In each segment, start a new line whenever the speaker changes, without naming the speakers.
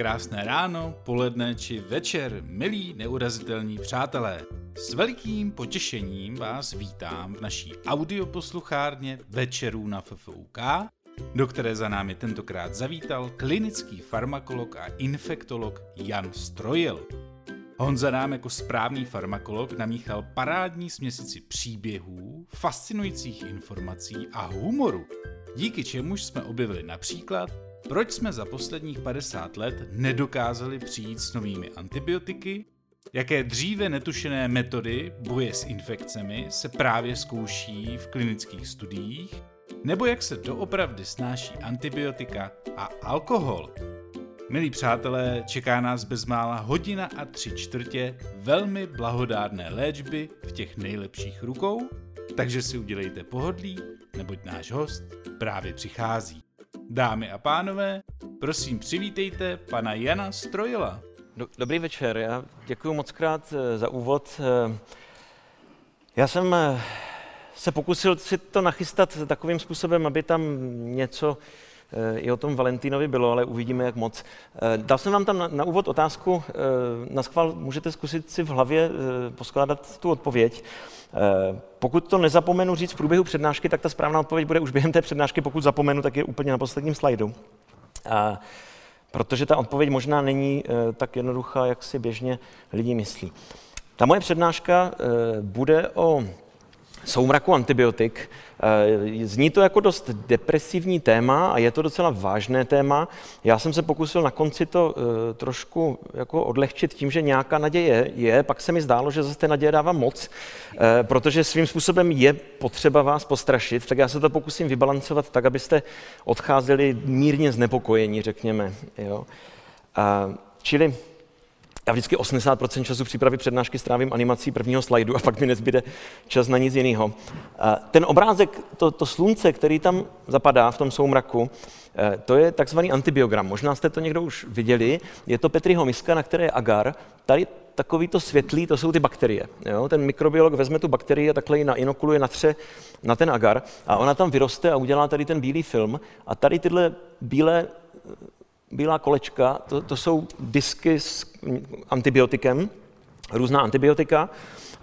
Krásné ráno, poledne či večer, milí neurazitelní přátelé. S velikým potěšením vás vítám v naší audioposluchárně Večerů na FFUK, do které za námi tentokrát zavítal klinický farmakolog a infektolog Jan Strojil. Honza nám jako správný farmakolog namíchal parádní směsici příběhů, fascinujících informací a humoru, díky čemuž jsme objevili například, proč jsme za posledních 50 let nedokázali přijít s novými antibiotiky, jaké dříve netušené metody boje s infekcemi se právě zkouší v klinických studiích, nebo jak se doopravdy snáší antibiotika a alkohol. Milí přátelé, čeká nás bezmála hodina a tři čtvrtě velmi blahodárné léčby v těch nejlepších rukou, takže si udělejte pohodlí, neboť náš host právě přichází. Dámy a pánové, prosím přivítejte pana Jana Strojila.
Dobrý večer, já děkuji moc krát eh, za úvod. Eh, já jsem eh, se pokusil si to nachystat takovým způsobem, aby tam něco i o tom Valentínovi bylo, ale uvidíme, jak moc. Dal jsem vám tam na, na úvod otázku, na schvál můžete zkusit si v hlavě poskládat tu odpověď. Pokud to nezapomenu říct v průběhu přednášky, tak ta správná odpověď bude už během té přednášky, pokud zapomenu, tak je úplně na posledním slajdu. A, protože ta odpověď možná není tak jednoduchá, jak si běžně lidi myslí. Ta moje přednáška bude o soumraku antibiotik. Eh, zní to jako dost depresivní téma a je to docela vážné téma. Já jsem se pokusil na konci to eh, trošku jako odlehčit tím, že nějaká naděje je, pak se mi zdálo, že zase té naděje dává moc, eh, protože svým způsobem je potřeba vás postrašit, tak já se to pokusím vybalancovat tak, abyste odcházeli mírně znepokojení, řekněme. Jo. Čili já vždycky 80% času přípravy přednášky strávím animací prvního slajdu a pak mi nezbyde čas na nic jiného. Ten obrázek, to, to slunce, který tam zapadá v tom soumraku, eh, to je takzvaný antibiogram. Možná jste to někdo už viděli. Je to Petriho miska, na které je agar. Tady takový to světlý, to jsou ty bakterie. Jo? Ten mikrobiolog vezme tu bakterii a takhle ji nainokuluje, natře na ten agar a ona tam vyroste a udělá tady ten bílý film. A tady tyhle bílé bílá kolečka, to, to jsou disky s antibiotikem, různá antibiotika.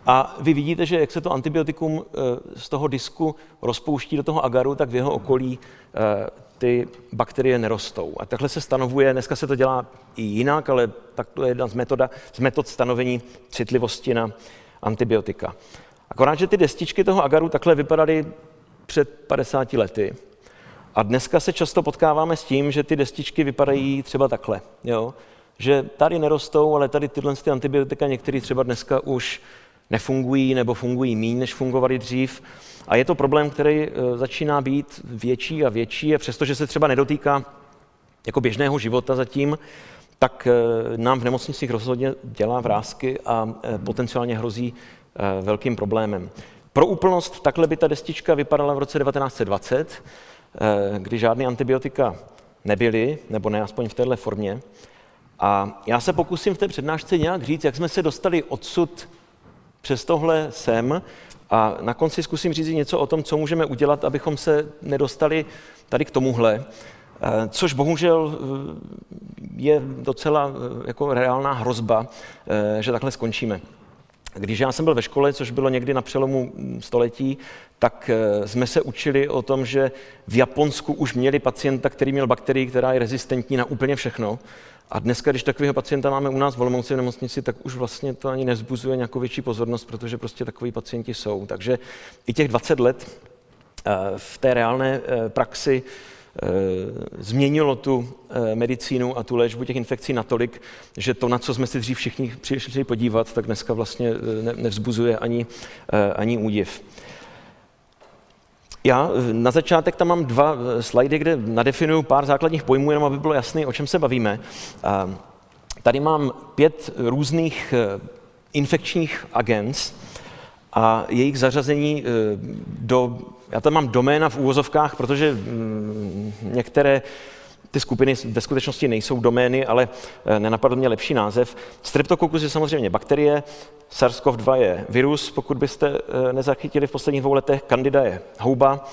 A vy vidíte, že jak se to antibiotikum eh, z toho disku rozpouští do toho agaru, tak v jeho okolí eh, ty bakterie nerostou. A takhle se stanovuje, dneska se to dělá i jinak, ale tak to je jedna z, metoda, z metod stanovení citlivosti na antibiotika. Akorát, že ty destičky toho agaru takhle vypadaly před 50 lety. A dneska se často potkáváme s tím, že ty destičky vypadají třeba takhle. Jo? Že tady nerostou, ale tady tyhle ty antibiotika některé třeba dneska už nefungují nebo fungují méně, než fungovaly dřív. A je to problém, který e, začíná být větší a větší a přestože se třeba nedotýká jako běžného života zatím, tak e, nám v nemocnicích rozhodně dělá vrázky a e, potenciálně hrozí velkým problémem. Pro úplnost, takhle by ta destička vypadala v roce 1920, Eh, kdy žádné antibiotika nebyly, nebo ne aspoň v této formě. A já se pokusím v té přednášce nějak říct, jak jsme se dostali odsud přes tohle sem a na konci zkusím říct něco o tom, co můžeme udělat, abychom se nedostali tady k tomuhle, eh, což bohužel eh, je docela jako reálná hrozba, že takhle skončíme. Když já jsem byl ve škole, což bylo někdy na přelomu století, tak eh, jsme se učili o tom, že v Japonsku už měli pacienta, který měl bakterii, která je rezistentní na úplně všechno. A dneska, když takového pacienta máme u nás v Olomouci v nemocnici, tak už vlastně to ani nezbuzuje nějakou větší pozornost, protože prostě takový pacienti jsou. Takže i těch 20 let eh, v té reálné eh, praxi změnilo tu medicínu a tu léčbu těch infekcí natolik, že to, na co jsme si dřív všichni přišli podívat, tak dneska vlastně nevzbuzuje ani, ani údiv. Já eh, na začátek tam mám dva eh, slajdy, kde nadefinuju pár základních pojmů, jenom aby bylo jasné, o čem se bavíme. Tady mám pět různých eh, infekčních agents a jejich zařazení do, já tam mám doména v úvozovkách, protože mm, některé ty skupiny ve skutečnosti nejsou domény, ale nenapadl mě lepší název. Streptokokus je samozřejmě bakterie, SARS-CoV-2 je virus, pokud byste eh, nezachytili v posledních dvou letech, Candida je houba,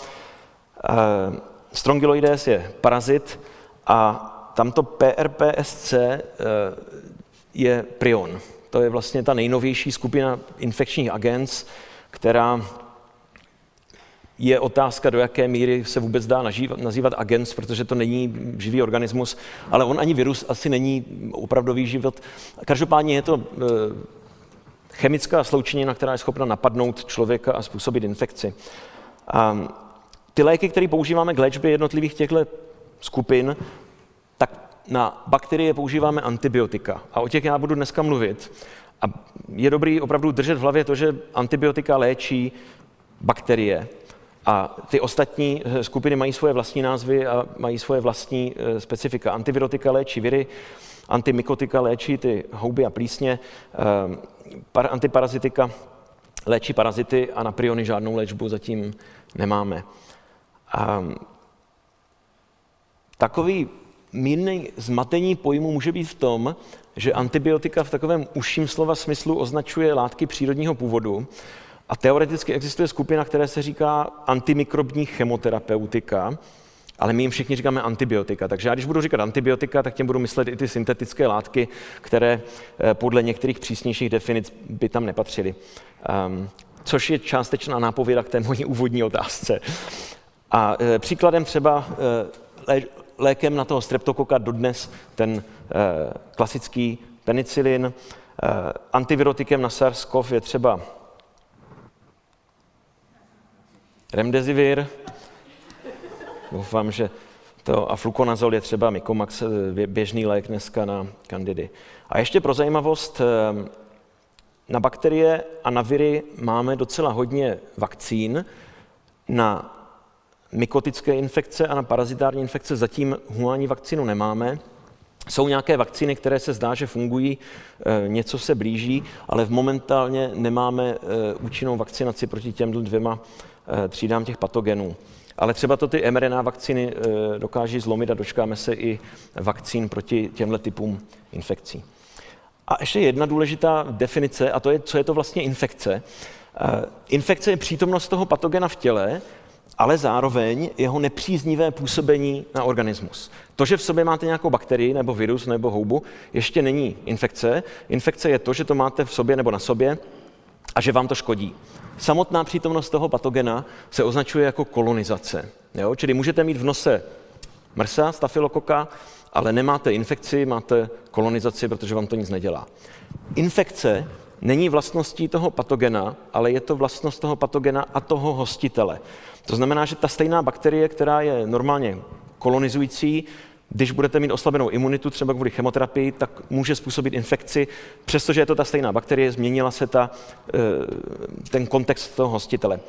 eh, Strongyloides je parazit a tamto PRPSC je prion. To je vlastně ta nejnovější skupina infekčních agents, která je otázka, do jaké míry se vůbec dá nazývat agens, protože to není živý organismus, ale on ani virus asi není opravdový život. Každopádně je to eh, chemická sloučenina, která je schopna napadnout člověka a způsobit infekci. A ty léky, které používáme k léčbě jednotlivých těchto skupin, tak na bakterie používáme antibiotika. A o těch já budu dneska mluvit. A je dobrý opravdu držet v hlavě to, že antibiotika léčí bakterie, a ty ostatní eh, skupiny mají svoje vlastní názvy a mají svoje vlastní eh, specifika. Antivirotika léčí viry, antimikotika léčí ty houby a plísně, eh, antiparazitika léčí parazity a na priony žádnou léčbu zatím nemáme. A takový mírný zmatení pojmu může být v tom, že antibiotika v takovém užším slova smyslu označuje látky přírodního původu, a teoreticky existuje skupina, která se říká antimikrobní chemoterapeutika, ale my jim všichni říkáme antibiotika. Takže já když budu říkat antibiotika, tak tím budu myslet i ty syntetické látky, které eh, podle některých přísnějších definic by tam nepatřily. Um, což je částečná nápověda k té mojí úvodní otázce. A e, příkladem třeba e, lé, lékem na toho streptokoka dodnes ten e, klasický penicilin, antivirotikem na SARS-CoV je třeba remdesivir. Doufám, že to a flukonazol je třeba Mykomax, eh, běžný lék dneska na kandidy. A ještě pro zajímavost, eh, na bakterie a na viry máme docela hodně vakcín. Na mykotické infekce a na parazitární infekce zatím humánní vakcínu nemáme. Jsou nějaké vakcíny, které se zdá, že fungují, eh, něco se blíží, ale v momentálně nemáme účinnou vakcinaci proti těm dvěma třídám těch patogenů. Ale třeba to ty mRNA vakcíny eh, dokáží zlomit a dočkáme se i vakcín proti těmhle typům infekcí. A ještě jedna důležitá definice, a to je, co je to vlastně infekce. Eh, infekce je přítomnost toho patogena v těle, ale zároveň jeho nepříznivé působení na organismus. To, že v sobě máte nějakou bakterii nebo virus nebo houbu, ještě není infekce. Infekce je to, že to máte v sobě nebo na sobě a že vám to škodí. Samotná přítomnost toho patogena se označuje jako kolonizace. Jo? Čili můžete mít v nose mrsa, stafilokoka, ale nemáte infekci, máte kolonizaci, protože vám to nic nedělá. Infekce není vlastností toho patogena, ale je to vlastnost toho patogena a toho hostitele. To znamená, že ta stejná bakterie, která je normálně kolonizující, když budete mít oslabenou imunitu, třeba kvůli chemoterapii, tak může způsobit infekci, přestože je to ta stejná bakterie, změnila se ta, eh, ten kontext toho hostitele.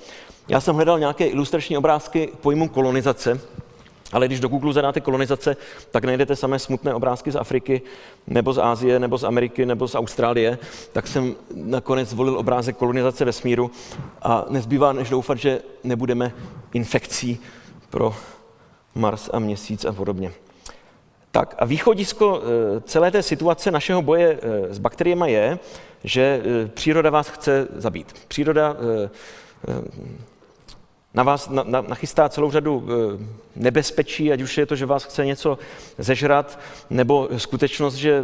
Já jsem hledal nějaké ilustrační obrázky pojmu kolonizace, ale když do Google zadáte kolonizace, tak najdete samé smutné obrázky z Afriky, nebo z Ázie, nebo z Ameriky, nebo z Austrálie. Tak jsem nakonec zvolil obrázek kolonizace vesmíru a nezbývá než doufat, že nebudeme infekcí pro Mars a Měsíc a podobně. Tak a východisko eh, celé té situace našeho boje eh, s bakteriemi je, že eh, příroda vás chce zabít. Příroda na vás na, na, nachystá celou řadu nebezpečí, ať už je to, že vás chce něco zežrat, nebo skutečnost, že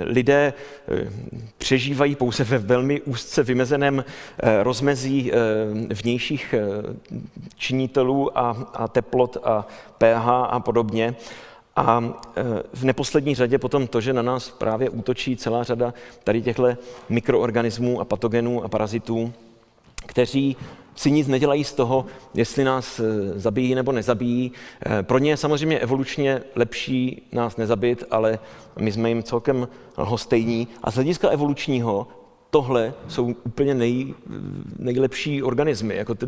lidé přežívají pouze ve velmi úzce vymezeném rozmezí vnějších činitelů a teplot a pH a podobně. A e, v neposlední řadě potom to, že na nás právě útočí celá řada tady těchto mikroorganismů a patogenů a parazitů, kteří si nic nedělají z toho, jestli nás e, zabijí nebo nezabijí. E, pro ně je samozřejmě evolučně lepší nás nezabit, ale my jsme jim celkem lhostejní. A z hlediska evolučního tohle jsou úplně nej, nejlepší organismy. Jako t,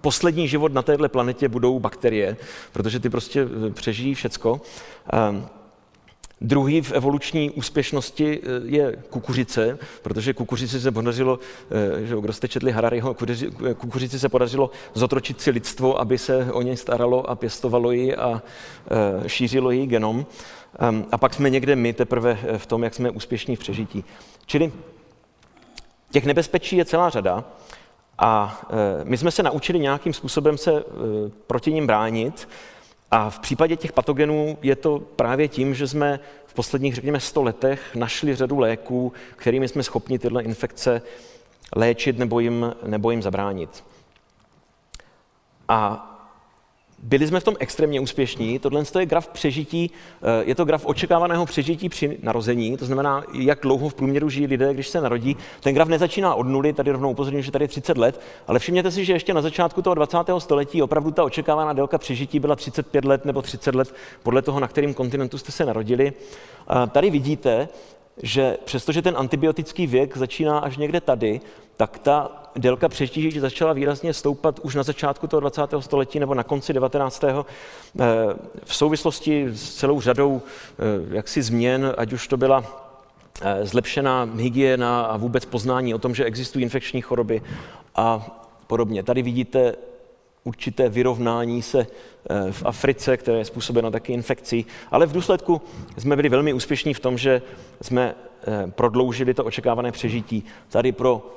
poslední život na této planetě budou bakterie, protože ty prostě eh, přežijí všecko. Um, Druhý v evoluční úspěšnosti eh, je kukuřice, protože kukuřici se podařilo, eh, že kdo jste četli Harariho, kukuřici se podařilo zotročit si lidstvo, aby se o něj staralo a pěstovalo ji a šířilo jí genom. Ehm, a pak jsme někde my teprve v tom, jak jsme úspěšní v přežití. Čili Těch nebezpečí je celá řada a e, my jsme se naučili nějakým způsobem se e, proti ním bránit A v případě těch patogenů je to právě tím, že jsme v posledních, řekněme, 100 letech našli řadu léků, kterými jsme schopni tyhle infekce léčit nebo jim, nebo jim zabránit. A byli jsme v tom extrémně úspěšní. Tohle je graf přežití, eh, je to graf očekávaného přežití při narození, to znamená, jak dlouho v průměru žijí lidé, když se narodí. Ten graf nezačíná od nuly, tady rovnou upozorňuji, že tady je 30 let, ale všimněte si, že ještě na začátku toho 20. století opravdu ta očekávaná délka přežití byla 35 let nebo 30 let, podle toho, na kterém kontinentu jste se narodili. Tady vidíte, že přestože ten antibiotický věk začíná až někde tady, tak ta délka přežití začala výrazně stoupat už na začátku toho 20. století nebo na konci 19. Eh, v souvislosti s celou řadou eh, jaksi změn, ať už to byla eh, zlepšená hygiena a vůbec poznání o tom, že existují infekční choroby a podobně. Tady vidíte určité vyrovnání se v Africe, které je způsobeno taky infekcí, ale v důsledku jsme byli velmi úspěšní v tom, že jsme prodloužili to očekávané přežití. Tady pro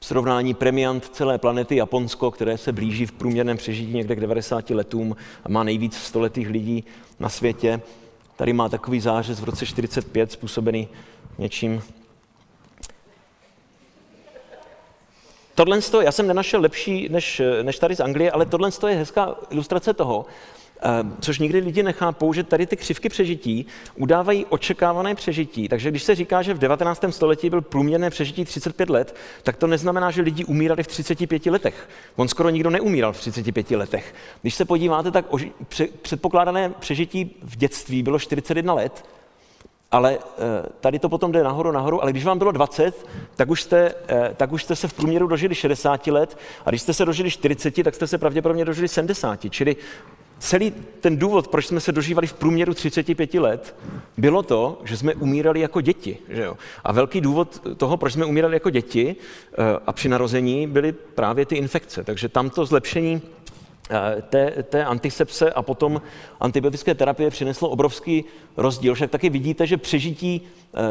srovnání premiant celé planety Japonsko, které se blíží v průměrném přežití někde k 90 letům a má nejvíc stoletých lidí na světě. Tady má takový zářez v roce 45 způsobený něčím. Tohle já jsem nenašel lepší než, než tady z Anglie, ale tohle je hezká ilustrace toho, Ehm, což nikdy lidi nechápou, že tady ty křivky přežití udávají očekávané přežití. Takže když se říká, že v 19. století byl průměrné přežití 35 let, tak to neznamená, že lidi umírali v 35 letech. On skoro nikdo neumíral v 35 letech. Když se podíváte, tak předpokládané přežití v dětství bylo 41 let, ale eh, tady to potom jde nahoru, nahoru, ale když vám bylo 20, tak už, jste, eh, tak už jste se v průměru dožili 60 let a když jste se dožili 40, tak jste se pravděpodobně dožili 70. Čili celý ten důvod, proč jsme se dožívali v průměru 35 let, bylo to, že jsme umírali jako děti. Že jo? A velký důvod toho, proč jsme umírali jako děti eh, a při narození, byly právě ty infekce. Takže tamto zlepšení Eh, té, té antisepse a potom antibiotické terapie přineslo obrovský rozdíl. Však taky vidíte, že přežití,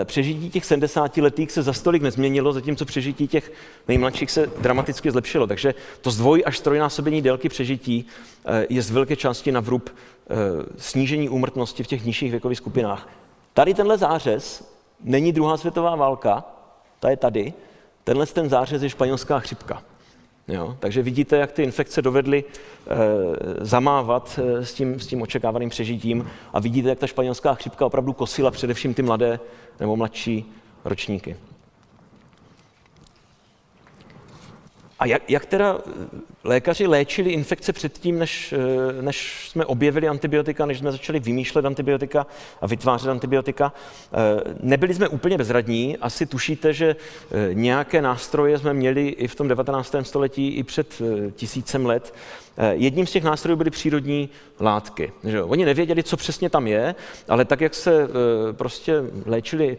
eh, přežití těch 70 letých se za stolik nezměnilo, zatímco přežití těch nejmladších se dramaticky zlepšilo. Takže to zdvoj až trojnásobení délky přežití eh, je z velké části na vrub snížení úmrtnosti v těch nižších věkových skupinách. Tady tenhle zářez není druhá světová válka, ta je tady, tenhle ten zářez je španělská chřipka. Jo? Takže vidíte, jak ty infekce dovedly e, zamávat e, s, tím, s tím očekávaným přežitím a vidíte, jak ta španělská chřipka opravdu kosila především ty mladé nebo mladší ročníky. A jak, jak teda eh, lékaři léčili infekce předtím, než, eh, než jsme objevili antibiotika, než jsme začali vymýšlet antibiotika a vytvářet antibiotika? Eh, nebyli jsme úplně bezradní. Asi tušíte, že nějaké nástroje jsme měli i v tom 19. století, i před tisícem let. Jedním z těch nástrojů byly přírodní látky. Oni nevěděli, co přesně tam je, ale tak, jak se prostě léčili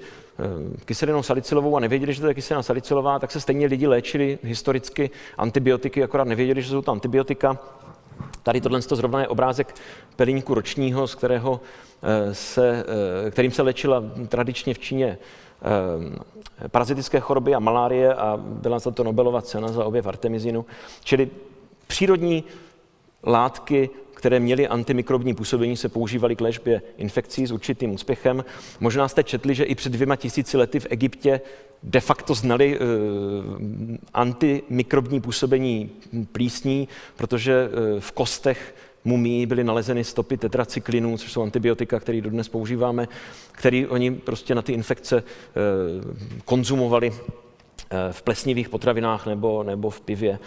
kyselinou salicylovou a nevěděli, že to je kyselina salicylová, tak se stejně lidi léčili historicky antibiotiky, akorát nevěděli, že jsou to antibiotika. Tady tohle zrovna je obrázek pelíňku ročního, z kterého eh, se, eh, kterým se léčila tradičně v Číně parazitické choroby a malárie a byla za to Nobelova cena za objev artemizinu. Čili přírodní látky které měly antimikrobní působení, se používaly k léčbě infekcí s určitým úspěchem. Možná jste četli, že i před dvěma tisíci lety v Egyptě de facto znali uh, antimikrobní působení plísní, protože uh, v kostech mumí byly nalezeny stopy tetracyklinů, což jsou antibiotika, které dodnes používáme, které oni prostě na ty infekce uh, konzumovali v plesnivých potravinách nebo, nebo v pivě.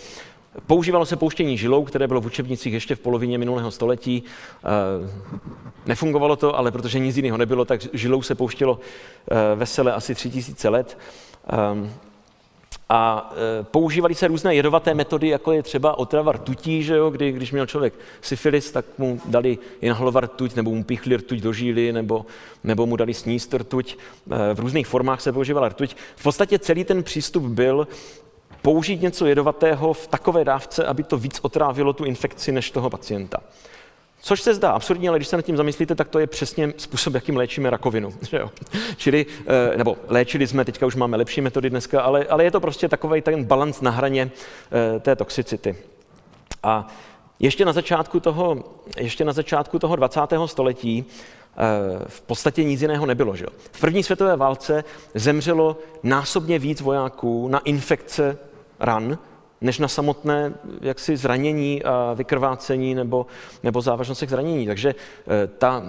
Používalo se pouštění žilou, které bylo v učebnicích ještě v polovině minulého století. Eh, nefungovalo to, ale protože nic jiného nebylo, tak žilou se pouštělo eh, vesele asi tři tisíce let. Ehm, a eh, používaly se různé jedovaté metody, jako je třeba otrava rtutí, že jo? Kdy, když měl člověk syfilis, tak mu dali inhalovat rtuť, nebo mu píchli rtuť do žíly, nebo, nebo mu dali sníst rtuť. V různých formách se používala rtuť. V podstatě celý ten přístup byl použít něco jedovatého v takové dávce, aby to víc otrávilo tu infekci než toho pacienta. Což se zdá absurdní, ale když se nad tím zamyslíte, tak to je přesně způsob, jakým léčíme rakovinu. Že jo? Čili, eh, nebo léčili jsme, teďka už máme lepší metody dneska, ale, ale je to prostě takový ten balans na hraně eh, té toxicity. A ještě na začátku toho, ještě na začátku toho 20. století eh, v podstatě nic jiného nebylo. Že? V první světové válce zemřelo násobně víc vojáků na infekce ran, než na samotné jaksi zranění a vykrvácení nebo, nebo závažnostech zranění. Takže eh, ta,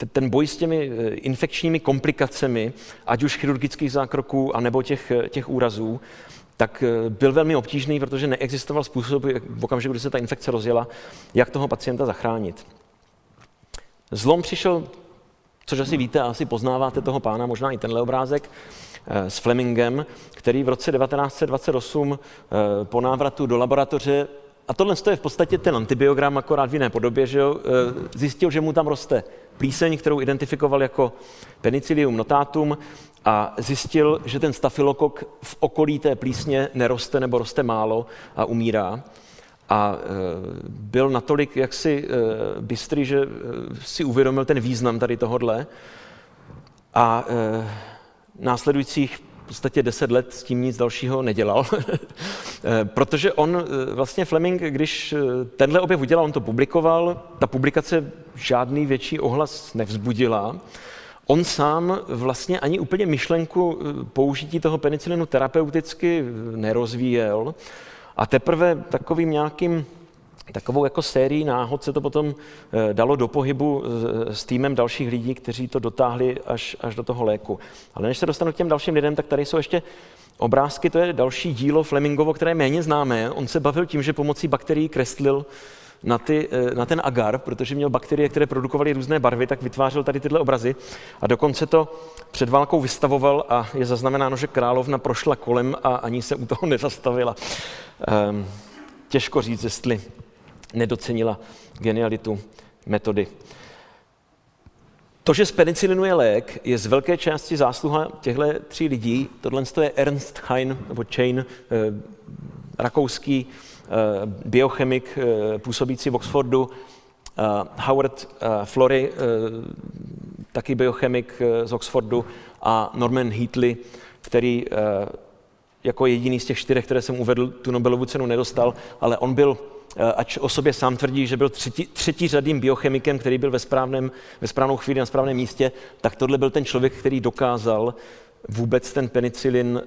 eh, ten boj s těmi infekčními komplikacemi, ať už chirurgických zákroků, anebo těch, těch úrazů, tak eh, byl velmi obtížný, protože neexistoval způsob, v okamžiku, kdy se ta infekce rozjela, jak toho pacienta zachránit. Zlom přišel, což asi víte, asi poznáváte toho pána, možná i tenhle obrázek, eh, s Flemingem, který v roce 1928 eh, po návratu do laboratoře a tohle je v podstatě ten antibiogram, akorát v jiné podobě, že jo, zjistil, že mu tam roste plíseň, kterou identifikoval jako penicillium notatum a zjistil, že ten stafilokok v okolí té plísně neroste nebo roste málo a umírá. A e, byl natolik jaksi e, bystrý, že e, si uvědomil ten význam tady tohodle. A následujících v podstatě deset let s tím nic dalšího nedělal, protože on vlastně Fleming, když tenhle objev udělal, on to publikoval, ta publikace žádný větší ohlas nevzbudila, On sám vlastně ani úplně myšlenku eh, použití toho penicilinu terapeuticky nerozvíjel a teprve takovým nějakým takovou jako sérií náhod se to potom eh, dalo do pohybu eh, s týmem dalších lidí, kteří to dotáhli až, až do toho léku. Ale než se dostanu k těm dalším lidem, tak tady jsou ještě obrázky, to je další dílo Flemingovo, které méně známé. On se bavil tím, že pomocí bakterií kreslil na, ty, eh, na ten agar, protože měl bakterie, které produkovaly různé barvy, tak vytvářel tady tyhle obrazy a dokonce to před válkou vystavoval a je zaznamenáno, že královna prošla kolem a ani se u toho nezastavila. Ehm, těžko říct, jestli nedocenila genialitu metody. To, že z penicilinu je lék, je z velké části zásluha těchto tří lidí. Tohle je Ernst Hein, nebo Chain, eh, rakouský biochemik eh, působící v Oxfordu, eh, Howard Flory, taky biochemik z Oxfordu, a Norman Heatley, který jako jediný z těch čtyřech, které jsem uvedl, tu Nobelovu cenu nedostal, ale on byl, ač o sobě sám tvrdí, že byl třetí, třetí řadým biochemikem, který byl ve, správném, ve správnou chvíli na správném místě, tak tohle byl ten člověk, který dokázal vůbec ten penicilin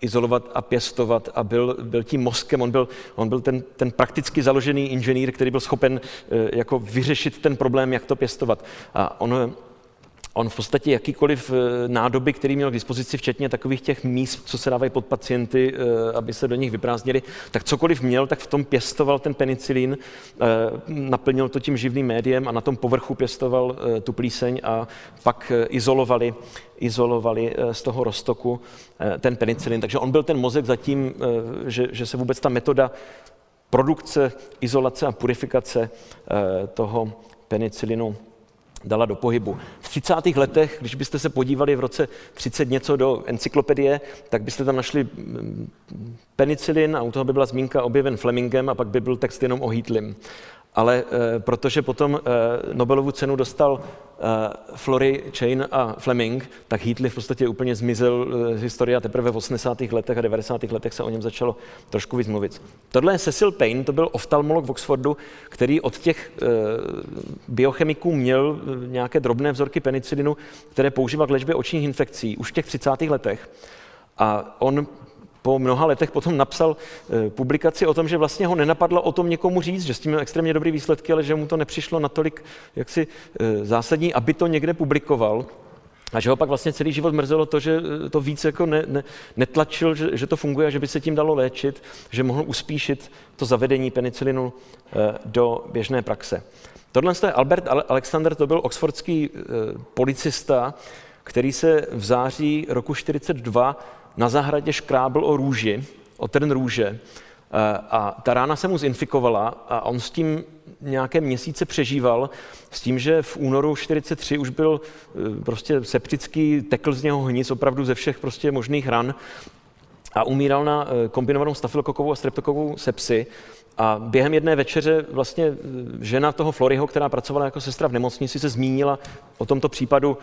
izolovat a pěstovat a byl, byl tím mozkem, on byl, on byl ten, ten prakticky založený inženýr, který byl schopen eh, jako vyřešit ten problém, jak to pěstovat. A on On v podstatě jakýkoliv eh, nádoby, který měl k dispozici, včetně takových těch míst, co se dávají pod pacienty, eh, aby se do nich vyprázdnili, tak cokoliv měl, tak v tom pěstoval ten penicilín, eh, naplnil to tím živným médiem a na tom povrchu pěstoval tu plíseň a pak izolovali, izolovali z toho roztoku ten penicilin. Takže on byl ten mozek zatím, že, že se vůbec ta metoda produkce, izolace a purifikace toho penicilinu dala do pohybu. V 30. letech, když byste se podívali v roce 30 něco do encyklopedie, tak byste tam našli mm, penicilin a u toho by byla zmínka objeven Flemingem a pak by byl text jenom o Heatlim ale e, protože potom e, Nobelovu cenu dostal e, Flory, Chain a Fleming, tak Heatley v podstatě úplně zmizel z historie a teprve v 80. letech a 90. letech se o něm začalo trošku víc mluvit. Tohle je Cecil Payne, to byl oftalmolog v Oxfordu, který od těch biochemiků měl nějaké drobné vzorky penicilinu, které používal k léčbě očních infekcí už v těch 30. letech. A on po mnoha letech potom napsal eh, publikaci o tom, že vlastně ho nenapadlo o tom někomu říct, že s tím měl extrémně dobrý výsledky, ale že mu to nepřišlo natolik jaksi eh, zásadní, aby to někde publikoval. A že ho pak vlastně celý život mrzelo to, že eh, to víc jako ne, ne, netlačil, že, že to funguje a že by se tím dalo léčit, že mohl uspíšit to zavedení penicilinu do běžné praxe. Tohle je Albert Alexander, to byl oxfordský policista, který se v září roku 42 na zahradě škrábl o růži, o ten růže, eh, a ta rána se mu zinfikovala a on s tím nějaké měsíce přežíval, s tím, že v únoru 43 už byl eh, prostě septický, tekl z něho hnis opravdu ze všech prostě možných ran a umíral na eh, kombinovanou stafylokokovou a streptokovou sepsi A během jedné večeře vlastně eh, žena toho Floryho, která pracovala jako sestra v nemocnici, se zmínila o tomto případu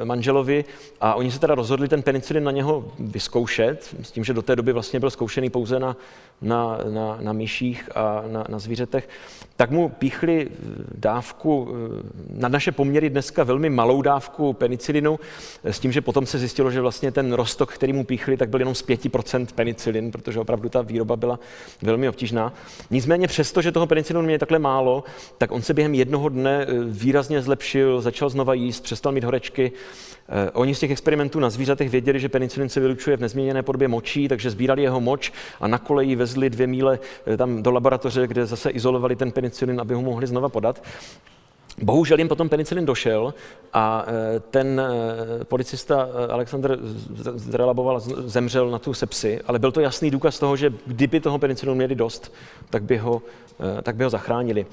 e, manželovi a oni se teda rozhodli ten penicilin na něho vyzkoušet, s tím, že do té doby vlastně byl zkoušený pouze na, na, na, na myších a na, na zvířetech, tak mu píchli dávku, na naše poměry dneska velmi malou dávku penicilinu, s tím, že potom se zjistilo, že vlastně ten rostok, který mu píchli, tak byl jenom z 5% penicilin, protože opravdu ta výroba byla velmi obtížná. Nicméně přesto, že toho penicilinu měli takhle málo, tak on se během jednoho dne eh, výrazně zlepšil, začal znova jíst, přestal mít horečky. Eh, oni z těch experimentů na zvířatech věděli, že penicilin se vylučuje v nezměněné podobě močí, takže sbírali jeho moč a na koleji vezli dvě míle eh, tam do laboratoře, kde zase izolovali ten penicilin, aby ho mohli znova podat. Bohužel jim potom penicilin došel a e, ten policista Alexander Zrelaboval zemřel na tu sepsi, ale byl to jasný důkaz toho, že kdyby toho penicilinu měli dost, tak by ho, tak by ho zachránili.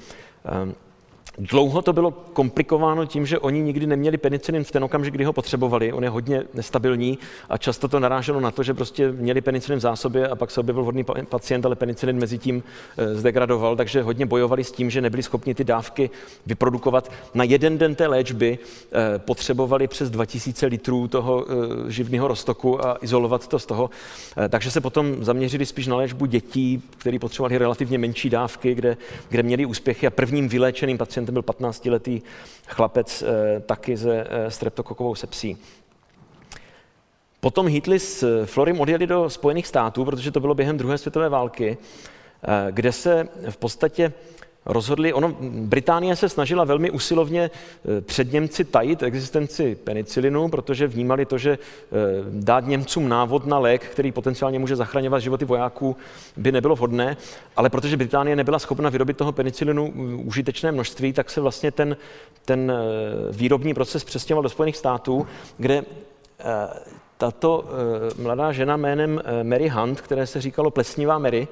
Dlouho to bylo komplikováno tím, že oni nikdy neměli penicilin v ten okamžik, kdy ho potřebovali. On je hodně nestabilní a často to naráželo na to, že prostě měli penicilin v zásobě a pak se objevil vhodný pacient, ale penicilin mezi tím eh, zdegradoval, takže hodně bojovali s tím, že nebyli schopni ty dávky vyprodukovat. Na jeden den té léčby eh, potřebovali přes 2000 litrů toho eh, živného roztoku a izolovat to z toho. Takže se potom zaměřili spíš na léčbu dětí, které potřebovali relativně menší dávky, kde, kde měli úspěchy a prvním vyléčeným pacientem pacientem byl 15-letý chlapec eh, taky ze eh, streptokokovou sepsí. Potom Hitler s Florim odjeli do Spojených států, protože to bylo během druhé světové války, eh, kde se v podstatě rozhodli, ono, Británie se snažila velmi usilovně eh, před Němci tajit existenci penicilinu, protože vnímali to, že eh, dát Němcům návod na lék, který potenciálně může zachraňovat životy vojáků, by nebylo vhodné, ale protože Británie nebyla schopna vyrobit toho penicilinu eh, užitečné množství, tak se vlastně ten, ten výrobní proces přestěhoval do Spojených států, kde tato mladá žena jménem Mary Hunt, které se říkalo Plesnivá Mary,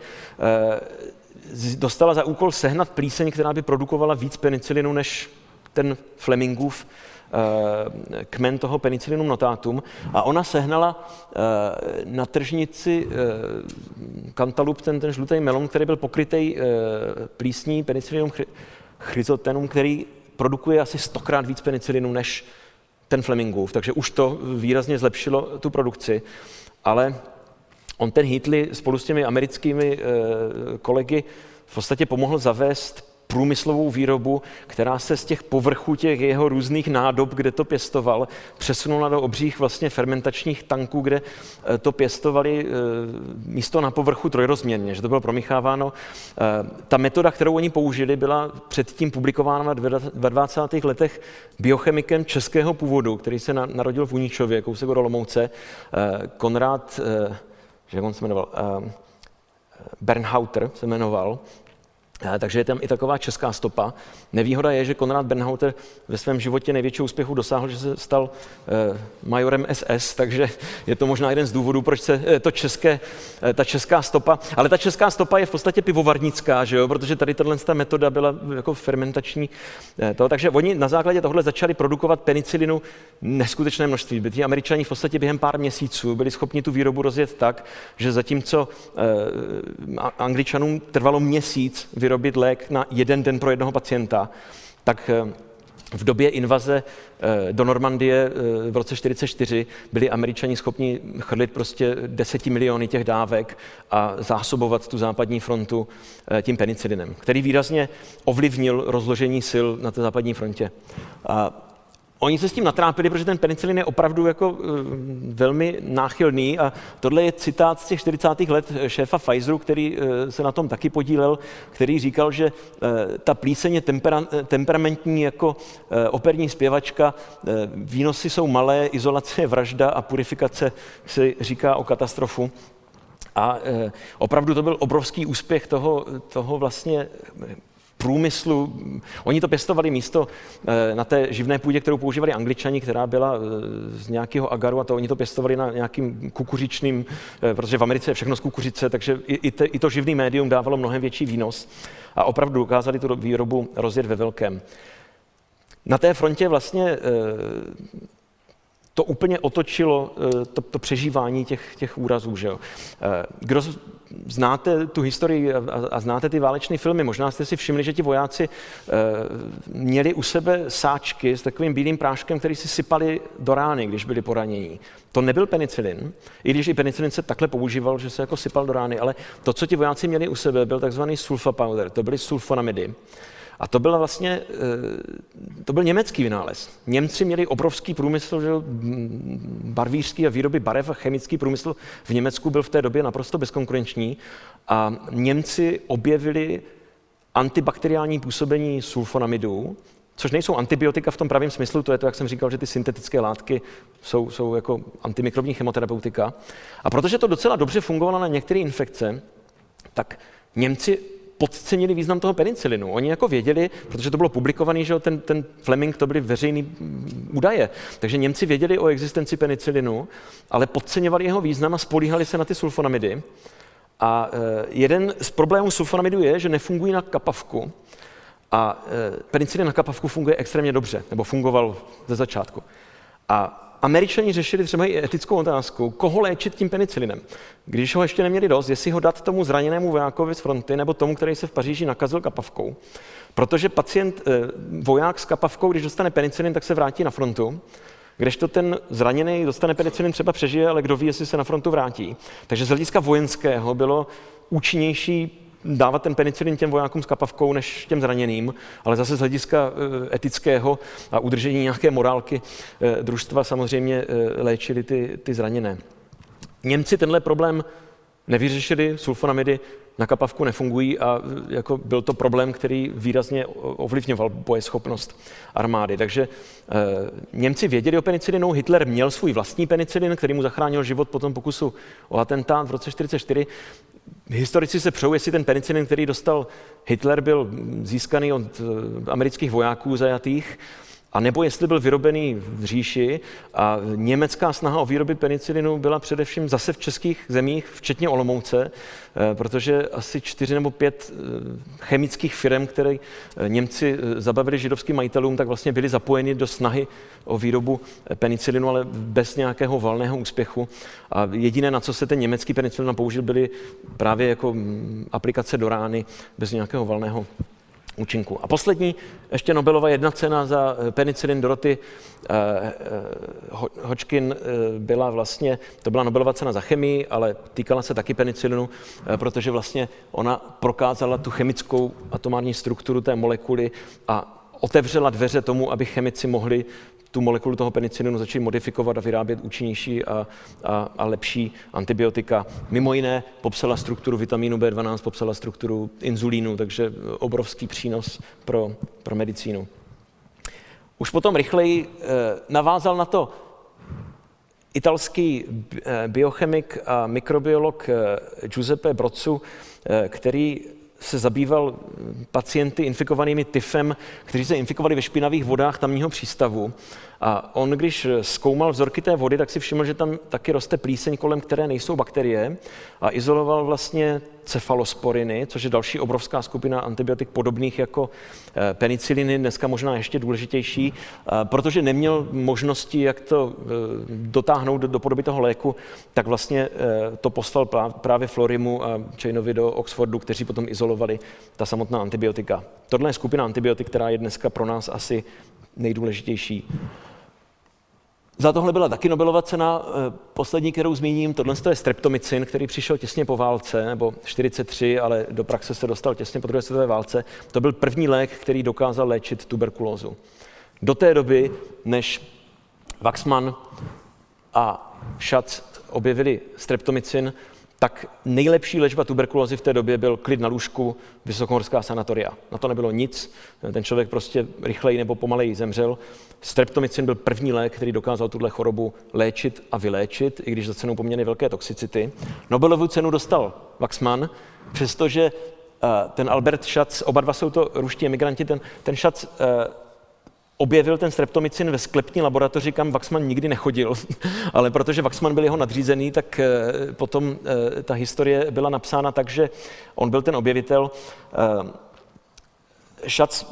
dostala za úkol sehnat plíseň, která by produkovala víc penicilinu než ten Flemingův eh, kmen toho penicillinum notatum a ona sehnala eh, na tržnici eh, kantalup, ten, ten žlutý melon, který byl pokrytý plísní penicillinum chryzotenum, který produkuje asi stokrát víc penicilinu než ten Flemingův, takže už to výrazně zlepšilo tu produkci, ale on ten Hitler spolu s těmi americkými eh, kolegy v podstatě pomohl zavést průmyslovou výrobu, která se z těch povrchů těch jeho různých nádob, kde to pěstoval, přesunula do obřích vlastně fermentačních tanků, kde eh, to pěstovali eh, místo na povrchu trojrozměrně, že to bylo promícháváno. Ta metoda, kterou oni použili, byla předtím publikována ve 20. letech biochemikem českého původu, který se narodil v Uničově, kousek od Olomouce, Konrad že on se jmenoval uh, Bernhauter, se jmenoval, takže je tam i taková česká stopa. Nevýhoda je, že Konrad Bernhauter ve svém životě největší úspěchu dosáhl, že se stal eh, majorem SS, takže je to možná jeden z důvodů, proč se eh, to české, ta česká stopa, ale ta česká stopa je v podstatě pivovarnická, že jo? protože tady tahle metoda byla jako fermentační. To, takže oni na základě tohle začali produkovat penicilinu neskutečné množství. Ti američani v podstatě během pár měsíců byli schopni tu výrobu rozjet tak, že zatímco angličanům trvalo měsíc lék na jeden den pro jednoho pacienta, tak eh, v době invaze eh, do Normandie eh, v roce 1944 byli američani schopni chrlit prostě deseti miliony těch dávek a zásobovat tu západní frontu tím penicilinem, který výrazně ovlivnil rozložení sil na té západní frontě. A Oni se s tím natrápili, protože ten penicilin je opravdu jako uh, velmi náchylný a tohle je citát z těch 40. let šéfa Pfizeru, který uh, se na tom taky podílel, který říkal, že uh, ta plíseň je tempera, temperamentní jako operní zpěvačka, výnosy jsou malé, izolace je vražda a purifikace se říká o katastrofu. A opravdu to byl obrovský úspěch toho, toho vlastně průmyslu. Oni to pěstovali místo eh, na té živné půdě, kterou používali angličani, která byla eh, z nějakého agaru a to oni to pěstovali na nějakým kukuřičným, eh, protože v Americe je všechno z kukuřice, takže i, te, i to živný médium dávalo mnohem větší výnos a opravdu dokázali tu výrobu rozjet ve velkém. Na té frontě vlastně to úplně otočilo to, to přežívání těch, těch úrazů. Že jo. Kdo znáte tu historii a, a znáte ty válečné filmy, možná jste si všimli, že ti vojáci měli u sebe sáčky s takovým bílým práškem, který si sypali do rány, když byli poranění. To nebyl penicilin, i když i penicilin se takhle používal, že se jako sypal do rány, ale to, co ti vojáci měli u sebe, byl takzvaný sulfa powder, to byly sulfonamidy. A to byl vlastně, eh, to byl německý vynález. Němci měli obrovský průmysl, že barvířský a výroby barev a chemický průmysl v Německu byl v té době naprosto bezkonkurenční a Němci objevili antibakteriální působení sulfonamidů, což nejsou antibiotika v tom pravém smyslu, to je to, jak jsem říkal, že ty syntetické látky jsou, jsou jako antimikrobní chemoterapeutika. A protože to docela dobře fungovalo na některé infekce, tak Němci podcenili význam toho penicilinu. Oni jako věděli, protože to bylo publikované, že ten, ten Fleming to byly veřejné mm, údaje, takže Němci věděli o existenci penicilinu, ale podceňovali jeho význam a spolíhali se na ty sulfonamidy. A e, jeden z problémů sulfonamidu je, že nefungují na kapavku. A e, penicilin na kapavku funguje extrémně dobře, nebo fungoval ze začátku. A Američani řešili třeba i etickou otázku, koho léčit tím penicilinem. Když ho ještě neměli dost, jestli ho dát tomu zraněnému vojákovi z fronty nebo tomu, který se v Paříži nakazil kapavkou. Protože pacient, e, voják s kapavkou, když dostane penicilin, tak se vrátí na frontu. Kdežto ten zraněný dostane penicilin, třeba přežije, ale kdo ví, jestli se na frontu vrátí. Takže z hlediska vojenského bylo účinnější dávat ten penicilin těm vojákům s kapavkou než těm zraněným, ale zase z hlediska eh, etického a udržení nějaké morálky eh, družstva samozřejmě eh, léčili ty, ty zraněné. Němci tenhle problém nevyřešili, sulfonamidy na kapavku nefungují a jako byl to problém, který výrazně ovlivňoval bojeschopnost armády. Takže e, Němci věděli o penicilinu, Hitler měl svůj vlastní penicilin, který mu zachránil život po tom pokusu o atentát v roce 1944. Historici se přou, jestli ten penicilin, který dostal Hitler, byl získaný od eh, amerických vojáků zajatých, a nebo jestli byl vyrobený v říši a německá snaha o výroby penicilinu byla především zase v českých zemích, včetně Olomouce, eh, protože asi čtyři nebo pět eh, chemických firm, které eh, Němci zabavili židovským majitelům, tak vlastně byly zapojeny do snahy o výrobu penicilinu, ale bez nějakého valného úspěchu. A jediné, na co se ten německý penicilin použil, byly právě jako mm, aplikace do rány bez nějakého valného účinku. A poslední, ještě Nobelova jedna cena za eh, penicilin Doroty eh, eh, Hodgkin byla vlastně, to byla Nobelova cena za chemii, ale týkala se taky penicilinu, protože vlastně ona prokázala tu chemickou atomární strukturu té molekuly a otevřela dveře tomu, aby chemici mohli tu molekulu toho penicilinu začali modifikovat a vyrábět účinnější a, a, a lepší antibiotika. Mimo jiné popsala strukturu vitamínu B12, popsala strukturu inzulínu, takže obrovský přínos pro, pro medicínu. Už potom rychleji eh, navázal na to italský eh, biochemik a mikrobiolog eh, Giuseppe Brozzu, který se zabýval pacienty infikovanými tyfem, kteří se infikovali ve špinavých vodách tamního přístavu. A on, když zkoumal vzorky té vody, tak si všiml, že tam taky roste plíseň, kolem které nejsou bakterie a izoloval vlastně cefalosporiny, což je další obrovská skupina antibiotik podobných jako eh, peniciliny, dneska možná ještě důležitější, eh, protože neměl možnosti, jak to eh, dotáhnout do podoby toho léku, tak vlastně to poslal právě Florimu a Chainovi do Oxfordu, kteří potom izolovali ta samotná antibiotika. Tohle je skupina antibiotik, která je dneska pro nás asi nejdůležitější. Za tohle byla taky Nobelova cena. Eh, poslední, kterou zmíním, tohle je streptomycin, který přišel těsně po válce, nebo 43, ale do praxe se dostal těsně po druhé světové válce. To byl první lék, který dokázal léčit tuberkulózu. Do té doby, než Waxman a Schatz objevili streptomycin, tak nejlepší léčba tuberkulózy v té době byl klid na lůžku, vysokohorská sanatoria. Na to nebylo nic, ten člověk prostě rychleji nebo pomaleji zemřel. Streptomycin byl první lék, který dokázal tuhle chorobu léčit a vyléčit, i když za cenou poměrně velké toxicity. Nobelovu cenu dostal Waxman, přestože eh, ten Albert Schatz, oba dva jsou to ruští emigranti, ten, ten Schatz eh, objevil ten streptomycin ve sklepní laboratoři, kam Waxman nikdy nechodil, ale protože Waxman byl jeho nadřízený, tak eh, potom ta historie byla napsána tak, že on byl ten objevitel. Šac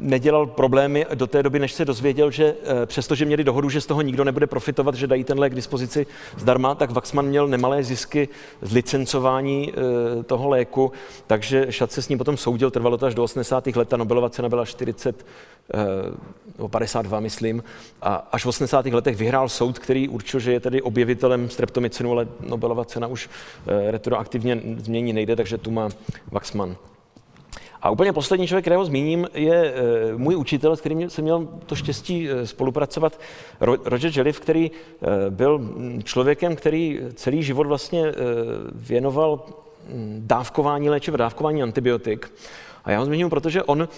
nedělal problémy do té doby, než se dozvěděl, že eh, přestože měli dohodu, že z toho nikdo nebude profitovat, že dají ten lék k dispozici zdarma, tak Waxman měl nemalé zisky z licencování eh, toho léku, takže Šac se s ním potom soudil, trvalo to až do 80. let, ta Nobelova cena byla 40 nebo 52, myslím, a až v 80. letech vyhrál soud, který určil, že je tedy objevitelem streptomycinu, ale Nobelova cena už retroaktivně změní nejde, takže tu má Waxman. A úplně poslední člověk, kterého zmíním, je eh, můj učitel, s kterým jsem měl to štěstí eh, spolupracovat, Roger Jelliff, který eh, byl mm, člověkem, který celý život vlastně věnoval mm, dávkování léčiv, dávkování antibiotik. A já ho zmiňuji, protože on e,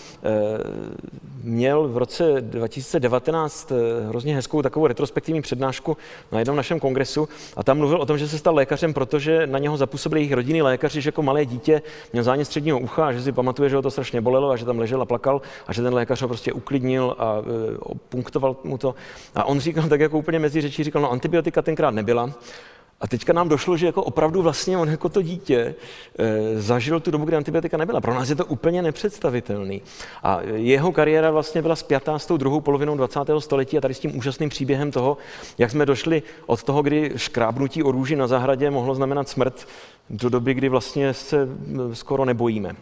měl v roce 2019 e, hrozně hezkou takovou retrospektivní přednášku na jednom našem kongresu a tam mluvil o tom, že se stal lékařem, protože na něho zapůsobili jejich rodinný lékaři, že jako malé dítě měl zánět středního ucha a že si pamatuje, že ho to strašně bolelo a že tam ležel a plakal a že ten lékař ho prostě uklidnil a e, punktoval mu to. A on říkal tak jako úplně mezi řečí, říkal, no antibiotika tenkrát nebyla, a teďka nám došlo, že jako opravdu vlastně on jako to dítě e, zažil tu dobu, kdy antibiotika nebyla. Pro nás je to úplně nepředstavitelný. A jeho kariéra vlastně byla spjatá s tou druhou polovinou 20. století a tady s tím úžasným příběhem toho, jak jsme došli od toho, kdy škrábnutí o růži na zahradě mohlo znamenat smrt, do doby, kdy vlastně se skoro nebojíme.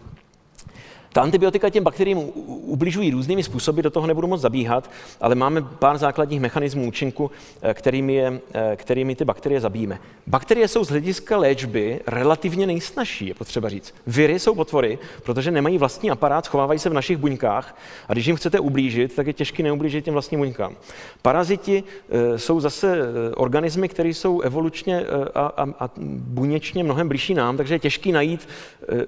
Ta antibiotika těm bakteriím ubližují různými způsoby, do toho nebudu moc zabíhat, ale máme pár základních mechanismů účinku, eh, kterými, je, eh, kterými ty bakterie zabijíme. Bakterie jsou z hlediska léčby relativně nejsnažší, je potřeba říct. Viry jsou potvory, protože nemají vlastní aparát, schovávají se v našich buňkách a když jim chcete ublížit, tak je těžké neublížit těm vlastním buňkám. Paraziti eh, jsou zase organismy, které jsou evolučně a, a, a buněčně mnohem blížší nám, takže je těžké najít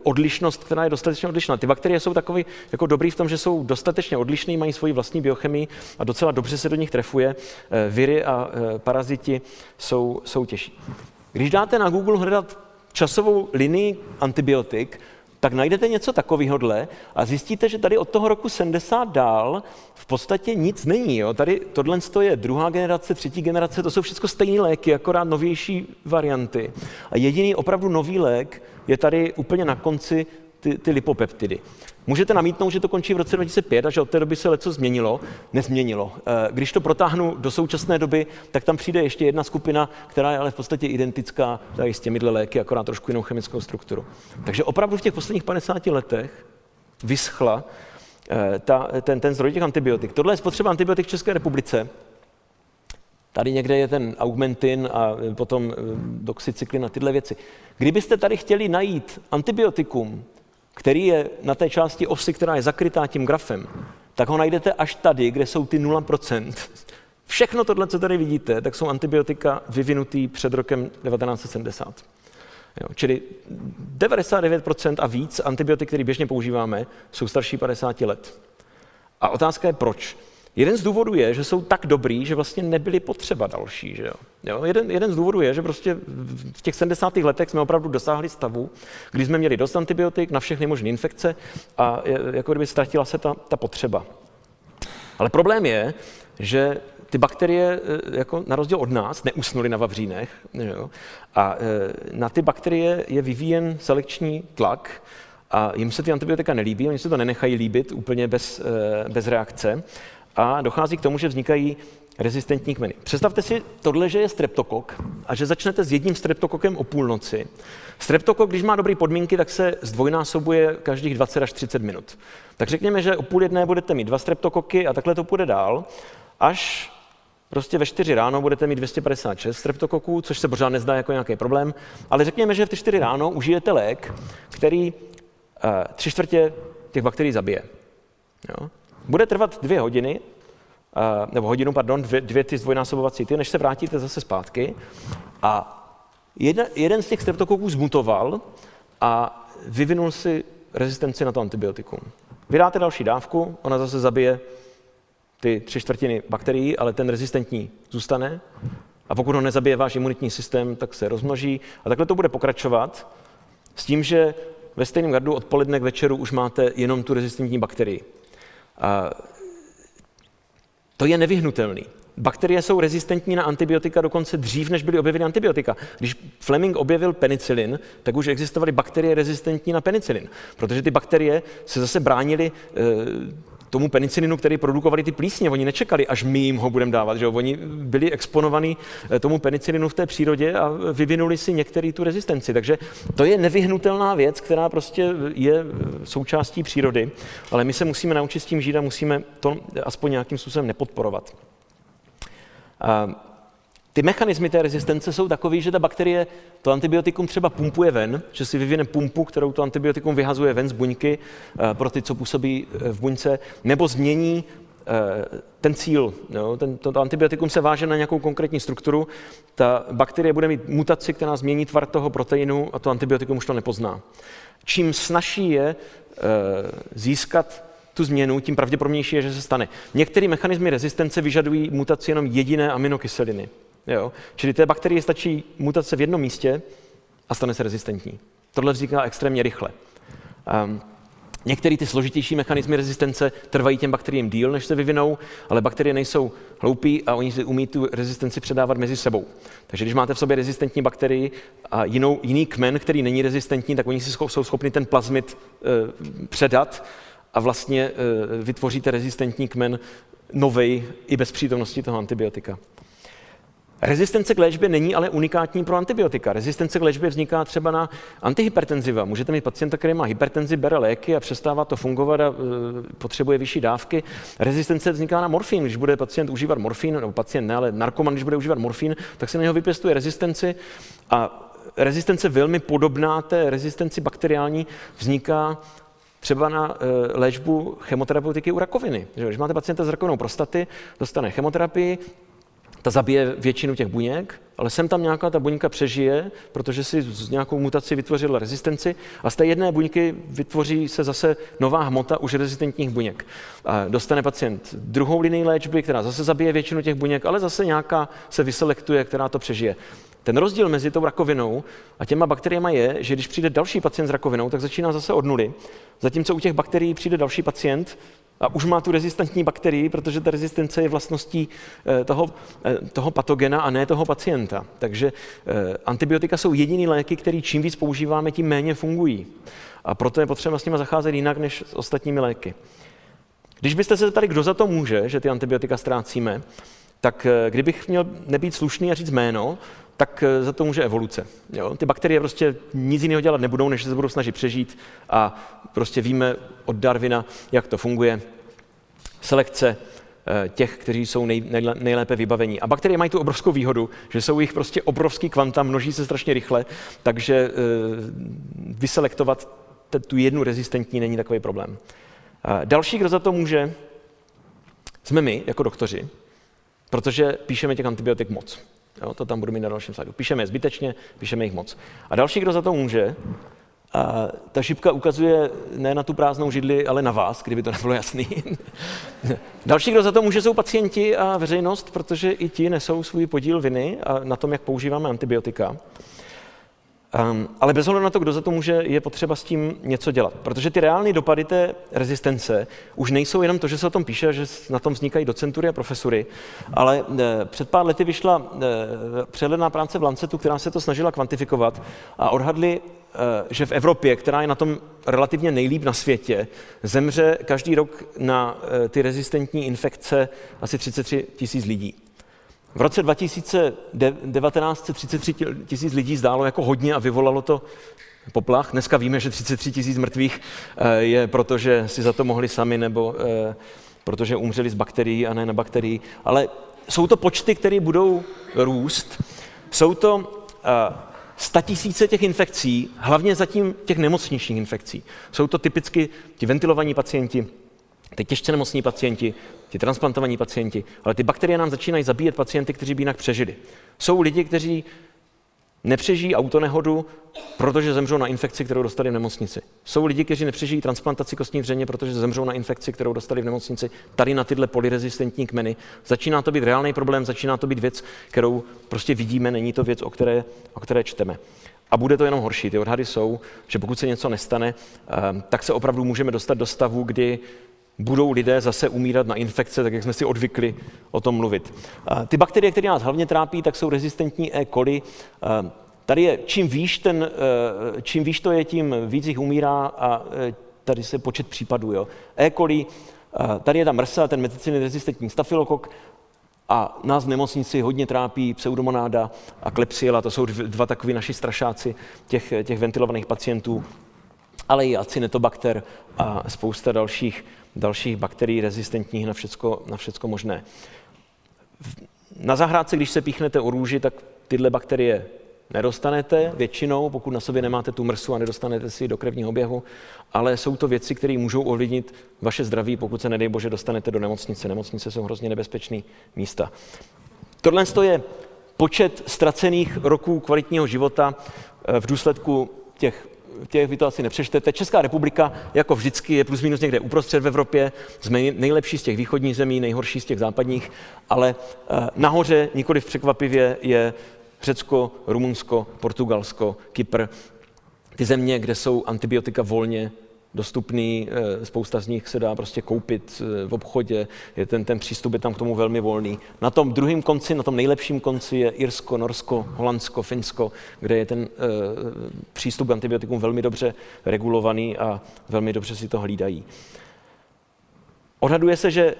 odlišnost, která je dostatečně odlišná. Ty bakterie bakterie jsou takový jako dobrý v tom, že jsou dostatečně odlišný, mají svoji vlastní biochemii a docela dobře se do nich trefuje. Eh, viry a eh, paraziti jsou, jsou těžší. Když dáte na Google hledat časovou linii antibiotik, tak najdete něco takového a zjistíte, že tady od toho roku 70 dál v podstatě nic není. Jo. Tady tohle je druhá generace, třetí generace, to jsou všechno stejné léky, akorát novější varianty. A jediný opravdu nový lék je tady úplně na konci ty, ty lipopeptidy. Můžete namítnout, že to končí v roce 2005 a že od té doby se leco změnilo. Nezměnilo. Eh, když to protáhnu do současné doby, tak tam přijde ještě jedna skupina, která je ale v podstatě identická s těmihle léky, akorát trošku jinou chemickou strukturu. Takže opravdu v těch posledních 50 letech vyschla eh, ta, ten, ten zdroj těch antibiotik. Tohle je spotřeba antibiotik v České republice. Tady někde je ten augmentin a potom eh, doxycyklin a tyhle věci. Kdybyste tady chtěli najít antibiotikum, který je na té části osy, která je zakrytá tím grafem, tak ho najdete až tady, kde jsou ty 0%. Všechno tohle, co tady vidíte, tak jsou antibiotika vyvinutý před rokem 1970. Jo, čili 99% a víc antibiotik, které běžně používáme, jsou starší 50 let. A otázka je proč. Jeden z důvodů je, že jsou tak dobrý, že vlastně nebyly potřeba další. Že jo? Jo, jeden, jeden z důvodů je, že prostě v těch 70. letech jsme opravdu dosáhli stavu, kdy jsme měli dost antibiotik na všechny možné infekce a jako kdyby ztratila se ta, ta potřeba. Ale problém je, že ty bakterie, e, jako na rozdíl od nás, neusnuly na vavřínech. Jo? A e, na ty bakterie je vyvíjen selekční tlak a jim se ty antibiotika nelíbí, oni se to nenechají líbit úplně bez, e, bez reakce a dochází k tomu, že vznikají rezistentní kmeny. Představte si tohle, že je streptokok a že začnete s jedním streptokokem o půlnoci. Streptokok, když má dobré podmínky, tak se zdvojnásobuje každých 20 až 30 minut. Tak řekněme, že o půl jedné budete mít dva streptokoky a takhle to půjde dál, až prostě ve 4 ráno budete mít 256 streptokoků, což se pořád nezdá jako nějaký problém, ale řekněme, že v ty 4 ráno užijete lék, který uh, tři čtvrtě těch bakterií zabije. Jo? Bude trvat dvě hodiny, nebo hodinu, pardon, dvě, dvě ty zdvojnásobovací ty, než se vrátíte zase zpátky. A jeden, jeden z těch streptokoků zmutoval a vyvinul si rezistenci na to antibiotikum. Vydáte další dávku, ona zase zabije ty tři čtvrtiny bakterií, ale ten rezistentní zůstane. A pokud ho nezabije váš imunitní systém, tak se rozmnoží. A takhle to bude pokračovat s tím, že ve stejném gardu odpoledne k večeru už máte jenom tu rezistentní bakterii. To je nevyhnutelný. Bakterie jsou rezistentní na antibiotika dokonce dřív, než byly objeveny antibiotika. Když Fleming objevil penicilin, tak už existovaly bakterie rezistentní na penicilin, protože ty bakterie se zase bránily e, tomu penicilinu, který produkovali ty plísně. Oni nečekali, až my jim ho budeme dávat. Že? Oni byli exponovaní eh, tomu penicilinu v té přírodě a vyvinuli si některý tu rezistenci. Takže to je nevyhnutelná věc, která prostě je eh, součástí přírody, ale my se musíme naučit s tím žít a musíme to aspoň nějakým způsobem nepodporovat. A ty mechanismy té rezistence jsou takové, že ta bakterie to antibiotikum třeba pumpuje ven, že si vyvine pumpu, kterou to antibiotikum vyhazuje ven z buňky eh, pro ty, co působí eh, v buňce, nebo změní eh, ten cíl. Jo? Ten, to, to antibiotikum se váže na nějakou konkrétní strukturu. Ta bakterie bude mít mutaci, která změní tvar toho proteinu a to antibiotikum už to nepozná. Čím snažší je získat tu změnu, tím pravděpodobnější je, že se stane. Některé mechanismy rezistence vyžadují mutaci jenom jediné aminokyseliny. Jo? Čili té bakterie stačí mutace v jednom místě a stane se rezistentní. Tohle vzniká extrémně rychle. Um, Některé ty složitější mechanismy rezistence trvají těm bakteriím díl, než se vyvinou, ale bakterie nejsou hloupí a oni si umí tu rezistenci předávat mezi sebou. Takže když máte v sobě rezistentní bakterii a jinou, jiný kmen, který není rezistentní, tak oni si jsou schopni ten plazmid e, předat a vlastně e, vytvoříte rezistentní kmen novej i bez přítomnosti toho antibiotika. Rezistence k léčbě není ale unikátní pro antibiotika. Rezistence k léčbě vzniká třeba na antihypertenziva. Můžete mít pacienta, který má hypertenzi, bere léky a přestává to fungovat a e, potřebuje vyšší dávky. Rezistence vzniká na morfín. Když bude pacient užívat morfín, nebo pacient ne, ale narkoman, když bude užívat morfín, tak se na něho vypěstuje rezistenci a rezistence velmi podobná té rezistenci bakteriální vzniká třeba na e, léčbu chemoterapeutiky u rakoviny. Když máte pacienta s rakovinou prostaty, dostane chemoterapii, ta zabije většinu těch buněk, ale sem tam nějaká ta buňka přežije, protože si z nějakou mutací vytvořila rezistenci a z té jedné buňky vytvoří se zase nová hmota už rezistentních buněk. A dostane pacient druhou linii léčby, která zase zabije většinu těch buněk, ale zase nějaká se vyselektuje, která to přežije. Ten rozdíl mezi tou rakovinou a těma bakteriemi je, že když přijde další pacient s rakovinou, tak začíná zase od nuly. Zatímco u těch bakterií přijde další pacient a už má tu rezistentní bakterii, protože ta rezistence je vlastností eh, toho, eh, toho patogena a ne toho pacienta. Takže eh, antibiotika jsou jediný léky, který čím víc používáme, tím méně fungují. A proto je potřeba s nimi zacházet jinak než s ostatními léky. Když byste se zeptali, kdo za to může, že ty antibiotika ztrácíme, tak kdybych měl nebýt slušný a říct jméno, tak za to může evoluce. Jo? Ty bakterie prostě nic jiného dělat nebudou, než se budou snažit přežít a prostě víme od Darwina, jak to funguje. Selekce eh, těch, kteří jsou nej, nejlépe vybavení. A bakterie mají tu obrovskou výhodu, že jsou jich prostě obrovský kvanta, množí se strašně rychle, takže e, vyselektovat tu jednu rezistentní není takový problém. Další, kdo za to může, jsme my, jako doktoři, protože píšeme těch antibiotik moc. Jo, to tam budu mít na dalším slajdu. Píšeme je zbytečně, píšeme jich moc. A další, kdo za to může, a ta šipka ukazuje ne na tu prázdnou židli, ale na vás, kdyby to nebylo jasný. Další, kdo za to může, jsou pacienti a veřejnost, protože i ti nesou svůj podíl viny a na tom, jak používáme antibiotika. Um, ale bez ohledu na to, kdo za to může, je potřeba s tím něco dělat. Protože ty reální dopady té rezistence už nejsou jenom to, že se o tom píše, že na tom vznikají docentury a profesury, ale e, před pár lety vyšla e, přehledná práce v Lancetu, která se to snažila kvantifikovat a odhadli, e, že v Evropě, která je na tom relativně nejlíp na světě, zemře každý rok na e, ty rezistentní infekce asi 33 tisíc lidí. V roce 2019 33 tisíc lidí zdálo jako hodně a vyvolalo to poplach. Dneska víme, že 33 tisíc mrtvých eh, je proto, že si za to mohli sami nebo eh, protože umřeli z bakterií a ne na bakterií. Ale jsou to počty, které budou růst. Jsou to eh, tisíce těch infekcí, hlavně zatím těch nemocničních infekcí. Jsou to typicky ti ventilovaní pacienti, ty těžce nemocní pacienti, ti transplantovaní pacienti, ale ty bakterie nám začínají zabíjet pacienty, kteří by jinak přežili. Jsou lidi, kteří nepřežijí autonehodu, protože zemřou na infekci, kterou dostali v nemocnici. Jsou lidi, kteří nepřežijí transplantaci kostní dřeně, protože zemřou na infekci, kterou dostali v nemocnici. Tady na tyhle polyrezistentní kmeny. Začíná to být reálný problém, začíná to být věc, kterou prostě vidíme, není to věc, o které, o které čteme. A bude to jenom horší. Ty odhady jsou, že pokud se něco nestane, eh, tak se opravdu můžeme dostat do stavu, kdy budou lidé zase umírat na infekce, tak jak jsme si odvykli o tom mluvit. Ty bakterie, které nás hlavně trápí, tak jsou rezistentní E. coli. Tady je, čím výš, ten, čím výš to je, tím víc jich umírá a tady se počet případů. Jo. E. coli, tady je ta mrsa, ten meticilin rezistentní stafilokok, a nás v nemocnici hodně trápí pseudomonáda a klepsiela, to jsou dva takový naši strašáci těch, těch ventilovaných pacientů, ale i acinetobakter a spousta dalších, dalších bakterií rezistentních na všecko, na všecko možné. Na zahrádce, když se píchnete o růži, tak tyhle bakterie nedostanete většinou, pokud na sobě nemáte tu mrsu a nedostanete si do krevního oběhu, ale jsou to věci, které můžou ovlivnit vaše zdraví, pokud se, nedej bože, dostanete do nemocnice. Nemocnice jsou hrozně nebezpečné místa. Tohle je počet ztracených roků kvalitního života eh, v důsledku těch těch vy to asi nepřečtete. Česká republika, jako vždycky, je plus minus někde uprostřed v Evropě. Jsme nejlepší z těch východních zemí, nejhorší z těch západních, ale eh, nahoře, nikoli překvapivě, je Řecko, Rumunsko, Portugalsko, Kypr, ty země, kde jsou antibiotika volně dostupný, eh, spousta z nich se dá prostě koupit eh, v obchodě, je ten, ten přístup je tam k tomu velmi volný. Na tom druhém konci, na tom nejlepším konci je Irsko, Norsko, Holandsko, Finsko, kde je ten uh, přístup k antibiotikům velmi dobře regulovaný a velmi dobře si to hlídají. Odhaduje se, že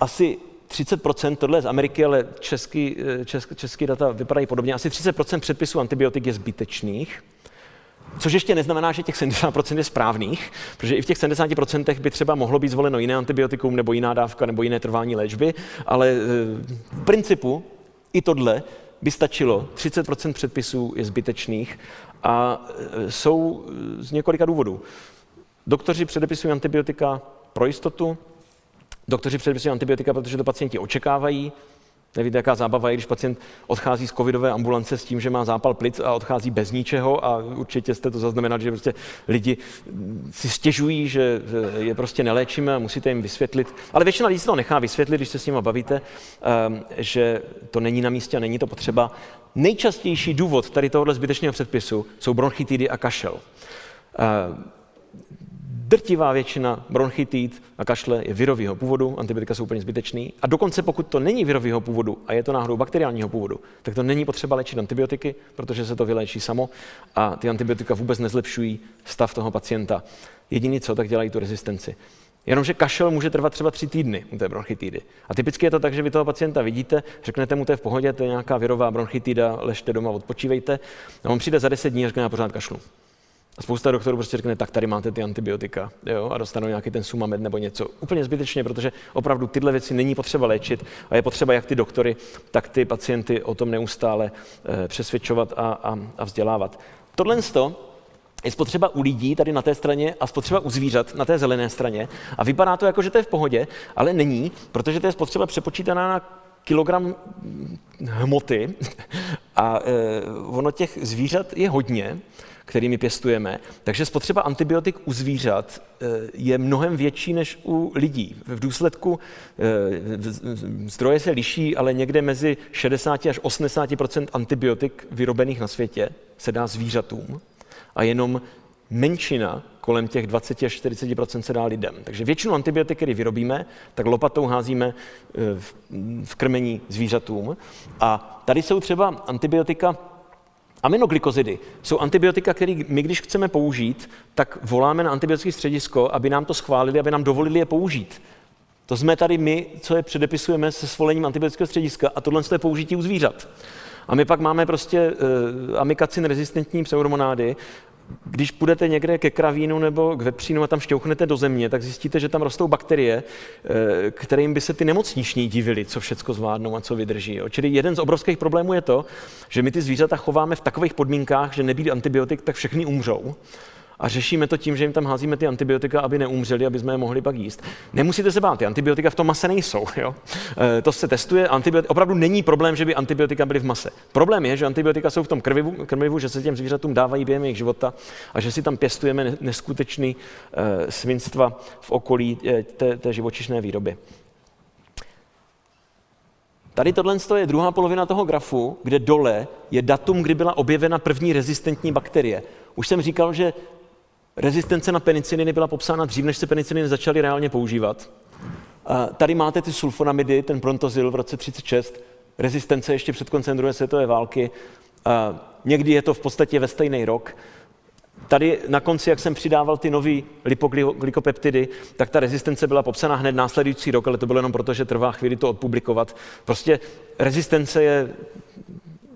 asi 30%, tohle je z Ameriky, ale český, český, český data vypadají podobně, asi 30% předpisů antibiotik je zbytečných, Což ještě neznamená, že těch 70% je správných, protože i v těch 70% by třeba mohlo být zvoleno jiné antibiotikum nebo jiná dávka nebo jiné trvání léčby, ale eh, v principu i tohle by stačilo. 30% předpisů je zbytečných a eh, jsou z několika důvodů. Doktoři předepisují antibiotika pro jistotu, Doktoři předepisují antibiotika, protože to pacienti očekávají. Nevíte, jaká zábava je, když pacient odchází z covidové ambulance s tím, že má zápal plic a odchází bez ničeho a určitě jste to zaznamenali, že prostě lidi si stěžují, že je prostě neléčíme a musíte jim vysvětlit. Ale většina lidí se to nechá vysvětlit, když se s nimi bavíte, ehm, že to není na místě a není to potřeba. Nejčastější důvod tady tohohle zbytečného předpisu jsou bronchitidy a kašel ehm, drtivá většina bronchitid a kašle je virového původu, antibiotika jsou úplně zbytečný. A dokonce pokud to není virového původu a je to náhodou bakteriálního původu, tak to není potřeba léčit antibiotiky, protože se to vyléčí samo a ty antibiotika vůbec nezlepšují stav toho pacienta. Jediný co, tak dělají tu rezistenci. Jenomže kašel může trvat třeba tři týdny u té bronchitidy. A typicky je to tak, že vy toho pacienta vidíte, řeknete mu, to je v pohodě, to je nějaká virová bronchitida, ležte doma, odpočívejte. A on přijde za 10 dní a řekne, já pořád kašlu. A spousta doktorů prostě řekne, tak tady máte ty antibiotika jo, a dostanou nějaký ten sumamed nebo něco. Úplně zbytečně, protože opravdu tyhle věci není potřeba léčit a je potřeba jak ty doktory, tak ty pacienty o tom neustále e, přesvědčovat a, a, a vzdělávat. Tohle je spotřeba u lidí tady na té straně a spotřeba u zvířat na té zelené straně. A vypadá to jako, že to je v pohodě, ale není, protože to je spotřeba přepočítaná na kilogram hmoty a e, ono těch zvířat je hodně kterými pěstujeme. Takže spotřeba antibiotik u zvířat eh, je mnohem větší než u lidí. V důsledku eh, zdroje se liší, ale někde mezi 60 až 80 antibiotik vyrobených na světě se dá zvířatům a jenom menšina, kolem těch 20 až 40% se dá lidem. Takže většinu antibiotik, který vyrobíme, tak lopatou házíme eh, v krmení zvířatům. A tady jsou třeba antibiotika Aminoglykozidy jsou antibiotika, které my, když chceme použít, tak voláme na antibiotické středisko, aby nám to schválili, aby nám dovolili je použít. To jsme tady my, co je předepisujeme se svolením antibiotického střediska a tohle je použití u zvířat. A my pak máme prostě uh, amikacin rezistentní pseudomonády, když půjdete někde ke kravínu nebo k vepřínu a tam šťouchnete do země, tak zjistíte, že tam rostou bakterie, eh, kterým by se ty nemocniční divili, co všechno zvládnou a co vydrží. Čili jeden z obrovských problémů je to, že my ty zvířata chováme v takových podmínkách, že nebýt antibiotik, tak všechny umřou a řešíme to tím, že jim tam házíme ty antibiotika, aby neumřeli, aby jsme je mohli pak jíst. Nemusíte se bát, ty antibiotika v tom mase nejsou. Jo? E, to se testuje, antibiotika, opravdu není problém, že by antibiotika byly v mase. Problém je, že antibiotika jsou v tom krvivu, krmivu, že se těm zvířatům dávají během jejich života a že si tam pěstujeme neskutečný e, svinstva v okolí e, té, té živočišné výroby. Tady tohle je druhá polovina toho grafu, kde dole je datum, kdy byla objevena první rezistentní bakterie. Už jsem říkal, že Rezistence na peniciliny byla popsána dřív, než se peniciliny začaly reálně používat. Tady máte ty sulfonamidy, ten prontozil v roce 36, rezistence ještě před koncem druhé světové války. Někdy je to v podstatě ve stejný rok. Tady na konci, jak jsem přidával ty nové lipoglykopeptidy, tak ta rezistence byla popsána hned následující rok, ale to bylo jenom proto, že trvá chvíli to odpublikovat. Prostě rezistence je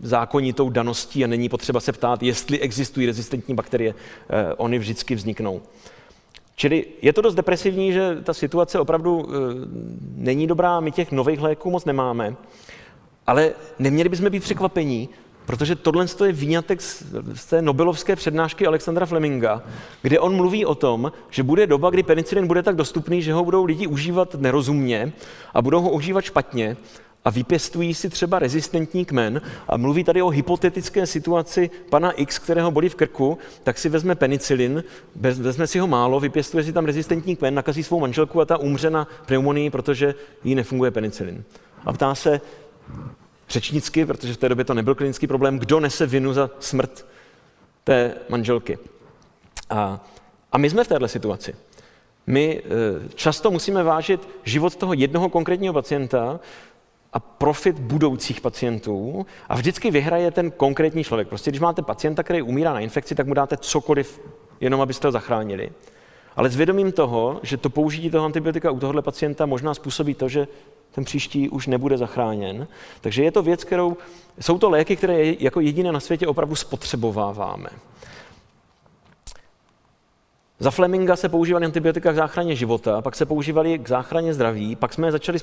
zákonitou daností a není potřeba se ptát, jestli existují rezistentní bakterie. Eh, Ony vždycky vzniknou. Čili je to dost depresivní, že ta situace opravdu eh, není dobrá, my těch nových léků moc nemáme, ale neměli bychom být překvapení, protože tohle je výňatek z té Nobelovské přednášky Alexandra Fleminga, kde on mluví o tom, že bude doba, kdy penicilin bude tak dostupný, že ho budou lidi užívat nerozumně a budou ho užívat špatně a vypěstují si třeba rezistentní kmen a mluví tady o hypotetické situaci pana X, kterého bolí v krku, tak si vezme penicilin, vezme si ho málo, vypěstuje si tam rezistentní kmen, nakazí svou manželku a ta umře na pneumonii, protože jí nefunguje penicilin. A ptá se řečnicky, protože v té době to nebyl klinický problém, kdo nese vinu za smrt té manželky. A, a my jsme v této situaci. My eh, často musíme vážit život toho jednoho konkrétního pacienta a profit budoucích pacientů a vždycky vyhraje ten konkrétní člověk. Prostě když máte pacienta, který umírá na infekci, tak mu dáte cokoliv, jenom abyste ho zachránili. Ale s vědomím toho, že to použití toho antibiotika u tohohle pacienta možná způsobí to, že ten příští už nebude zachráněn. Takže je to věc, kterou, jsou to léky, které jako jediné na světě opravdu spotřebováváme. Za Fleminga se používaly antibiotika k záchraně života, pak se používaly k záchraně zdraví, pak jsme je začali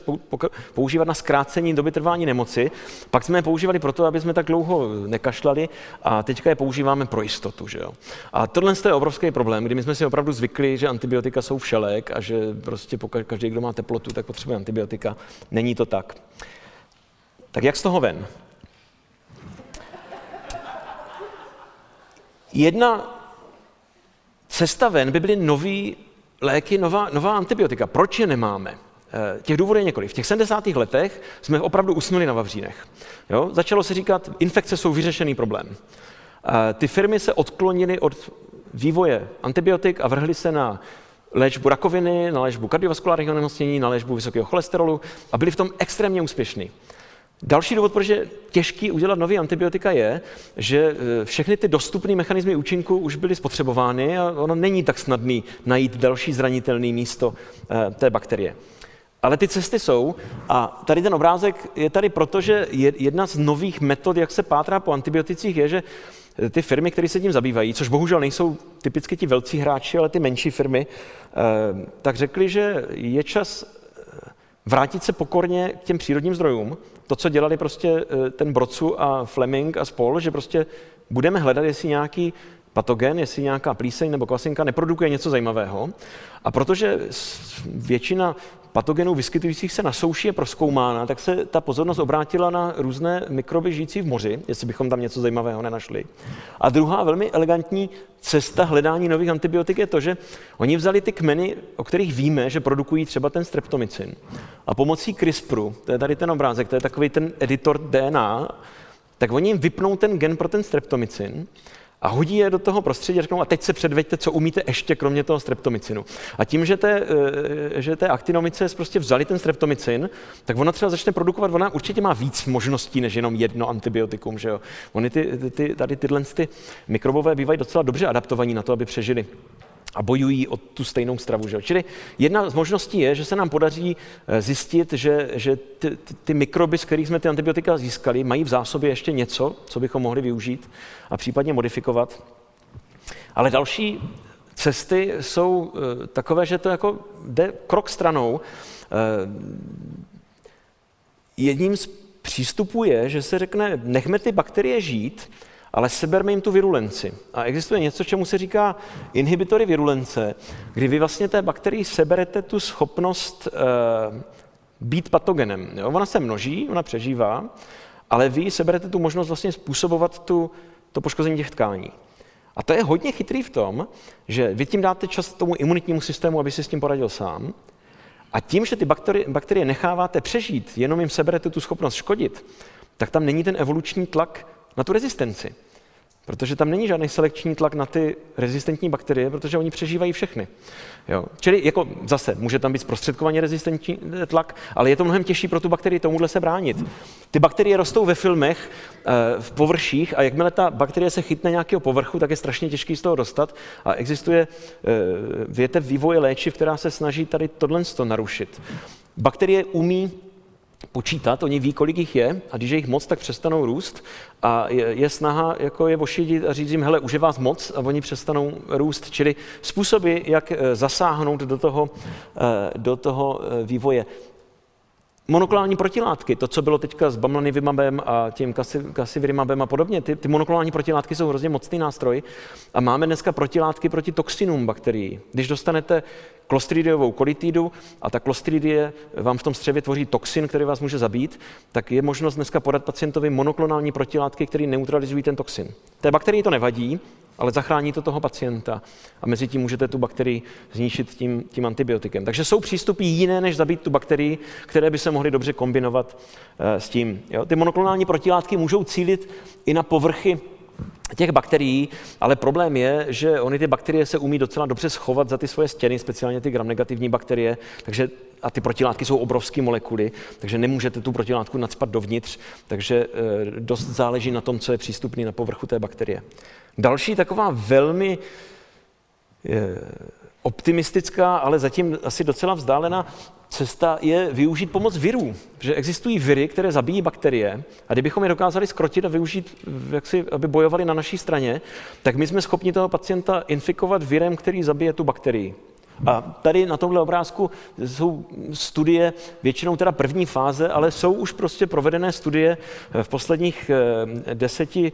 používat na zkrácení doby trvání nemoci, pak jsme je používali proto, aby jsme tak dlouho nekašlali a teďka je používáme pro jistotu. Že jo? A tohle je obrovský problém, kdy my jsme si opravdu zvykli, že antibiotika jsou všelek a že prostě každý, kdo má teplotu, tak potřebuje antibiotika. Není to tak. Tak jak z toho ven? Jedna Cesta ven by byly nový léky, nová, nová antibiotika. Proč je nemáme? Eh, těch důvodů je několik. V těch 70. letech jsme opravdu usnuli na Vavřínech. Jo? Začalo se říkat, infekce jsou vyřešený problém. Eh, ty firmy se odklonily od vývoje antibiotik a vrhly se na léčbu rakoviny, na léčbu kardiovaskulárních onemocnění, na léčbu vysokého cholesterolu a byli v tom extrémně úspěšní. Další důvod, proč je těžký udělat nový antibiotika, je, že e, všechny ty dostupné mechanismy účinku už byly spotřebovány a ono není tak snadný najít další zranitelné místo e, té bakterie. Ale ty cesty jsou a tady ten obrázek je tady proto, že jedna z nových metod, jak se pátrá po antibioticích, je, že ty firmy, které se tím zabývají, což bohužel nejsou typicky ti velcí hráči, ale ty menší firmy, tak řekli, že je čas vrátit se pokorně k těm přírodním zdrojům, to, co dělali prostě eh, ten Brocu a Fleming a spol, že prostě budeme hledat, jestli nějaký patogen, jestli nějaká plíseň nebo kvasinka neprodukuje něco zajímavého. A protože většina patogenů vyskytujících se na souši je proskoumána, tak se ta pozornost obrátila na různé mikroby žijící v moři, jestli bychom tam něco zajímavého nenašli. A druhá velmi elegantní cesta hledání nových antibiotik je to, že oni vzali ty kmeny, o kterých víme, že produkují třeba ten streptomycin. A pomocí CRISPRu, to je tady ten obrázek, to je takový ten editor DNA, tak oni jim vypnou ten gen pro ten streptomycin a hodí je do toho prostředí a řeknou, a teď se předveďte, co umíte ještě kromě toho streptomycinu. A tím, že té, eh, že té aktinomice prostě vzali ten streptomycin, tak ona třeba začne produkovat, ona určitě má víc možností než jenom jedno antibiotikum. Že jo? Oni ty, ty, tady tyhle ty mikrobové bývají docela dobře adaptovaní na to, aby přežili a bojují o tu stejnou stravu. Že? Čili jedna z možností je, že se nám podaří eh, zjistit, že, že ty, ty, mikroby, z kterých jsme ty antibiotika získali, mají v zásobě ještě něco, co bychom mohli využít a případně modifikovat. Ale další cesty jsou eh, takové, že to jako jde krok stranou. Eh, jedním z přístupů je, že se řekne, nechme ty bakterie žít, ale seberme jim tu virulenci. A existuje něco, čemu se říká inhibitory virulence, kdy vy vlastně té bakterii seberete tu schopnost uh, být patogenem. Jo? Ona se množí, ona přežívá, ale vy seberete tu možnost vlastně způsobovat tu, to poškození těch tkání. A to je hodně chytrý v tom, že vy tím dáte čas tomu imunitnímu systému, aby si s tím poradil sám, a tím, že ty bakterie, bakterie necháváte přežít, jenom jim seberete tu schopnost škodit, tak tam není ten evoluční tlak na tu rezistenci. Protože tam není žádný selekční tlak na ty rezistentní bakterie, protože oni přežívají všechny. Jo. Čili jako zase může tam být zprostředkovaně rezistentní tlak, ale je to mnohem těžší pro tu bakterii tomuhle se bránit. Ty bakterie rostou ve filmech, eh, v površích a jakmile ta bakterie se chytne nějakého povrchu, tak je strašně těžký z toho dostat a existuje eh, větev vývoje léčiv, která se snaží tady tohle narušit. Bakterie umí počítat, oni ví, kolik jich je a když je jich moc, tak přestanou růst a je, je snaha jako je ošidit a říct jim, hele, už je vás moc a oni přestanou růst. Čili způsoby, jak eh, zasáhnout do toho, eh, do toho eh, vývoje. Monoklonální protilátky, to, co bylo teďka s bamlanivimabem a tím kasivirimabem a podobně, ty, ty monoklonální protilátky jsou hrozně mocný nástroj a máme dneska protilátky proti toxinům bakterií. Když dostanete klostridiovou kolitidu a ta klostridie vám v tom střevě tvoří toxin, který vás může zabít, tak je možnost dneska podat pacientovi monoklonální protilátky, které neutralizují ten toxin. Té bakterii to nevadí, ale zachrání to toho pacienta a mezi tím můžete tu bakterii zničit tím, tím antibiotikem. Takže jsou přístupy jiné, než zabít tu bakterii, které by se mohly dobře kombinovat uh, s tím. Jo? Ty monoklonální protilátky můžou cílit i na povrchy těch bakterií, ale problém je, že oni ty bakterie se umí docela dobře schovat za ty svoje stěny, speciálně ty gram-negativní bakterie, takže a ty protilátky jsou obrovské molekuly, takže nemůžete tu protilátku nadspat dovnitř, takže e, dost záleží na tom, co je přístupný na povrchu té bakterie. Další taková velmi e, optimistická, ale zatím asi docela vzdálená cesta je využít pomoc virů. Že existují viry, které zabíjí bakterie a kdybychom je dokázali skrotit a využít, jak si, aby bojovali na naší straně, tak my jsme schopni toho pacienta infikovat virem, který zabije tu bakterii. A tady na tomhle obrázku jsou studie, většinou teda první fáze, ale jsou už prostě provedené studie v posledních 10-15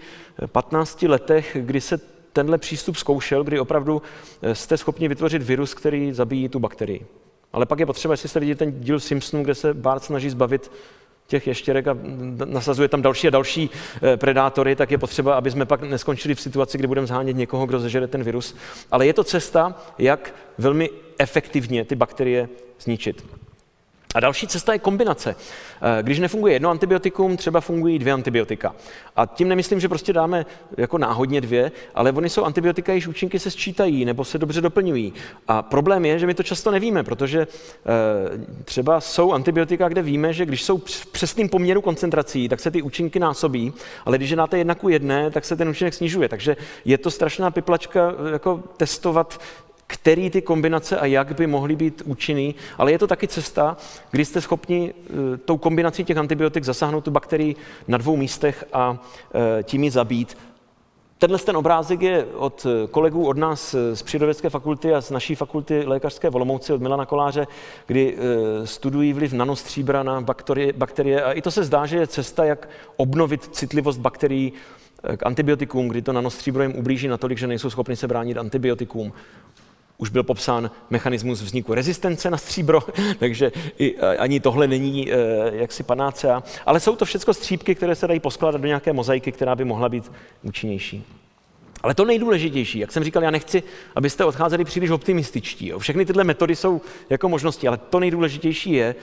eh, letech, kdy se tenhle přístup zkoušel, kdy opravdu eh, jste schopni vytvořit virus, který zabíjí tu bakterii. Ale pak je potřeba, jestli jste viděli ten díl Simpsonů, kde se Bart snaží zbavit těch ještěrek a nasazuje tam další a další eh, predátory, tak je potřeba, aby jsme pak neskončili v situaci, kdy budeme zhánět někoho, kdo zežere ten virus. Ale je to cesta, jak velmi efektivně ty bakterie zničit. A další cesta je kombinace. Eh, když nefunguje jedno antibiotikum, třeba fungují dvě antibiotika. A tím nemyslím, že prostě dáme jako náhodně dvě, ale oni jsou antibiotika, jejichž účinky se sčítají nebo se dobře doplňují. A problém je, že my to často nevíme, protože eh, třeba jsou antibiotika, kde víme, že když jsou v přesným poměru koncentrací, tak se ty účinky násobí, ale když je dáte jedna ku jedné, tak se ten účinek snižuje. Takže je to strašná piplačka jako testovat který ty kombinace a jak by mohly být účinný, ale je to taky cesta, kdy jste schopni e, tou kombinací těch antibiotik zasáhnout tu bakterii na dvou místech a e, tím ji zabít. Tenhle ten obrázek je od kolegů od nás z Přírodovědské fakulty a z naší fakulty lékařské Volomouci od Milana Koláře, kdy studují vliv nanostříbra na bakterie, bakterie a i to se zdá, že je cesta, jak obnovit citlivost bakterií k antibiotikům, kdy to nanostříbro jim ublíží natolik, že nejsou schopni se bránit antibiotikům už byl popsán mechanismus vzniku rezistence na stříbro, takže i, ani tohle není e, jaksi panácea. Ale jsou to všechno střípky, které se dají poskládat do nějaké mozaiky, která by mohla být účinnější. Ale to nejdůležitější, jak jsem říkal, já nechci, abyste odcházeli příliš optimističtí. Jo. Všechny tyhle metody jsou jako možnosti, ale to nejdůležitější je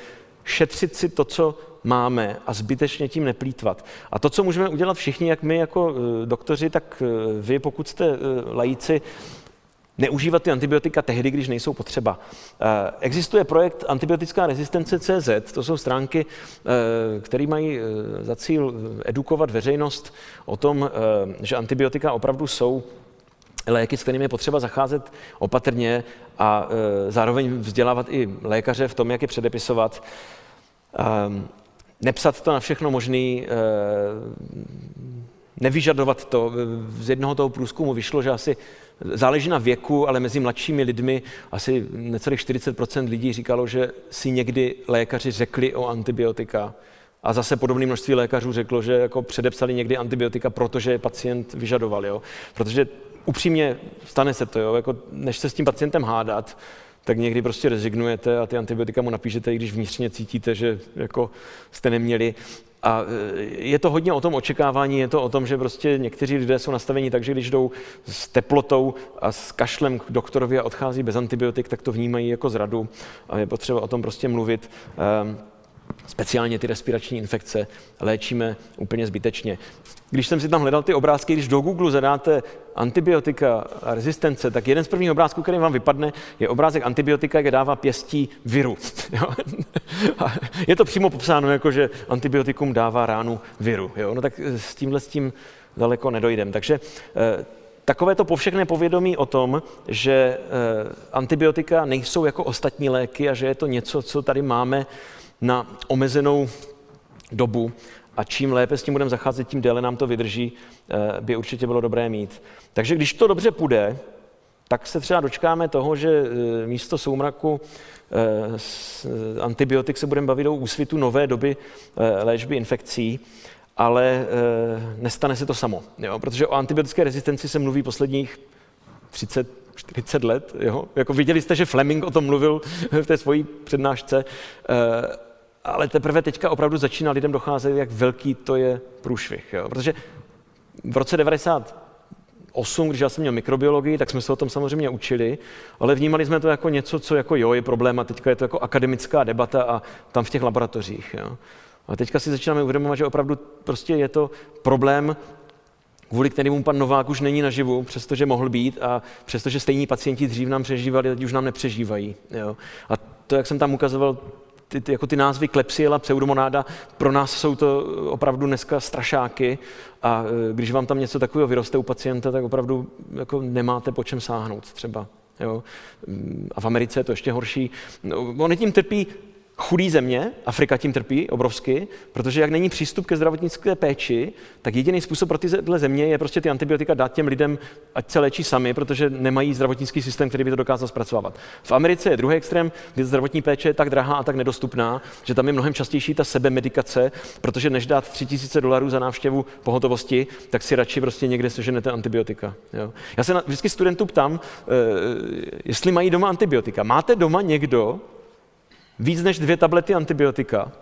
šetřit si to, co máme a zbytečně tím neplýtvat. A to, co můžeme udělat všichni, jak my jako e, doktoři, tak e, vy, pokud jste lajíci, neužívat ty antibiotika tehdy, když nejsou potřeba. Eh, existuje projekt Antibiotická rezistence CZ, to jsou stránky, eh, které mají eh, za cíl edukovat veřejnost o tom, že antibiotika opravdu jsou léky, s kterými je potřeba zacházet opatrně a zároveň vzdělávat i lékaře v tom, jak je předepisovat. Nepsat to na všechno možný, nevyžadovat to. Z jednoho toho průzkumu vyšlo, že asi záleží na věku, ale mezi mladšími lidmi asi necelých 40% lidí říkalo, že si někdy lékaři řekli o antibiotika. A zase podobné množství lékařů řeklo, že jako předepsali někdy antibiotika, protože je pacient vyžadoval. Jo? Protože upřímně stane se to, jo? Jako, než se s tím pacientem hádat, tak někdy prostě rezignujete a ty antibiotika mu napíšete, i když vnitřně cítíte, že jako jste neměli. A e, je to hodně o tom očekávání, je to o tom, že prostě někteří lidé jsou nastaveni tak, že když jdou s teplotou a s kašlem k doktorovi a odchází bez antibiotik, tak to vnímají jako zradu a je potřeba o tom prostě mluvit. Speciálně ty respirační infekce, léčíme úplně zbytečně. Když jsem si tam hledal ty obrázky, když do Google zadáte antibiotika a rezistence, tak jeden z prvních obrázků, který vám vypadne, je obrázek antibiotika, kde dává pěstí viru. je to přímo popsáno jako, že antibiotikum dává ránu viru. Jo? No tak s tímhle s tím daleko nedojdem. Takže eh, takové to povšechné povědomí o tom, že eh, antibiotika nejsou jako ostatní léky a že je to něco, co tady máme na omezenou dobu a čím lépe s tím budeme zacházet, tím déle nám to vydrží, eh, by určitě bylo dobré mít. Takže když to dobře půjde, tak se třeba dočkáme toho, že místo soumraku antibiotik se budeme bavit o úsvitu nové doby léčby infekcí ale nestane se to samo, jo? protože o antibiotické rezistenci se mluví posledních 30, 40 let. Jo? Jako viděli jste, že Fleming o tom mluvil v té svojí přednášce, e, ale teprve teďka opravdu začíná lidem docházet, jak velký to je průšvih. Jo? Protože v roce 90 8, když já jsem měl mikrobiologii, tak jsme se o tom samozřejmě učili, ale vnímali jsme to jako něco, co jako jo, je problém a teďka je to jako akademická debata a tam v těch laboratořích. Jo. A teďka si začínáme uvědomovat, že opravdu prostě je to problém, kvůli kterému pan Novák už není naživu, přestože mohl být a přestože stejní pacienti dřív nám přežívali, teď už nám nepřežívají. Jo. A to, jak jsem tam ukazoval, ty, ty, jako ty názvy klepsiela, pseudomonáda, pro nás jsou to opravdu dneska strašáky a e, když vám tam něco takového vyroste u pacienta, tak opravdu jako nemáte po čem sáhnout třeba. Jo. A v Americe je to ještě horší. No, oni tím trpí chudý země, Afrika tím trpí obrovsky, protože jak není přístup ke zdravotnické péči, tak jediný způsob pro tyhle země je prostě ty antibiotika dát těm lidem, ať se léčí sami, protože nemají zdravotnický systém, který by to dokázal zpracovat. V Americe je druhý extrém, kdy zdravotní péče je tak drahá a tak nedostupná, že tam je mnohem častější ta sebemedikace, protože než dát 3000 dolarů za návštěvu pohotovosti, tak si radši prostě někde seženete antibiotika. Jo. Já se na, vždycky studentů ptám, e, jestli mají doma antibiotika. Máte doma někdo, víc než dvě tablety antibiotika.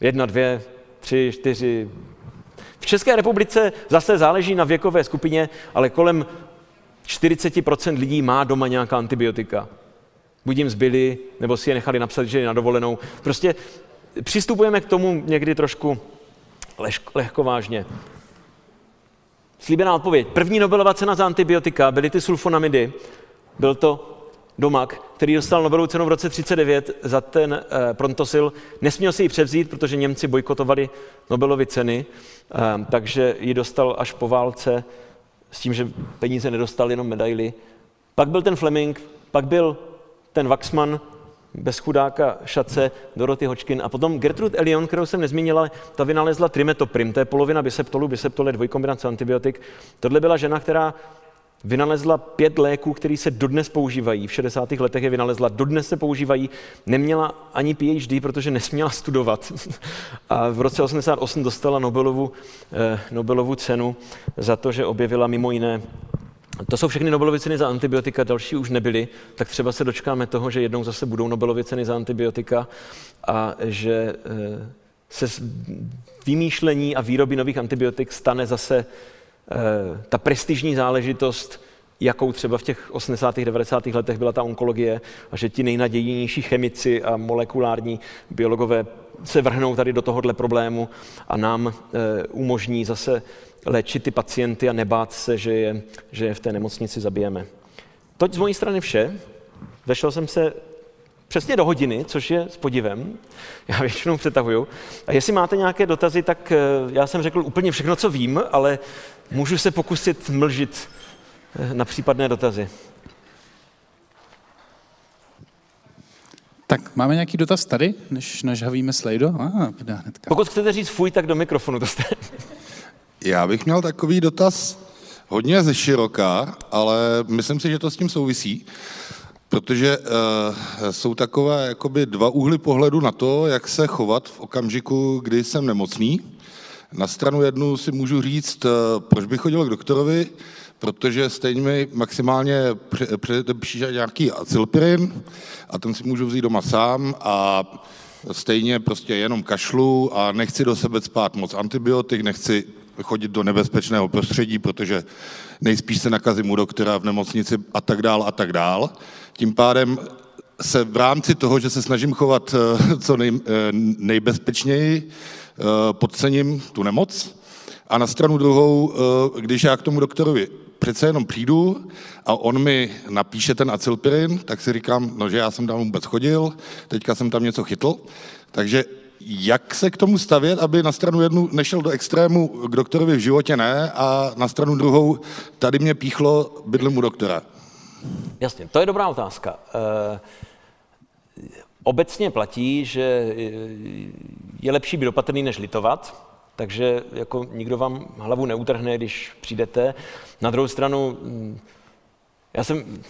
Jedna, dvě, tři, čtyři. V České republice zase záleží na věkové skupině, ale kolem 40% lidí má doma nějaká antibiotika. Buď jim zbyli, nebo si je nechali napsat, že je na dovolenou. Prostě přistupujeme k tomu někdy trošku lehko vážně. Slíbená odpověď. První Nobelova cena za antibiotika byly ty sulfonamidy. Byl to Domak, který dostal Nobelovu cenu v roce 39 za ten eh, prontosil, nesměl si ji převzít, protože Němci bojkotovali Nobelovy ceny, eh, takže ji dostal až po válce s tím, že peníze nedostal, jenom medaily. Pak byl ten Fleming, pak byl ten Waxman, bez chudáka šace, Dorothy Hodgkin a potom Gertrude Elion, kterou jsem nezmínila, ta vynalezla trimetoprim, to je polovina biseptolu, biseptol je dvojkombinace antibiotik. Tohle byla žena, která Vynalezla pět léků, které se dodnes používají. V 60. letech je vynalezla, dodnes se používají. Neměla ani PhD, protože nesměla studovat. A v roce 88 dostala Nobelovu, eh, Nobelovu cenu za to, že objevila mimo jiné to jsou všechny Nobelovy ceny za antibiotika, další už nebyly, tak třeba se dočkáme toho, že jednou zase budou Nobelovy ceny za antibiotika a že eh, se vymýšlení a výroby nových antibiotik stane zase ta prestižní záležitost, jakou třeba v těch 80. 90. letech byla ta onkologie a že ti nejnadějnější chemici a molekulární biologové se vrhnou tady do tohohle problému a nám e, umožní zase léčit ty pacienty a nebát se, že je, že je v té nemocnici zabijeme. Toť z mojí strany vše. Vešel jsem se přesně do hodiny, což je s podivem. Já většinou přetahuju. A jestli máte nějaké dotazy, tak eh, já jsem řekl úplně všechno, co vím, ale můžu se pokusit mlžit eh, na případné dotazy.
Tak máme nějaký dotaz tady, než nažhavíme slajdo? Ah,
hnedka. Pokud chcete říct fuj, tak do mikrofonu to jste.
Já bych měl takový dotaz hodně ze široká, ale myslím si, že to s tím souvisí protože uh, jsou takové jakoby dva úhly pohledu na to, jak se chovat v okamžiku, kdy jsem nemocný. Na stranu jednu si můžu říct, uh, proč bych chodil k doktorovi, protože stejně mi maximálně předepíše nějaký acilpirin a ten si můžu vzít doma sám a stejně prostě jenom kašlu a nechci do sebe spát moc antibiotik, nechci chodit do nebezpečného prostředí, protože nejspíš se nakazím u doktora v nemocnici a tak dál a tak dál. Tím pádem se v rámci toho, že se snažím chovat co nej, nejbezpečněji, podcením tu nemoc. A na stranu druhou, když já k tomu doktorovi přece jenom přijdu a on mi napíše ten acylpirin, tak si říkám, no že já jsem tam vůbec chodil, teďka jsem tam něco chytl. Takže jak se k tomu stavět, aby na stranu jednu nešel do extrému k doktorovi v životě ne a na stranu druhou tady mě píchlo bydlím u doktora?
Jasně, to je dobrá otázka. E, obecně platí, že je lepší být opatrný, než litovat takže jako nikdo vám hlavu neutrhne, když přijdete. Na druhou stranu, mm, já jsem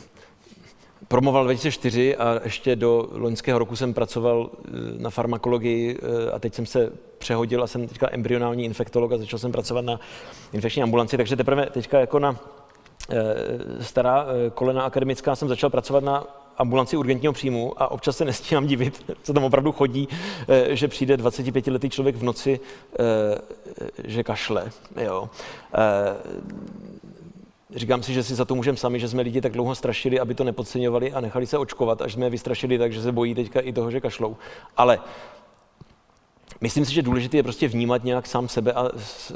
promoval 2004 a ještě do loňského roku jsem pracoval eh, na farmakologii eh, a teď jsem se přehodil a jsem teďka embryonální infektolog a začal jsem pracovat na infekční ambulanci, takže teprve teďka jako na eh, stará kolena akademická jsem začal pracovat na ambulanci urgentního příjmu a občas se nestíhám divit, co tam opravdu chodí, eh, že přijde 25-letý člověk v noci, eh, že kašle. Jo. Eh, říkám si, že si za to můžeme sami, že jsme lidi tak dlouho strašili, aby to nepodceňovali a nechali se očkovat, až jsme je vystrašili tak, že se bojí teďka i toho, že kašlou. Ale myslím si, že důležité je prostě vnímat nějak sám sebe a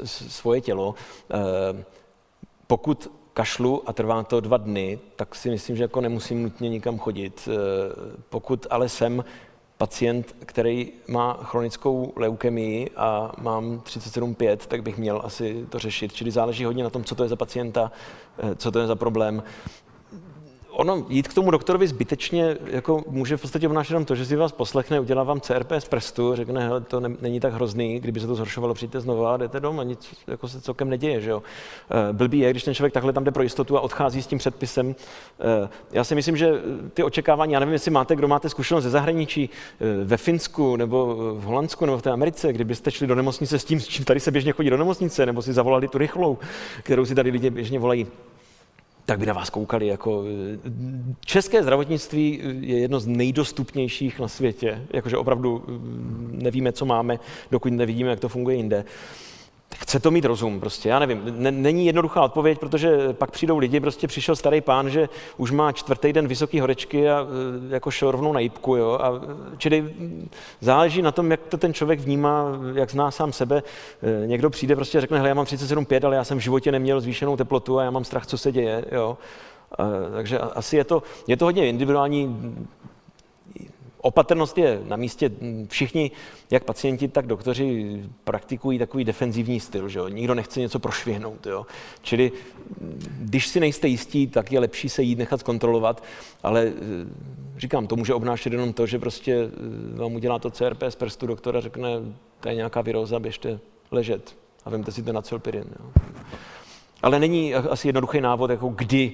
svoje tělo. Pokud kašlu a trvá to dva dny, tak si myslím, že jako nemusím nutně nikam chodit. Eh, pokud ale jsem pacient, který má chronickou leukemii a mám 37,5, tak bych měl asi to řešit. Čili záleží hodně na tom, co to je za pacienta, eh, co to je za problém ono jít k tomu doktorovi zbytečně jako může v podstatě obnášet jenom to, že si vás poslechne, udělá vám CRP z prstu, řekne, hele, to ne, není tak hrozný, kdyby se to zhoršovalo, přijďte znovu a jdete doma, nic jako se celkem neděje, že jo. E, blbý je, když ten člověk takhle tam jde pro jistotu a odchází s tím předpisem. E, já si myslím, že ty očekávání, já nevím, jestli máte, kdo máte zkušenost ze zahraničí, e, ve Finsku nebo v Holandsku nebo v té Americe, kdybyste šli do nemocnice s tím, s čím tady se běžně chodí do nemocnice, nebo si zavolali tu rychlou, kterou si tady lidi běžně volají tak by na vás koukali. Jako, české zdravotnictví je jedno z nejdostupnějších na světě. Jakože opravdu mm, nevíme, co máme, dokud nevidíme, jak to funguje jinde. Chce to mít rozum, prostě, já nevím. Není jednoduchá odpověď, protože pak přijdou lidi, prostě přišel starý pán, že už má čtvrtý den vysoký horečky a e, jako šel rovnou na jípku, jo. A, čili mm, záleží na tom, jak to ten člověk vnímá, jak zná sám sebe. E, někdo přijde prostě a řekne, hele, já mám 37,5, ale já jsem v životě neměl zvýšenou teplotu a já mám strach, co se děje, jo. Takže asi je to, je to hodně individuální Opatrnost je na místě. Všichni, jak pacienti, tak doktoři, praktikují takový defenzivní styl. Že jo? Nikdo nechce něco prošvihnout. Jo? Čili když si nejste jistí, tak je lepší se jít nechat zkontrolovat, ale eh, říkám, to může obnášet jenom to, že prostě eh, vám udělá to CRP z prstu doktora, řekne, to je nějaká viróza, běžte ležet a vemte si to na celpirin. Jo? Ale není asi jednoduchý návod, jako kdy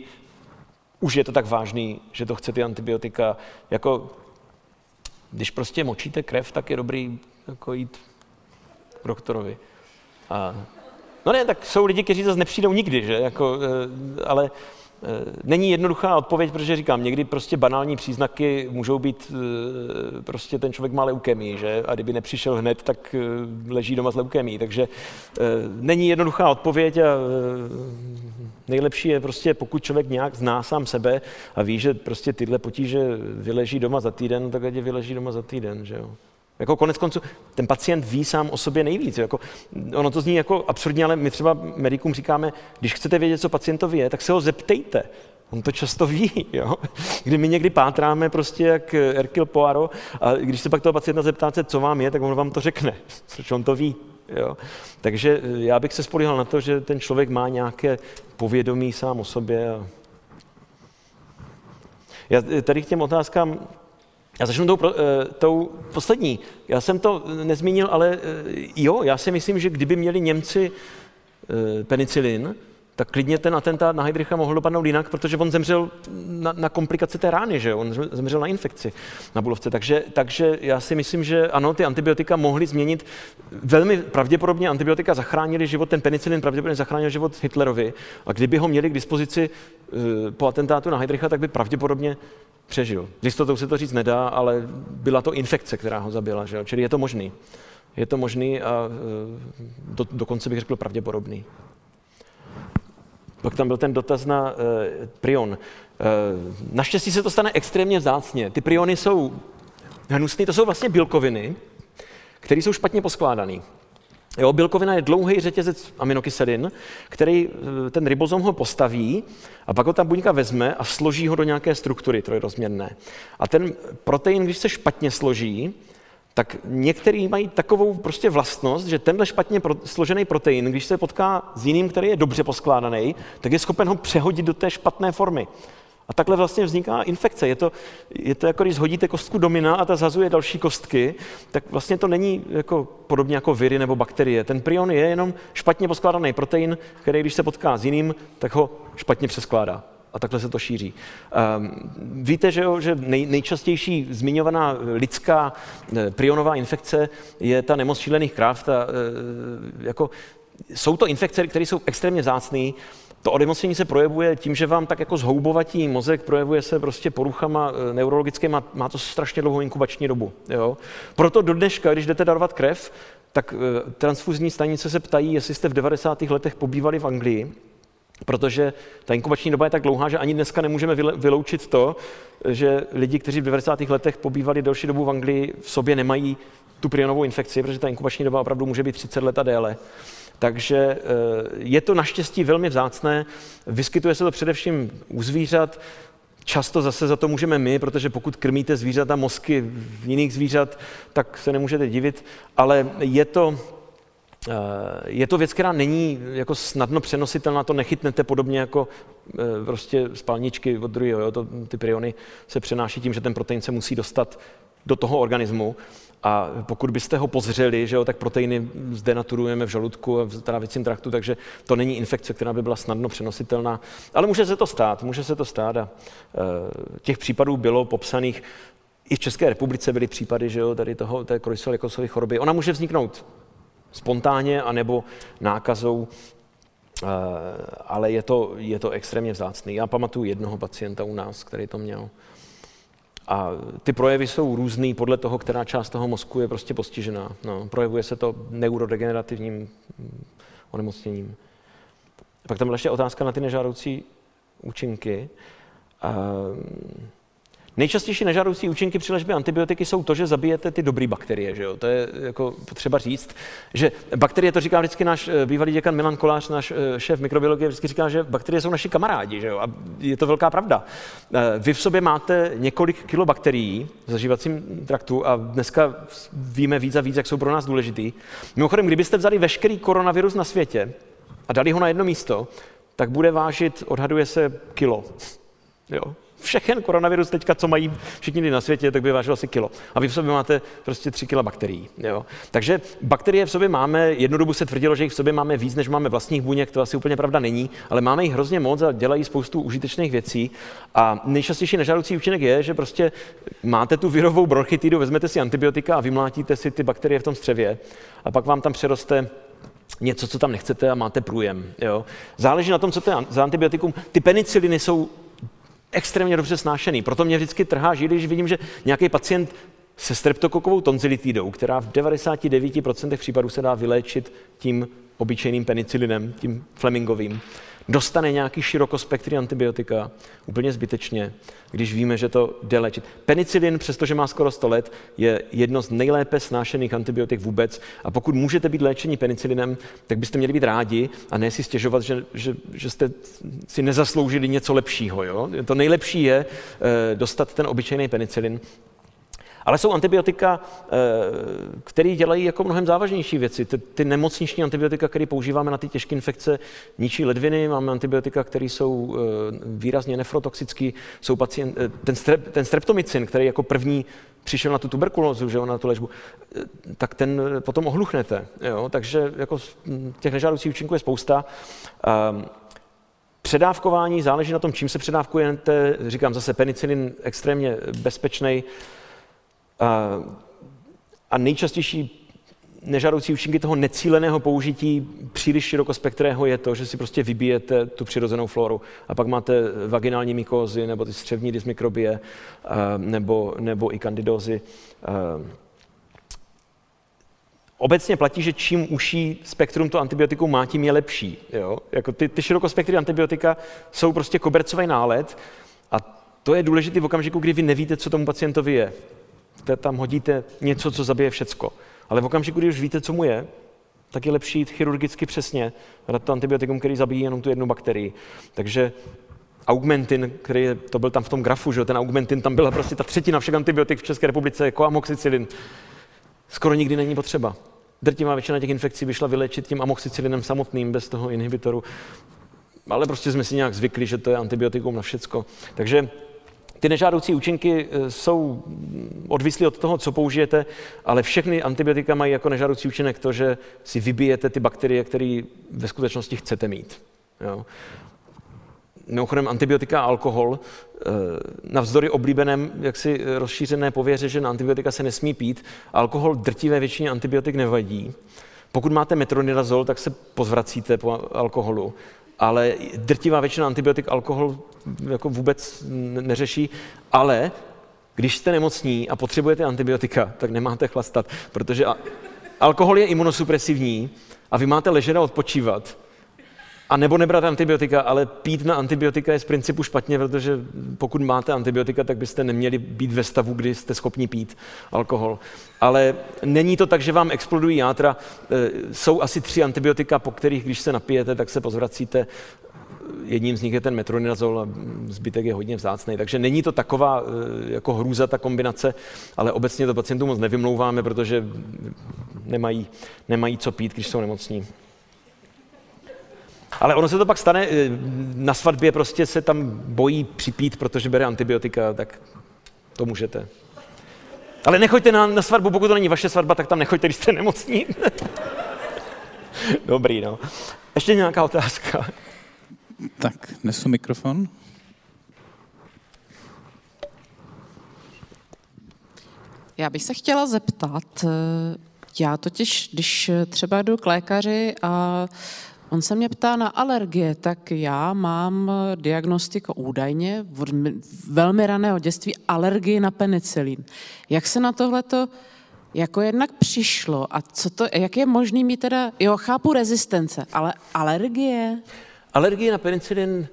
už je to tak vážný, že to chce ty antibiotika. Jako když prostě močíte krev, tak je dobrý jako jít k doktorovi. A, no ne, tak jsou lidi, kteří zase nepřijdou nikdy, že? Jako, eh, ale není jednoduchá odpověď, protože říkám, někdy prostě banální příznaky můžou být, eh, prostě ten člověk má leukemii, že? A kdyby nepřišel hned, tak leží doma s leukemí. Takže není jednoduchá odpověď a nejlepší je prostě, pokud člověk nějak zná sám sebe a ví, že prostě tyhle potíže vyleží doma za týden, tak ať je vyleží doma za týden, že jo. Jako konec konců, ten pacient ví sám o sobě nejvíc. Jako, ono to zní jako absurdně, ale my třeba medikům říkáme, když chcete vědět, co pacientovi je, tak se ho zeptejte. On to často ví, jo? Kdy my někdy pátráme prostě jak Erkil Poirot a když se pak toho pacienta zeptáte, co vám je, tak on vám to řekne, protože on to ví. Jo? Takže eh, já bych se spolíhal na to, že ten člověk má nějaké povědomí sám o sobě. Já eh, tady k těm otázkám, já začnu tou, eh, tou poslední. Já jsem to nezmínil, ale jo, já si myslím, že kdyby měli Němci penicilin, tak klidně ten atentát na Heidricha mohl dopadnout jinak, protože on zemřel na, na komplikace té rány, že on zemřel na infekci na Bulovce. Takže, takže já si myslím, že ano, ty antibiotika mohly změnit, velmi pravděpodobně antibiotika zachránili život, ten penicilin pravděpodobně zachránil život Hitlerovi a kdyby ho měli k dispozici po atentátu na Heidricha, tak by pravděpodobně přežil. S jistotou se to říct nedá, ale byla to infekce, která ho zabila, že? čili je to možný. Je to možný a uh, do, dokonce bych řekl pravděpodobný. Pak tam byl ten dotaz na uh, prion. Naštěstí se to stane extrémně vzácně. Ty priony jsou hnusné, to jsou vlastně bílkoviny, které jsou špatně poskládané. Jo, bílkovina je dlouhý řetězec aminokyselin, který eh, ten ribozom ho postaví a pak ho ta buňka vezme a složí ho do nějaké struktury trojrozměrné. A ten protein, když se špatně složí, tak některý mají takovou prostě vlastnost, že tenhle špatně složený protein, když se potká s jiným, který je dobře poskládaný, tak je schopen ho přehodit do té špatné formy. A takhle vlastně vzniká infekce. Je to, je to jako když hodíte kostku domina a ta zazuje další kostky, tak vlastně to není jako podobně jako viry nebo bakterie. Ten prion je jenom špatně poskládaný protein, který když se potká s jiným, tak ho špatně přeskládá. A takhle se to šíří. Um, víte, že, jo, že nej, nejčastější zmiňovaná lidská eh, prionová infekce je ta nemoc šílených kráv. Ta, e, jako, jsou to infekce, které jsou extrémně vzácné, to onemocnění se projevuje tím, že vám tak jako zhoubovatí mozek projevuje se prostě poruchama eh, neurologickými, má to strašně dlouhou inkubační dobu. Jo? Proto do dneška, když jdete darovat krev, tak eh, transfuzní stanice se ptají, jestli jste v 90. letech pobývali v Anglii, protože ta inkubační doba je tak dlouhá, že ani dneska nemůžeme vyloučit to, že lidi, kteří v 90. letech pobývali delší dobu v Anglii, v sobě nemají tu prionovou infekci, protože ta inkubační doba opravdu může být 30 let a déle. Takže eh, je to naštěstí velmi vzácné. Vyskytuje se to především u zvířat. Často zase za to můžeme my, protože pokud krmíte zvířata mozky jiných zvířat, tak se nemůžete divit, ale je to, eh, je to věc, která není jako snadno přenositelná, to nechytnete podobně jako eh, prostě spalničky od druhého. Jo? To, ty priony se přenáší tím, že ten protein se musí dostat do toho organismu a pokud byste ho pozřeli, že jo, tak proteiny zde naturujeme v žaludku a v trávicím traktu, takže to není infekce, která by byla snadno přenositelná. Ale může se to stát, může se to stát a e, těch případů bylo popsaných i v České republice byly případy, že jo, tady toho, té Krojsel choroby. Ona může vzniknout spontánně anebo nákazou, e, ale je to, je to extrémně vzácný. Já pamatuju jednoho pacienta u nás, který to měl. A ty projevy jsou různý podle toho, která část toho mozku je prostě postižená. No, projevuje se to neurodegenerativním onemocněním. Pak tam byla ještě otázka na ty nežádoucí účinky. Nejčastější nežádoucí účinky při léčbě antibiotiky jsou to, že zabijete ty dobré bakterie. Že jo? To je jako potřeba říct, že bakterie, to říká vždycky náš eh, bývalý děkan Milan Kolář, náš eh, šéf mikrobiologie, vždycky říká, že bakterie jsou naši kamarádi. Že jo? A je to velká pravda. Eh, vy v sobě máte několik kilo bakterií v zažívacím traktu a dneska víme víc a víc, jak jsou pro nás důležitý. Mimochodem, kdybyste vzali veškerý koronavirus na světě a dali ho na jedno místo, tak bude vážit, odhaduje se, kilo. Jo? Všechen koronavirus teďka, co mají všichni na světě, tak by vážil asi kilo. A vy v sobě máte prostě 3 kila bakterií. Jo? Takže bakterie v sobě máme, jednu dobu se tvrdilo, že jich v sobě máme víc, než máme vlastních buněk, to asi úplně pravda není, ale máme jich hrozně moc a dělají spoustu užitečných věcí. A nejčastější nežádoucí účinek je, že prostě máte tu virovou bronchitidu, vezmete si antibiotika a vymlátíte si ty bakterie v tom střevě a pak vám tam přeroste něco, co tam nechcete a máte průjem. Jo? Záleží na tom, co to je za antibiotikum. Ty peniciliny jsou extrémně dobře snášený. Proto mě vždycky trhá žít, když vidím, že nějaký pacient se streptokokovou tonzilitidou, která v 99% případů se dá vyléčit tím obyčejným penicilinem, tím Flemingovým, dostane nějaký širokospektrý antibiotika úplně zbytečně, když víme, že to jde léčit. Penicilin, přestože má skoro 100 let, je jedno z nejlépe snášených antibiotik vůbec a pokud můžete být léčení penicilinem, tak byste měli být rádi a ne si stěžovat, že, že, že jste si nezasloužili něco lepšího. Jo? To nejlepší je e, dostat ten obyčejný penicilin ale jsou antibiotika, eh, které dělají jako mnohem závažnější věci. Ty, ty nemocniční antibiotika, které používáme na ty těžké infekce, ničí ledviny. Máme antibiotika, které jsou eh, výrazně nefrotoxické. Jsou pacient, eh, ten, strep, ten streptomycin, který jako první přišel na tu tuberkulózu, že jo, na tu léčbu, tak ten potom ohluchnete. Jo? Takže jako těch nežádoucích účinků je spousta. Um, Předávkování záleží na tom, čím se předávkujete. Říkám zase penicilin extrémně bezpečný. A nejčastější nežádoucí účinky toho necíleného použití příliš širokospektrého je to, že si prostě vybijete tu přirozenou floru a pak máte vaginální mykózy nebo ty střevní dysmikrobie nebo, nebo i kandidózy. Obecně platí, že čím uší spektrum to antibiotikum má, tím je lepší. Jo? Jako ty, ty širokospektré antibiotika jsou prostě kobercový nálet A to je důležité v okamžiku, kdy vy nevíte, co tomu pacientovi je. Tam hodíte něco, co zabije všecko. Ale v okamžiku, kdy už víte, co mu je, tak je lepší jít chirurgicky přesně, dát to antibiotikum, který zabíjí jenom tu jednu bakterii. Takže augmentin, který je, to byl tam v tom grafu, že ten augmentin, tam byla prostě ta třetina všech antibiotik v České republice, jako amoxicillin. Skoro nikdy není potřeba. Drtivá většina těch infekcí by šla vylečit tím amoxicillinem samotným, bez toho inhibitoru. Ale prostě jsme si nějak zvykli, že to je antibiotikum na všecko. Takže ty nežádoucí účinky eh, jsou odvislí od toho, co použijete, ale všechny antibiotika mají jako nežádoucí účinek to, že si vybijete ty bakterie, které ve skutečnosti chcete mít. Jo. Mimochodem antibiotika a alkohol, eh, navzdory oblíbeném jaksi rozšířené pověře, že na antibiotika se nesmí pít, alkohol drtivé většině antibiotik nevadí. Pokud máte metronidazol, tak se pozvracíte po alkoholu ale drtivá většina antibiotik alkohol jako vůbec neřeší, ale když jste nemocní a potřebujete antibiotika, tak nemáte chlastat, protože alkohol je imunosupresivní a vy máte ležet a odpočívat a nebo nebrat antibiotika, ale pít na antibiotika je z principu špatně, protože pokud máte antibiotika, tak byste neměli být ve stavu, kdy jste schopni pít alkohol. Ale není to tak, že vám explodují játra. E, jsou asi tři antibiotika, po kterých, když se napijete, tak se pozvracíte. Jedním z nich je ten metronidazol a zbytek je hodně vzácný. Takže není to taková e, jako hrůza ta kombinace, ale obecně to pacientům moc nevymlouváme, protože nemají, nemají co pít, když jsou nemocní. Ale ono se to pak stane, eh, na svatbě prostě se tam bojí připít, protože bere antibiotika, tak to můžete. Ale nechoďte na, na svatbu, pokud to není vaše svatba, tak tam nechoďte, když jste nemocní. Dobrý, no. Ještě nějaká otázka?
Tak, nesu mikrofon.
Já bych se chtěla zeptat, eh, já totiž, když třeba jdu k lékaři a On se mě ptá na alergie, tak já mám diagnostiku údajně v velmi raného dětství alergii na penicilin. Jak se na tohleto jako jednak přišlo a co to, jak je možný mít teda, jo, chápu rezistence, ale alergie?
Alergie na penicilin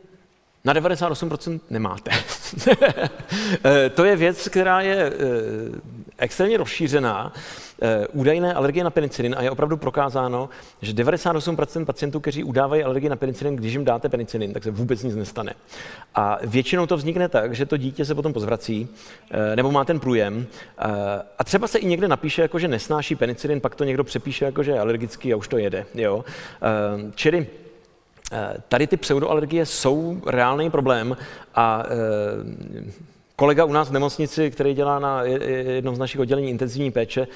na 98% nemáte. Eh, to je věc, která je eh, extrémně rozšířená. Eh, údajné alergie na penicilin a je opravdu prokázáno, že 98% pacientů, kteří udávají alergii na penicilin, když jim dáte penicilin, tak se vůbec nic nestane. A většinou to vznikne tak, že to dítě se potom pozvrací, nebo má ten průjem. A třeba se i někde napíše, jako, že nesnáší penicilin, pak to někdo přepíše, jako, že je alergický a už to jede. Jo? Čili Eh, tady ty pseudoalergie jsou reálný problém a eh, kolega u nás v nemocnici, který dělá na jednom z našich oddělení intenzivní péče,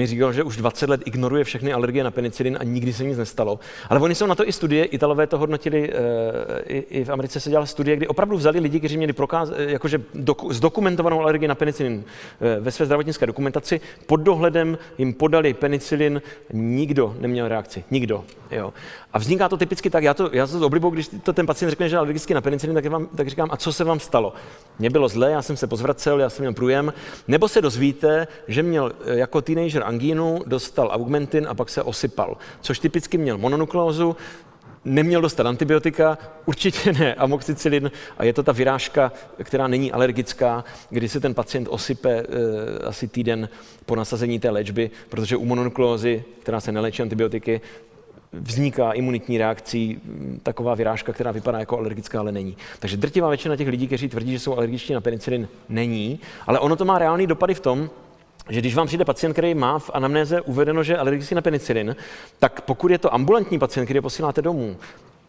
mi říkal, že už 20 let ignoruje všechny alergie na penicilin a nikdy se nic nestalo. Ale oni jsou na to i studie, Italové to hodnotili, eh, i, i v Americe se dělala studie, kdy opravdu vzali lidi, kteří měli prokáz, eh, jakože doku, zdokumentovanou alergii na penicilin eh, ve své zdravotnické dokumentaci, pod dohledem jim podali penicilin, nikdo neměl reakci, nikdo. Jo. A vzniká to typicky tak, já to, já to s oblibou, když to ten pacient řekne, že je alergický na penicilin, tak, vám, tak říkám, a co se vám stalo? Mně bylo zlé, já jsem se pozvracel, já jsem měl průjem, nebo se dozvíte, že měl jako teenager angínu, dostal augmentin a pak se osypal, což typicky měl mononukleózu, neměl dostat antibiotika, určitě ne amoxicillin a je to ta vyrážka, která není alergická, kdy se ten pacient osype e, asi týden po nasazení té léčby, protože u mononukleózy, která se neléčí antibiotiky, vzniká imunitní reakcí taková vyrážka, která vypadá jako alergická, ale není. Takže drtivá většina těch lidí, kteří tvrdí, že jsou alergičtí na penicilin, není, ale ono to má reálný dopady v tom, že když vám přijde pacient, který má v anamnéze uvedeno, že je alergický na penicilin, tak pokud je to ambulantní pacient, který posíláte domů,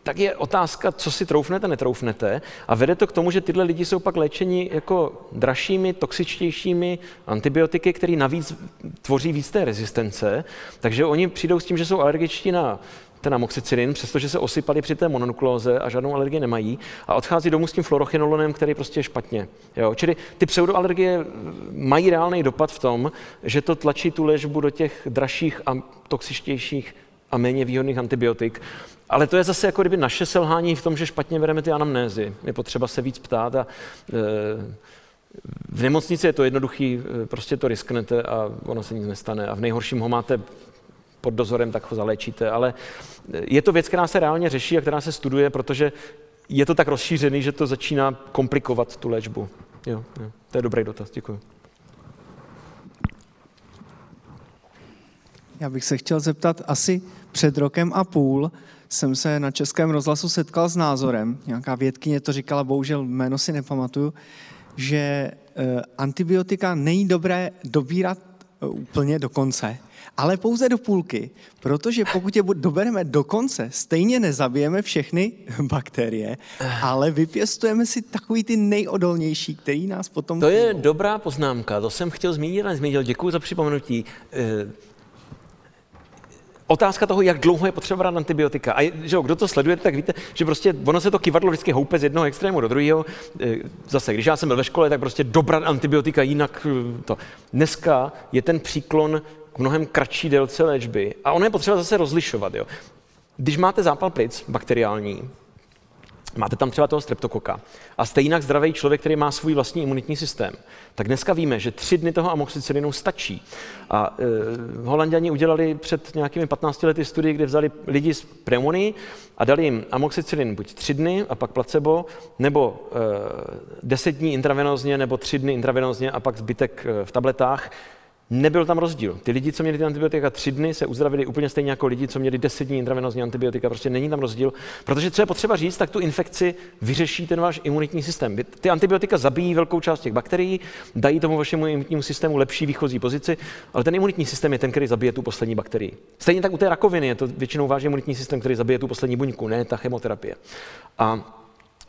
tak je otázka, co si troufnete, netroufnete. A vede to k tomu, že tyhle lidi jsou pak léčeni jako dražšími, toxičtějšími antibiotiky, které navíc tvoří víc té rezistence. Takže oni přijdou s tím, že jsou alergičtí na ten amoxicillin, přestože se osypali při té mononukleóze a žádnou alergii nemají a odchází domů s tím fluorochinolonem, který prostě je špatně. Jo? Čili ty pseudoalergie mají reálný dopad v tom, že to tlačí tu léčbu do těch dražších a toxičtějších a méně výhodných antibiotik. Ale to je zase jako kdyby naše selhání v tom, že špatně bereme ty anamnézy. Je potřeba se víc ptát a e, v nemocnici je to jednoduchý, e, prostě to risknete a ono se nic nestane. A v nejhorším ho máte pod dozorem, tak ho zaléčíte. Ale je to věc, která se reálně řeší a která se studuje, protože je to tak rozšířený, že to začíná komplikovat tu léčbu. Jo, jo. To je dobrý dotaz, děkuji.
Já bych se chtěl zeptat, asi před rokem a půl jsem se na Českém rozhlasu setkal s názorem, nějaká vědkyně to říkala, bohužel jméno si nepamatuju, že e, antibiotika není dobré dobírat úplně do konce, ale pouze do půlky, protože pokud je dobereme do konce, stejně nezabijeme všechny bakterie, ale vypěstujeme si takový ty nejodolnější, který nás potom...
To je dobrá poznámka, to jsem chtěl zmínit a zmínil. Děkuji za připomenutí. Otázka toho, jak dlouho je potřeba brát antibiotika. A že jo, kdo to sleduje, tak víte, že prostě ono se to kivadlo vždycky houpe z jednoho extrému do druhého. E, zase, když já jsem byl ve škole, tak prostě dobrat antibiotika, jinak e, to. Dneska je ten příklon k mnohem kratší délce léčby a ono je potřeba zase rozlišovat. Jo. Když máte zápal plic bakteriální, máte tam třeba toho streptokoka. A jste jinak zdravý člověk, který má svůj vlastní imunitní systém, tak dneska víme, že tři dny toho amoxicilinu stačí. A e, holanděni udělali před nějakými 15 lety studii, kde vzali lidi z pneumonii a dali jim amoxicilin buď tři dny a pak placebo, nebo e, 10 dní intravenózně, nebo tři dny intravenózně a pak zbytek e, v tabletách Nebyl tam rozdíl. Ty lidi, co měli ty antibiotika tři dny, se uzdravili úplně stejně jako lidi, co měli deset dní intravenozní antibiotika. Prostě není tam rozdíl. Protože co je potřeba říct, tak tu infekci vyřeší ten váš imunitní systém. Ty antibiotika zabijí velkou část těch bakterií, dají tomu vašemu imunitnímu systému lepší výchozí pozici, ale ten imunitní systém je ten, který zabije tu poslední bakterii. Stejně tak u té rakoviny je to většinou váš imunitní systém, který zabije tu poslední buňku, ne ta chemoterapie. A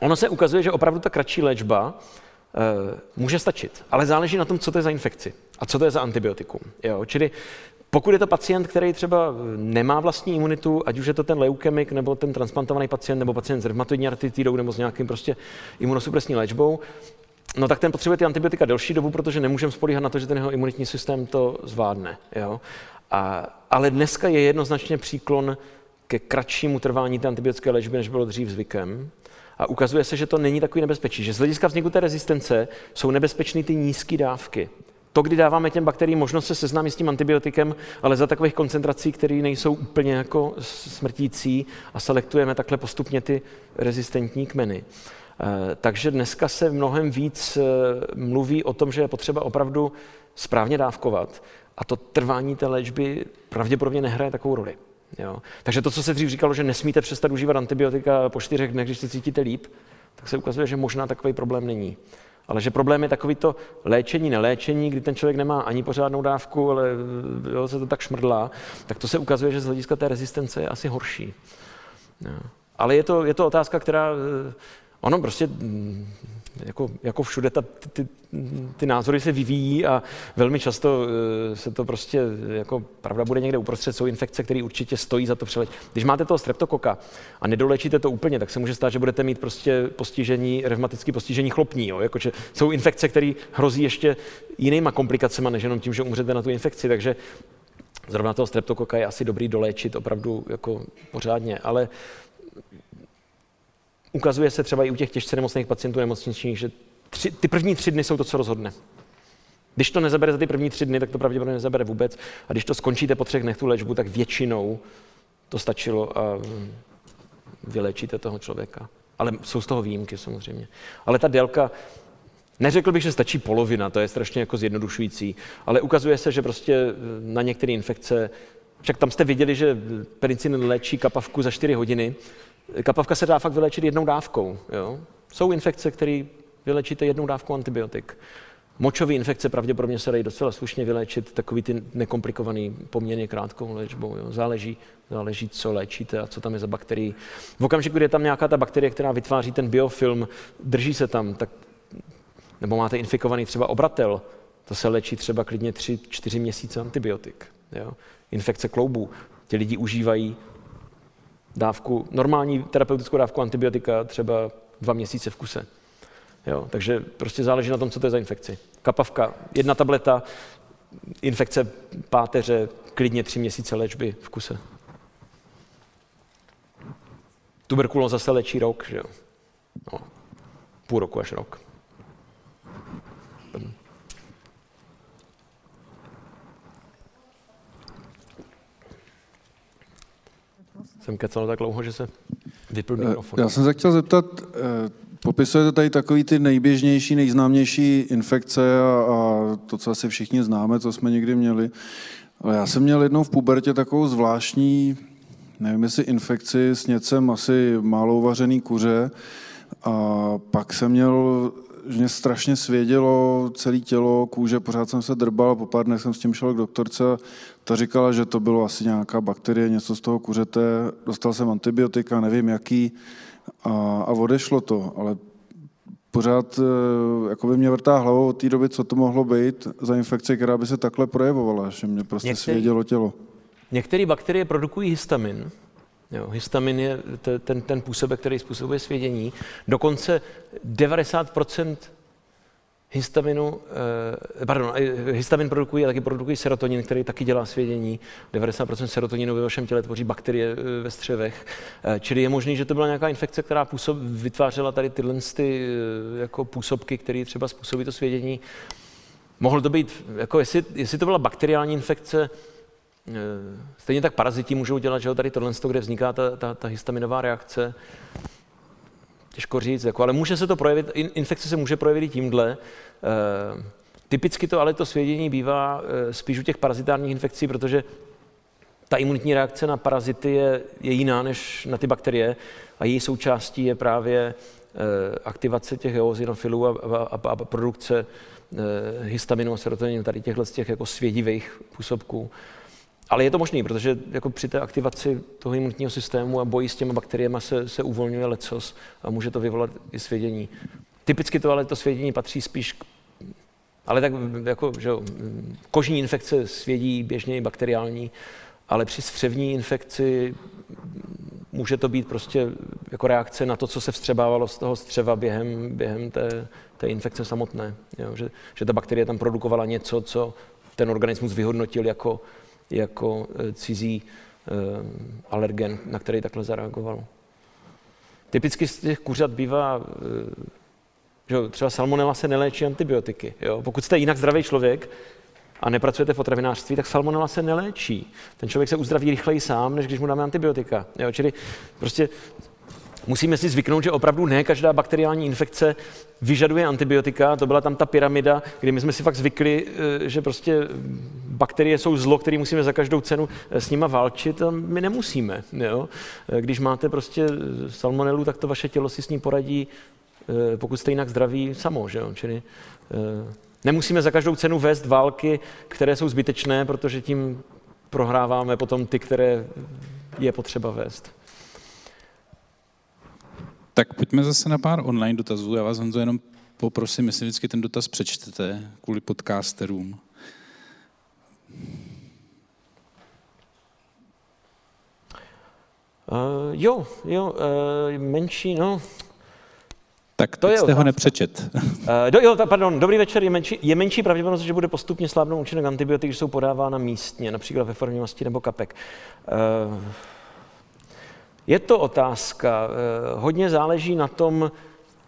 ono se ukazuje, že opravdu ta kratší léčba Eh, může stačit, ale záleží na tom, co to je za infekci a co to je za antibiotikum. Jo? Čili pokud je to pacient, který třeba nemá vlastní imunitu, ať už je to ten leukemik, nebo ten transplantovaný pacient, nebo pacient s rheumatoidní artritidou, nebo s nějakým prostě imunosupresní léčbou, no tak ten potřebuje ty antibiotika delší dobu, protože nemůžeme spolíhat na to, že ten jeho imunitní systém to zvládne. Jo? A, ale dneska je jednoznačně příklon ke kratšímu trvání té antibiotické léčby, než bylo dřív zvykem. A ukazuje se, že to není takový nebezpečí, že z hlediska vzniku té rezistence jsou nebezpečné ty nízké dávky. To, kdy dáváme těm bakteriím možnost se seznámit s tím antibiotikem, ale za takových koncentrací, které nejsou úplně jako smrtící a selektujeme takhle postupně ty rezistentní kmeny. Eh, takže dneska se mnohem víc eh, mluví o tom, že je potřeba opravdu správně dávkovat a to trvání té léčby pravděpodobně nehraje takovou roli. Jo. Takže to, co se dřív říkalo, že nesmíte přestat užívat antibiotika po čtyřech dnech, když se cítíte líp, tak se ukazuje, že možná takový problém není. Ale že problém je takový to léčení, neléčení, kdy ten člověk nemá ani pořádnou dávku, ale jo, se to tak šmrdlá, tak to se ukazuje, že z hlediska té rezistence je asi horší. Jo. Ale je to, je to otázka, která ono prostě mm, jako, jako všude ta, ty, ty názory se vyvíjí a velmi často eh, se to prostě, jako pravda bude někde uprostřed, jsou infekce, které určitě stojí za to přeleč. Když máte toho streptokoka a nedolečíte to úplně, tak se může stát, že budete mít prostě postižení, revmatické postižení chlopní. Jo? Jakože jsou infekce, které hrozí ještě jinýma komplikacemi, než jenom tím, že umřete na tu infekci. Takže zrovna toho streptokoka je asi dobrý doléčit opravdu jako pořádně, ale ukazuje se třeba i u těch těžce nemocných pacientů nemocničních, že tři, ty první tři dny jsou to, co rozhodne. Když to nezabere za ty první tři dny, tak to pravděpodobně nezabere vůbec. A když to skončíte po třech dnech tu léčbu, tak většinou to stačilo a vylečíte toho člověka. Ale jsou z toho výjimky samozřejmě. Ale ta délka, neřekl bych, že stačí polovina, to je strašně jako zjednodušující, ale ukazuje se, že prostě na některé infekce, však tam jste viděli, že penicillin léčí kapavku za 4 hodiny, Kapavka se dá fakt vylečit jednou dávkou. Jo? Jsou infekce, které vylečíte jednou dávkou antibiotik. Močové infekce pravděpodobně se dají docela slušně vylečit takový ty nekomplikovaný poměrně krátkou léčbou. Jo. Záleží, záleží, co léčíte a co tam je za bakterii. V okamžiku, kdy je tam nějaká ta bakterie, která vytváří ten biofilm, drží se tam, tak, nebo máte infikovaný třeba obratel, to se léčí třeba klidně 3-4 měsíce antibiotik. Jo. Infekce kloubů, ti lidi užívají dávku, normální terapeutickou dávku antibiotika třeba dva měsíce v kuse. Jo, takže prostě záleží na tom, co to je za infekci. Kapavka, jedna tableta, infekce páteře, klidně tři měsíce léčby v kuse. Tuberkulóza se léčí rok, že jo? No, půl roku až rok. Jsem kecal tak dlouho, že se Vypl
Eh,
mikrofon.
Já jsem se chtěl zeptat, eh, popisujete tady takový ty nejběžnější, nejznámější infekce a, a to, co asi všichni známe, co jsme někdy měli. Ale já jsem měl jednou v pubertě takovou zvláštní, nevím jestli infekci s něcem asi málo uvařený kuře a pak jsem měl, mě strašně svědělo celé tělo, kůže, pořád jsem se drbal, po pár dnech jsem s tím šel k doktorce a ta říkala, že to bylo asi nějaká bakterie, něco z toho kuřete, dostal jsem antibiotika, nevím jaký a, a odešlo to, ale pořád eh, jako by mě vrtá hlavou od té doby, co to mohlo být za infekci, která by se takhle projevovala, že mě prostě
Některý-
svědělo tělo.
Některé bakterie produkují histamin. Jo, histamin je te- ten, ten působek, který způsobuje svědění. Dokonce 90% histaminu, eh, pardon, eh, histamin produkují taky produkují serotonin, který taky dělá svědění. 90% serotoninu ve vašem těle tvoří bakterie eh, ve střevech. Čili je možné, že to byla nějaká infekce, která působ, vytvářela tady tyhle ty, jako působky, které třeba způsobí to svědění. Mohl to být, jako jestli, jestli to byla bakteriální infekce, Stejně tak paraziti můžou dělat, že tady tohle, kde vzniká ta, ta, ta histaminová reakce. Těžko říct, jako, ale může se to projevit, in- infekce se může projevit i tímhle. E, typicky to ale to svědění bývá e, spíš u těch parazitárních infekcí, protože ta imunitní reakce na parazity je, je jiná než na ty bakterie a její součástí je právě e, aktivace těch eozinofilů a, a, a, a produkce e, histaminu a serotoninu, tady těchhle z těch jako svědivých působků. Ale je to možné, protože jako při té aktivaci toho imunitního systému a boji s těma bakteriemi se, se uvolňuje lecos a může to vyvolat i svědění. Typicky to ale to svědění patří spíš k ale tak jako, že jo, kožní infekce svědí běžně i bakteriální, ale při střevní infekci může to být prostě jako reakce na to, co se vstřebávalo z toho střeva během, během té, té infekce samotné. Jo, že, že ta bakterie tam produkovala něco, co ten organismus vyhodnotil jako, jako eh, cizí eh, alergen, na který takhle zareagoval. Typicky z těch kuřat bývá eh, že třeba salmonella se neléčí antibiotiky. Jo? Pokud jste jinak zdravý člověk a nepracujete v potravinářství, tak salmonella se neléčí. Ten člověk se uzdraví rychleji sám, než když mu dáme antibiotika. Jo? Čili prostě musíme si zvyknout, že opravdu ne každá bakteriální infekce vyžaduje antibiotika. To byla tam ta pyramida, kdy my jsme si fakt zvykli, eh, že prostě bakterie jsou zlo, který musíme za každou cenu eh, s nima válčit a my nemusíme. Jo? Eh, Když máte prostě salmonelu, tak to vaše tělo si s ní poradí pokud jste jinak zdraví, samo, že jo? Čili nemusíme za každou cenu vést války, které jsou zbytečné, protože tím prohráváme potom ty, které je potřeba vést.
Tak pojďme zase na pár online dotazů. Já vás, Honzo, jenom poprosím, jestli vždycky ten dotaz přečtete kvůli podcasterům.
Uh, jo, jo, uh, menší, no.
Tak
To je
jste ho nepřečet.
Uh, do, jo, ta, pardon, dobrý večer. Je menší, je menší pravděpodobnost, že bude postupně slábnout účinek antibiotik, když jsou podávána místně, například ve formě masti nebo kapek. Uh, je to otázka. Uh, hodně záleží na tom,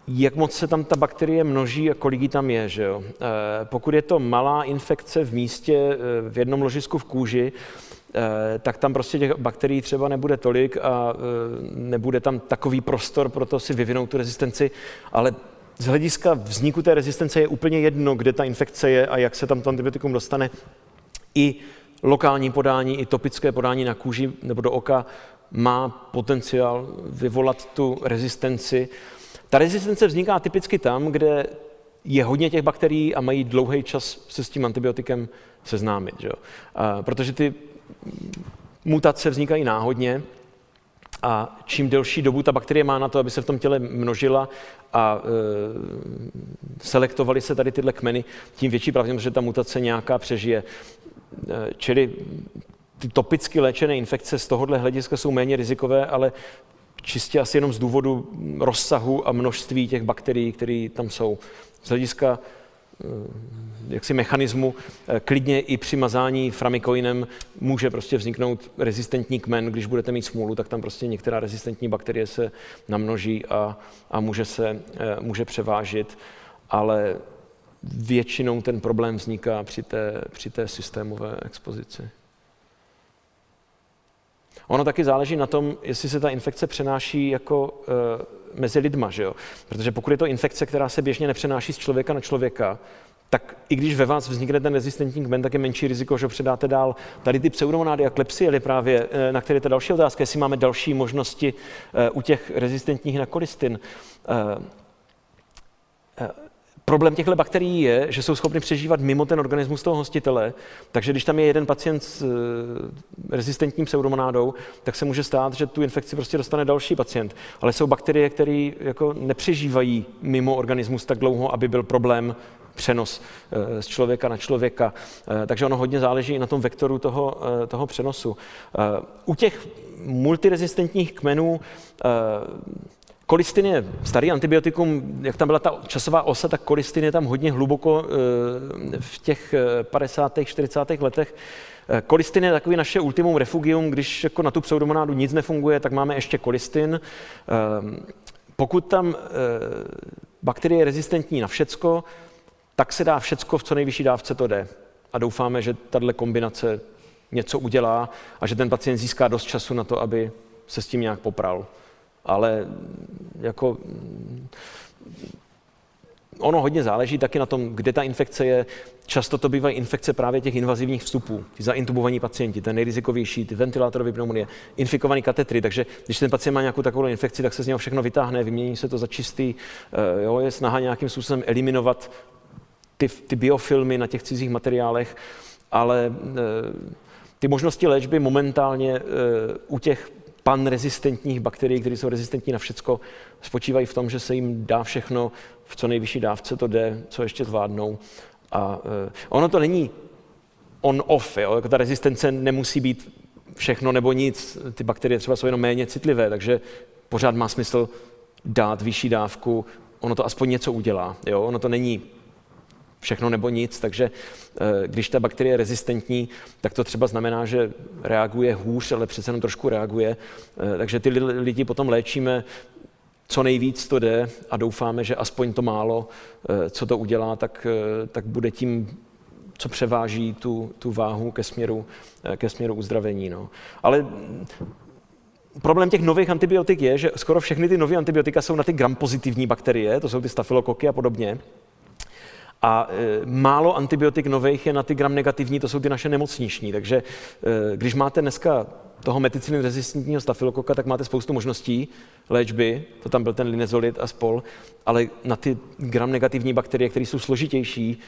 jak moc se tam ta bakterie množí a kolik jí tam je. Že jo? Eh, Pokud je to malá infekce v místě, eh, v jednom ložisku v kůži, eh, tak tam prostě těch bakterií třeba nebude tolik a eh, nebude tam takový prostor pro to si vyvinout tu rezistenci, ale z hlediska vzniku té rezistence je úplně jedno, kde ta infekce je a jak se tam to antibiotikum dostane. I lokální podání, i topické podání na kůži nebo do oka má potenciál vyvolat tu rezistenci. Ta rezistence vzniká typicky tam, kde je hodně těch bakterií a mají dlouhý čas se s tím antibiotikem seznámit. Že jo? Protože ty mutace vznikají náhodně a čím delší dobu ta bakterie má na to, aby se v tom těle množila a e, selektovaly se tady tyhle kmeny, tím větší pravděpodobnost, že ta mutace nějaká přežije. E, čili ty topicky léčené infekce z tohohle hlediska jsou méně rizikové, ale čistě asi jenom z důvodu rozsahu a množství těch bakterií, které tam jsou. Z hlediska eh, jaksi mechanismu, eh, klidně i při mazání framikoinem může prostě vzniknout rezistentní kmen, když budete mít smůlu, tak tam prostě některá rezistentní bakterie se namnoží a, a může se eh, může převážit, ale většinou ten problém vzniká při té, při té systémové expozici. Ono taky záleží na tom, jestli se ta infekce přenáší jako e, mezi lidma, že jo? Protože pokud je to infekce, která se běžně nepřenáší z člověka na člověka, tak i když ve vás vznikne ten rezistentní kmen, tak je menší riziko, že ho předáte dál. Tady ty pseudomonády a klepsiely právě, eh, na které to další otázka, jestli máme další možnosti eh, u těch rezistentních na kolistin. Problém těchto bakterií je, že jsou schopny přežívat mimo ten organismus toho hostitele, takže když tam je jeden pacient s eh, rezistentním pseudomonádou, tak se může stát, že tu infekci prostě dostane další pacient. Ale jsou bakterie, které jako nepřežívají mimo organismus tak dlouho, aby byl problém přenos eh, z člověka na člověka. Eh, takže ono hodně záleží i na tom vektoru toho, toho přenosu. U těch multirezistentních kmenů Kolistin je starý antibiotikum, jak tam byla ta časová osa, tak kolistin je tam hodně hluboko eh, v těch 50. Eh, 40. letech. Eh, kolistin je takový naše ultimum refugium, když jako na tu pseudomonádu nic nefunguje, tak máme ještě kolistin. Pokud tam bakterie je rezistentní na všecko, tak se dá všecko v co nejvyšší dávce to jde. A doufáme, že tahle kombinace něco udělá a že ten pacient získá dost času na to, aby se s tím nějak popral ale jako ono hodně záleží taky na tom, kde ta infekce je. Často to bývají infekce právě těch invazivních vstupů, ty zaintubovaní pacienti, ten nejrizikovější, ty ventilátorové pneumonie, infikovaný katetry. Takže když ten pacient má nějakou takovou infekci, tak se z něho všechno vytáhne, vymění se to za čistý. Eh, jo, je snaha nějakým způsobem eliminovat ty, ty biofilmy na těch cizích materiálech, ale eh, ty možnosti léčby momentálně eh, u těch panrezistentních bakterií, které jsou rezistentní na všecko, spočívají v tom, že se jim dá všechno v co nejvyšší dávce, to jde, co ještě zvládnou. A uh, ono to není on-off? Jako ta rezistence nemusí být všechno nebo nic. Ty bakterie třeba jsou jenom méně citlivé, takže pořád má smysl dát vyšší dávku, ono to aspoň něco udělá. Jo? Ono to není všechno nebo nic, takže eh, když ta bakterie je rezistentní, tak to třeba znamená, že reaguje hůř, ale přece jenom trošku reaguje. Eh, takže ty lidi potom léčíme co nejvíc to jde a doufáme, že aspoň to málo, eh, co to udělá, tak, tak bude tím, co převáží tu, tu váhu ke směru, ke směru uzdravení. No. Ale problém těch nových antibiotik je, že skoro všechny ty nové antibiotika jsou na ty gram pozitivní bakterie, to jsou ty stafilokoky a podobně. A e, málo antibiotik nových je na ty gram negativní, to jsou ty naše nemocniční. Takže e, když máte dneska toho meticilin rezistentního stafilokoka, tak máte spoustu možností léčby, to tam byl ten linezolid a spol, ale na ty gram negativní bakterie, které jsou složitější,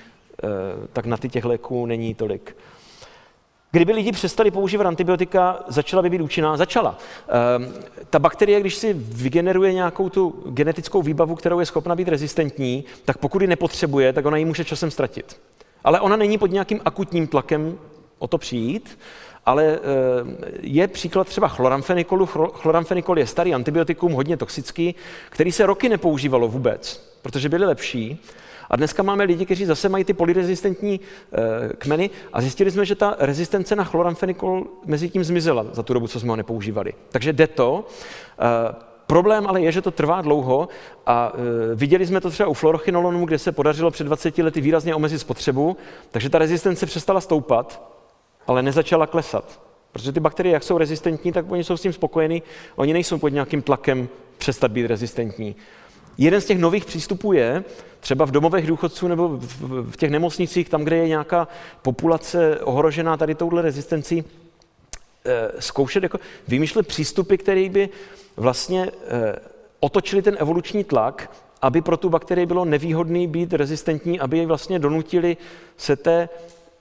e, tak na ty těch léků není tolik. Kdyby lidi přestali používat antibiotika, začala by být účinná? Začala. Ehm, ta bakterie, když si vygeneruje nějakou tu genetickou výbavu, kterou je schopna být rezistentní, tak pokud ji nepotřebuje, tak ona ji může časem ztratit. Ale ona není pod nějakým akutním tlakem o to přijít, ale ehm, je příklad třeba chloramfenikolu. Chloramfenikol je starý antibiotikum, hodně toxický, který se roky nepoužívalo vůbec, protože byly lepší. A dneska máme lidi, kteří zase mají ty polyrezistentní e, kmeny a zjistili jsme, že ta rezistence na chloramfenikol mezi tím zmizela za tu dobu, co jsme ho nepoužívali. Takže jde to. E, Problém ale je, že to trvá dlouho a e, viděli jsme to třeba u fluorochinolonu, kde se podařilo před 20 lety výrazně omezit spotřebu, takže ta rezistence přestala stoupat, ale nezačala klesat. Protože ty bakterie, jak jsou rezistentní, tak oni jsou s tím spokojení, oni nejsou pod nějakým tlakem přestat být rezistentní. Jeden z těch nových přístupů je třeba v domovech důchodců nebo v těch nemocnicích, tam, kde je nějaká populace ohrožená tady touhle rezistencí, eh, zkoušet jako vymýšlet přístupy, které by vlastně eh, otočili ten evoluční tlak, aby pro tu bakterii bylo nevýhodný být rezistentní, aby jej vlastně donutili se té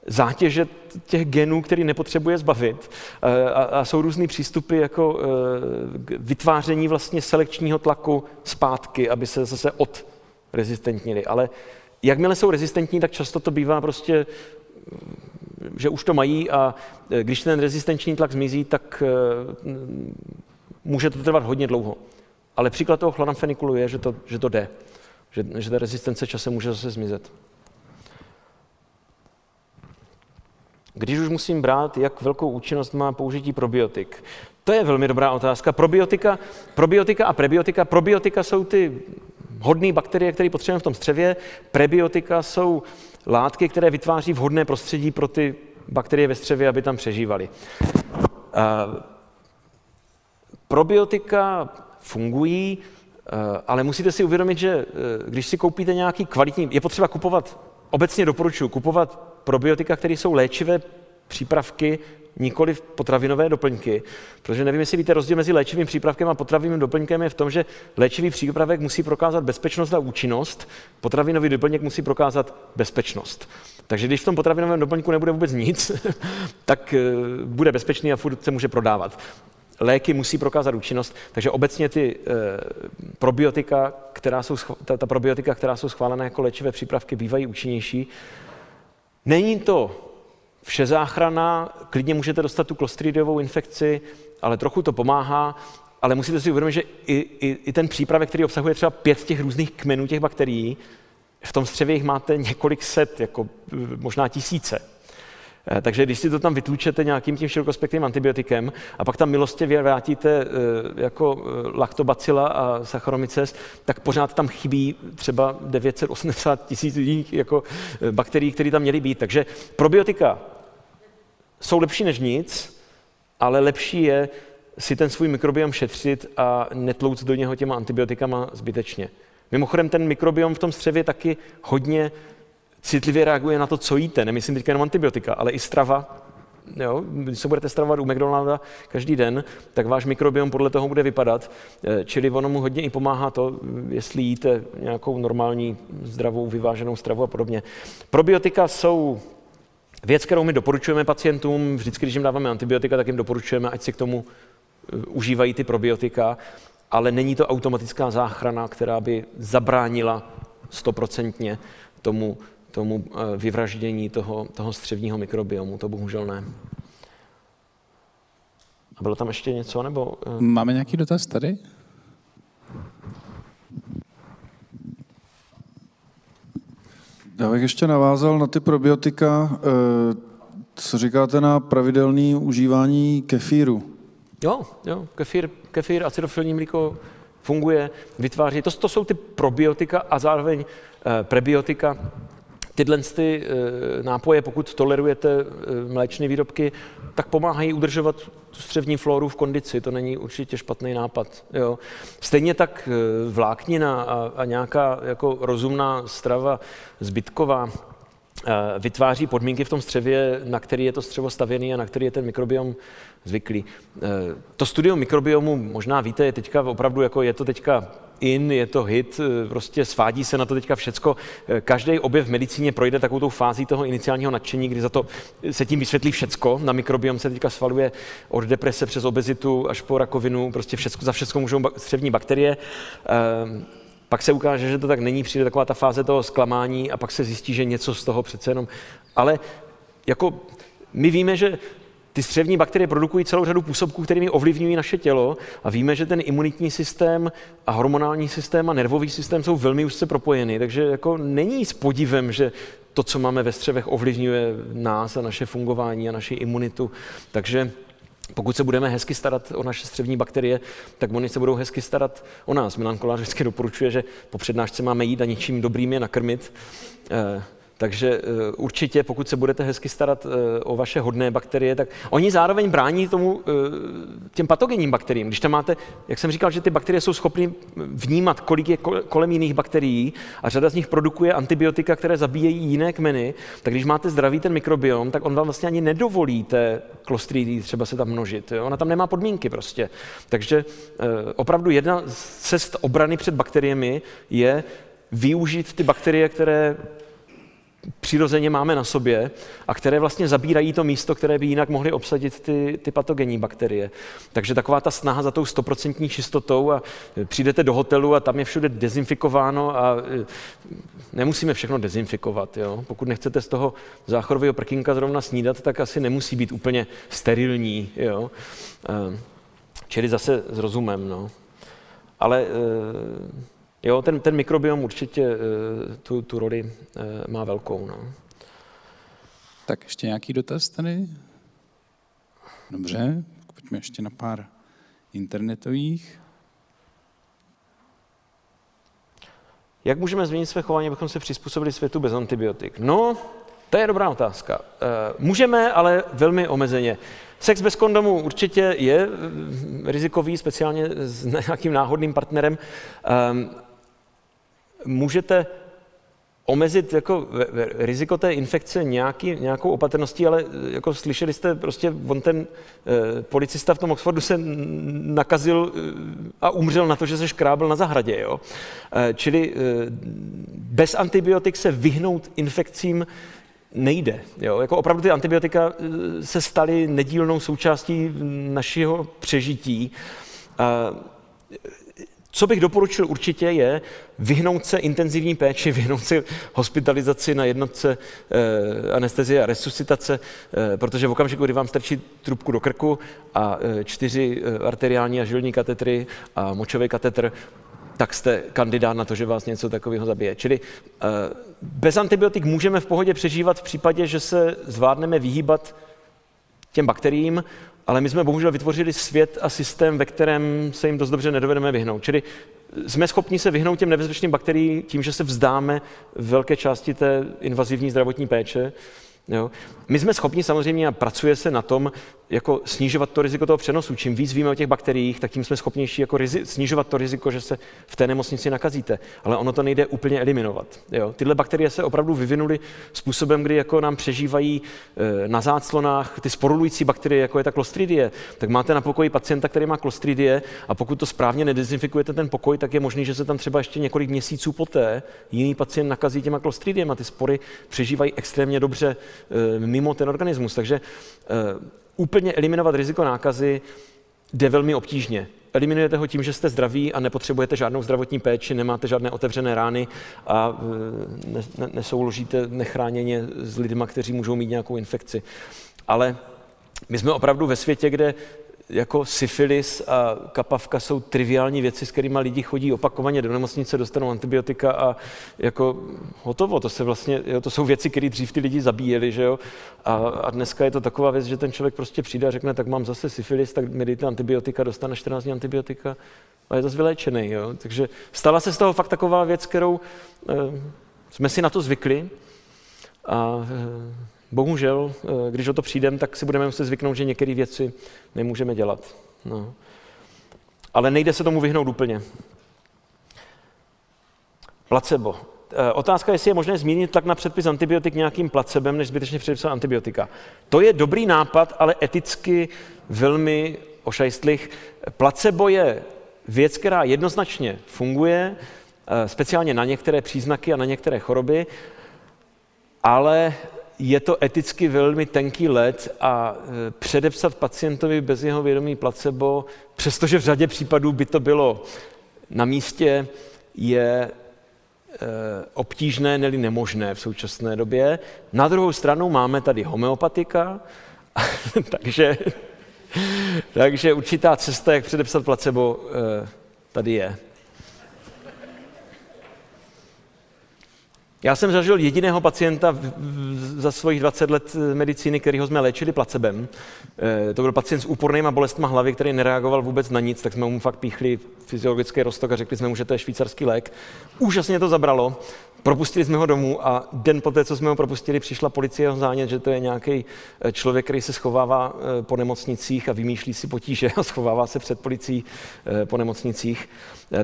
zátěže těch genů, který nepotřebuje zbavit. Eh, a, jsou různý přístupy jako vytváření vlastně selekčního tlaku zpátky, aby se zase odrezistentnili. Ale jakmile jsou rezistentní, tak často to bývá prostě že už to mají a eh, když ten rezistenční tlak zmizí, tak může to trvat hodně dlouho. Ale příklad toho chloramfenikulu je, že to, že to jde, že, že ta rezistence časem může zase zmizet. Když už musím brát, jak velkou účinnost má použití probiotik? To je velmi dobrá otázka. Probiotika, probiotika a prebiotika. Probiotika jsou ty hodné bakterie, které potřebujeme v tom střevě. Prebiotika jsou látky, které vytváří vhodné prostředí pro ty bakterie ve střevě, aby tam přežívaly. Probiotika fungují, eh, ale musíte si uvědomit, že eh, když si koupíte nějaký kvalitní, je potřeba kupovat, obecně doporučuji, kupovat probiotika, které jsou léčivé přípravky, nikoli potravinové doplňky, protože nevím, jestli víte, rozdíl mezi léčivým přípravkem a potravinovým doplňkem je v tom, že léčivý přípravek musí prokázat bezpečnost a účinnost, potravinový doplněk musí prokázat bezpečnost. Takže když v tom potravinovém doplňku nebude vůbec nic, tak eh, bude bezpečný a furt se může prodávat. Léky musí prokázat účinnost, takže obecně ty e, probiotika, která jsou, ta, ta probiotika, která jsou schválené jako léčivé přípravky, bývají účinnější. Není to vše záchrana, klidně můžete dostat tu klostridiovou infekci, ale trochu to pomáhá, ale musíte si uvědomit, že i, i, i ten přípravek, který obsahuje třeba pět těch různých kmenů těch bakterií, v tom střevě jich máte několik set, jako možná tisíce. Eh, takže když si to tam vytlučete nějakým tím širokospektrým antibiotikem a pak tam milostivě vrátíte eh, jako eh, laktobacila a saccharomyces, tak pořád tam chybí třeba 980 tisíc jiných jako bakterií, které tam měly být. Takže probiotika jsou lepší než nic, ale lepší je si ten svůj mikrobiom šetřit a netlouc do něho těma antibiotikama zbytečně. Mimochodem ten mikrobiom v tom střevě taky hodně citlivě reaguje na to, co jíte. Nemyslím teďka jenom antibiotika, ale i strava. Jo? Když se budete stravovat u McDonalda každý den, tak váš mikrobiom podle toho bude vypadat. Eh, čili ono mu hodně i pomáhá to, jestli jíte nějakou normální, zdravou, vyváženou stravu a podobně. Probiotika jsou věc, kterou my doporučujeme pacientům. Vždycky, když jim dáváme antibiotika, tak jim doporučujeme, ať si k tomu eh, užívají ty probiotika, ale není to automatická záchrana, která by zabránila stoprocentně tomu tomu eh, vyvraždění toho, toho střevního mikrobiomu. To bohužel ne. A bylo tam ještě něco? Nebo...
Eh? Máme nějaký dotaz tady?
Já bych ještě navázal na ty probiotika. Eh, co říkáte na pravidelné užívání kefíru?
Jo, jo, kefír, kefír acidofilní mlíko funguje, vytváří. To, to jsou ty probiotika a zároveň prebiotika, Tyhle ty eh, nápoje, pokud tolerujete eh, mléčné výrobky, tak pomáhají udržovat tu střevní floru v kondici. To není určitě špatný nápad. Jo. Stejně tak eh, vláknina a, a nějaká jako rozumná strava zbytková vytváří podmínky v tom střevě, na který je to střevo stavěný a na který je ten mikrobiom zvyklý. To studium mikrobiomu, možná víte, je teďka opravdu jako je to teďka in, je to hit, eh, prostě svádí se na to teďka všecko. Eh, každý objev v medicíně projde takovou tou fází toho iniciálního nadšení, kdy za to se tím vysvětlí všecko. Na mikrobiom se teďka svaluje od deprese přes obezitu až po rakovinu, prostě všecko, za všecko můžou střevní bakterie. Pak se ukáže, že to tak není, přijde taková ta fáze toho zklamání a pak se zjistí, že něco z toho přece jenom. Ale jako my víme, že ty střevní bakterie produkují celou řadu působků, kterými ovlivňují naše tělo a víme, že ten imunitní systém a hormonální systém a nervový systém jsou velmi úzce propojeny, takže jako není s podivem, že to, co máme ve střevech, ovlivňuje nás a naše fungování a naši imunitu. Takže pokud se budeme hezky starat o naše střevní bakterie, tak oni se budou hezky starat o nás. Milan Kolář vždycky doporučuje, že po přednášce máme jít a něčím dobrým je nakrmit. Takže eh, určitě, pokud se budete hezky starat eh, o vaše hodné bakterie, tak oni zároveň brání tomu eh, těm patogenním bakteriím. Když tam máte, jak jsem říkal, že ty bakterie jsou schopny vnímat, kolik je kolem jiných bakterií a řada z nich produkuje antibiotika, které zabíjejí jiné kmeny, tak když máte zdravý ten mikrobiom, tak on vám vlastně ani nedovolí té klostridii třeba se tam množit. Jo? Ona tam nemá podmínky prostě. Takže opravdu jedna z cest obrany před bakteriemi je využít ty bakterie, které přirozeně máme na sobě a které vlastně zabírají to místo, které by jinak mohly obsadit ty, ty patogenní bakterie. Takže taková ta snaha za tou stoprocentní čistotou a e, přijdete do hotelu a tam je všude dezinfikováno a e, nemusíme všechno dezinfikovat. Jo? Pokud nechcete z toho záchorového prkínka zrovna snídat, tak asi nemusí být úplně sterilní. Jo? E, čili zase s rozumem. No. Ale Jo, ten, ten mikrobiom určitě uh, tu, tu roli uh, má velkou. No.
Tak ještě nějaký dotaz tady? Dobře, pojďme ještě na pár internetových.
Jak můžeme změnit své chování, abychom se přizpůsobili světu bez antibiotik? No, To je dobrá otázka. Eh, můžeme, ale velmi omezeně. Sex bez kondomu určitě je eh, rizikový, speciálně s nějakým náhodným partnerem. Můžete omezit jako riziko té infekce nějaký, nějakou opatrností, ale jako slyšeli jste, prostě on ten eh, policista v tom Oxfordu se nakazil eh, a umřel na to, že se škrábl na zahradě. Jo? Čili bez antibiotik se vyhnout infekcím nejde. Jo? Jako opravdu ty antibiotika se staly nedílnou součástí našeho přežití. Co bych doporučil určitě je vyhnout se intenzivní péči, vyhnout se hospitalizaci na jednotce e, anestezie a resuscitace, e, protože v okamžiku, kdy vám strčí trubku do krku a e, čtyři e, arteriální a žilní katetry a močový katetr, tak jste kandidát na to, že vás něco takového zabije. Čili e, bez antibiotik můžeme v pohodě přežívat v případě, že se zvládneme vyhýbat těm bakteriím ale my jsme bohužel vytvořili svět a systém, ve kterém se jim dost dobře nedovedeme vyhnout. Čili jsme schopni se vyhnout těm nebezpečným bakteriím tím, že se vzdáme velké části té invazivní zdravotní péče, Jo. My jsme schopni samozřejmě a pracuje se na tom, jako snižovat to riziko toho přenosu. Čím víc víme o těch bakteriích, tak tím jsme schopnější jako rizi- snižovat to riziko, že se v té nemocnici nakazíte. Ale ono to nejde úplně eliminovat. Jo. Tyhle bakterie se opravdu vyvinuly způsobem, kdy jako nám přežívají e, na záclonách ty sporulující bakterie, jako je ta klostridie. Tak máte na pokoji pacienta, který má klostridie a pokud to správně nedezinfikujete ten pokoj, tak je možné, že se tam třeba ještě několik měsíců poté jiný pacient nakazí těma klostridiemi a ty spory přežívají extrémně dobře Eh, mimo ten organismus. Takže eh, úplně eliminovat riziko nákazy jde velmi obtížně. Eliminujete ho tím, že jste zdraví a nepotřebujete žádnou zdravotní péči, nemáte žádné otevřené rány a eh, nesouložíte nechráněně s lidmi, kteří můžou mít nějakou infekci. Ale my jsme opravdu ve světě, kde jako syfilis a kapavka jsou triviální věci, s kterými lidi chodí opakovaně do nemocnice, dostanou antibiotika a jako hotovo. To, se vlastně, jo, to jsou věci, které dřív ty lidi zabíjeli, že jo? A, a, dneska je to taková věc, že ten člověk prostě přijde a řekne, tak mám zase syfilis, tak mi dejte antibiotika, dostane 14 dní antibiotika a je zase vyléčený. Jo? Takže stala se z toho fakt taková věc, kterou eh, jsme si na to zvykli a eh, bohužel, eh, když o to přijdeme, tak si budeme muset zvyknout, že některé věci nemůžeme dělat. No. Ale nejde se tomu vyhnout úplně. Placebo. Eh, otázka, jestli je možné zmínit tak na předpis antibiotik nějakým placebem, než zbytečně předepsat antibiotika. To je dobrý nápad, ale eticky velmi ošajstlých. Placebo je věc, která jednoznačně funguje, eh, speciálně na některé příznaky a na některé choroby, ale je to eticky velmi tenký let a e, předepsat pacientovi bez jeho vědomí placebo, přestože v řadě případů by to bylo na místě, je e, obtížné, neli nemožné v současné době. Na druhou stranu máme tady homeopatika, takže, takže určitá cesta, jak předepsat placebo, e, tady je. Já jsem zažil jediného pacienta za svých 20 let medicíny, kterýho jsme léčili placebem. Eh, to byl pacient s úpornýma bolestma hlavy, který nereagoval vůbec na nic, tak jsme mu fakt píchli fyziologický roztok a řekli jsme mu, že to je švýcarský lék. Úžasně to zabralo. Propustili jsme ho domů a den poté, co jsme ho propustili, přišla policie ho zánět, že to je nějaký eh, člověk, který se schovává eh, po nemocnicích a vymýšlí si potíže a schovává se před policií eh, po nemocnicích.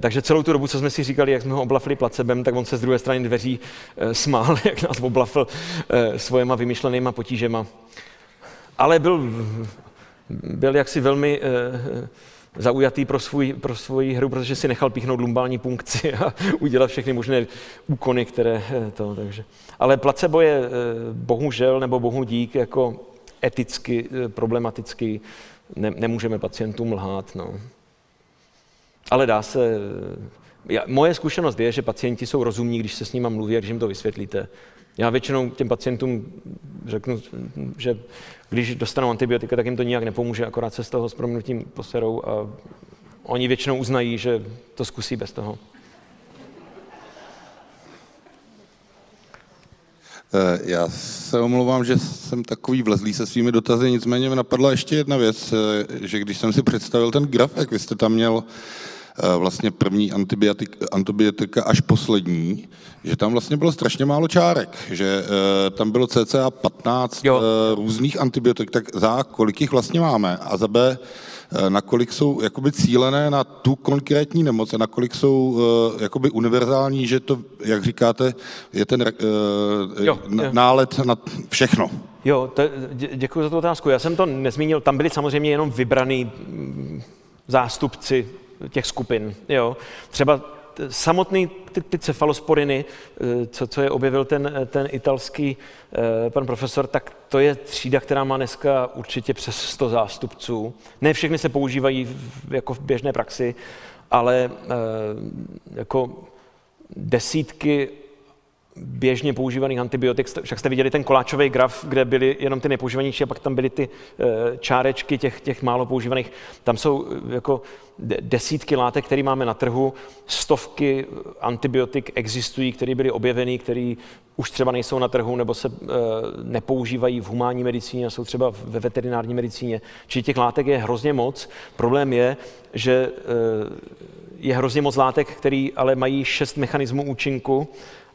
Takže celou tu dobu, co jsme si říkali, jak jsme ho oblafili placebem, tak on se z druhé strany dveří smál, jak nás oblafil svojema vymyšlenýma potížema. Ale byl, byl jaksi velmi zaujatý pro, svůj, pro svoji hru, protože si nechal píchnout lumbální punkci a udělat všechny možné úkony, které eh, to, takže. Ale placebo je eh, bohužel nebo bohu dík jako eticky eh, problematický, ne, nemůžeme pacientům lhát. No. Ale dá se, já, moje zkušenost je, že pacienti jsou rozumní, když se s nimi mluví a když jim to vysvětlíte. Já většinou těm pacientům řeknu, že když dostanou antibiotika, tak jim to nijak nepomůže, akorát se z toho s proměnutím poserou a oni většinou uznají, že to zkusí bez toho.
Eh, já se omlouvám, že jsem takový vlezlý se svými dotazy, nicméně mi napadla ještě jedna věc, eh, že když jsem si představil ten graf, jak vy jste tam měl vlastně první antibiotik, antibiotika až poslední, že tam vlastně bylo strašně málo čárek, že eh, tam bylo cca 15
Jo.
eh, různých antibiotik, tak za kolik jich vlastně máme a za B, eh, nakolik jsou jakoby cílené na tu konkrétní nemoc a nakolik jsou eh, jakoby univerzální, že to, jak říkáte, je ten eh,
Jo, jo.
nálet na všechno.
Jo, to, dě- děkuji za tu otázku. Já jsem to nezmínil, tam byli samozřejmě jenom vybraný mm, zástupci těch skupin. Jo. Třeba samotný ty, ty cefalosporiny, eh, co, co je objevil ten, ten italský eh, pan profesor, tak to je třída, která má dneska určitě přes 100 zástupců. Ne všechny se používají v, jako v běžné praxi, ale jako desítky běžně používaných antibiotik, však jste viděli ten koláčový graf, kde byly jenom ty nepoužívanější a pak tam byly ty eh, čárečky těch, těch málo používaných. Tam jsou eh, jako de- desítky látek, které máme na trhu, stovky antibiotik existují, které byly objeveny, které už třeba nejsou na trhu nebo se eh, nepoužívají v humánní medicíně a jsou třeba ve veterinární medicíně. Čili těch látek je hrozně moc. Problém je, že eh, je hrozně moc látek, které ale mají šest mechanismů účinku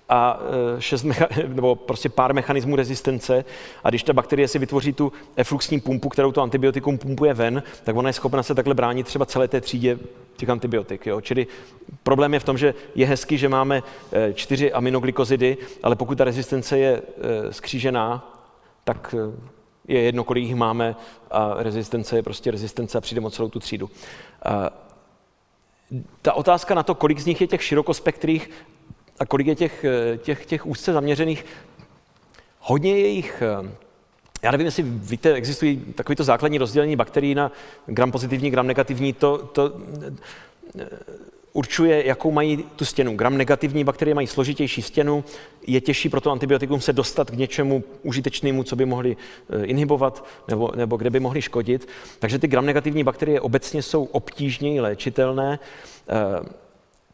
a eh, šest mecha- nebo prostě pár mechanismů rezistence a když ta bakterie si vytvoří tu efluxní pumpu, kterou to antibiotikum pumpuje ven, tak ona je schopna se takhle bránit třeba celé té třídě těch antibiotik. Jo? Čili problém je v tom, že je hezký, že máme eh, čtyři aminoglykozidy, ale pokud ta rezistence je eh, skřížená, tak je jedno, kolik jich máme a rezistence je prostě rezistence a přijdeme o celou tu třídu. Ta otázka na to, kolik z nich je těch širokospektrých a kolik je těch, eh, těch, těch úzce zaměřených, hodně je jich, eh, já nevím, jestli víte, existují takovýto základní rozdělení bakterií na gram pozitivní, gram negativní, to, to eh, určuje, jakou mají tu stěnu. Gram negativní bakterie mají složitější stěnu, je těžší pro to antibiotikum se dostat k něčemu užitečnému, co by mohli inhibovat nebo, nebo kde by mohli škodit. Takže ty gram negativní bakterie obecně jsou obtížněji léčitelné.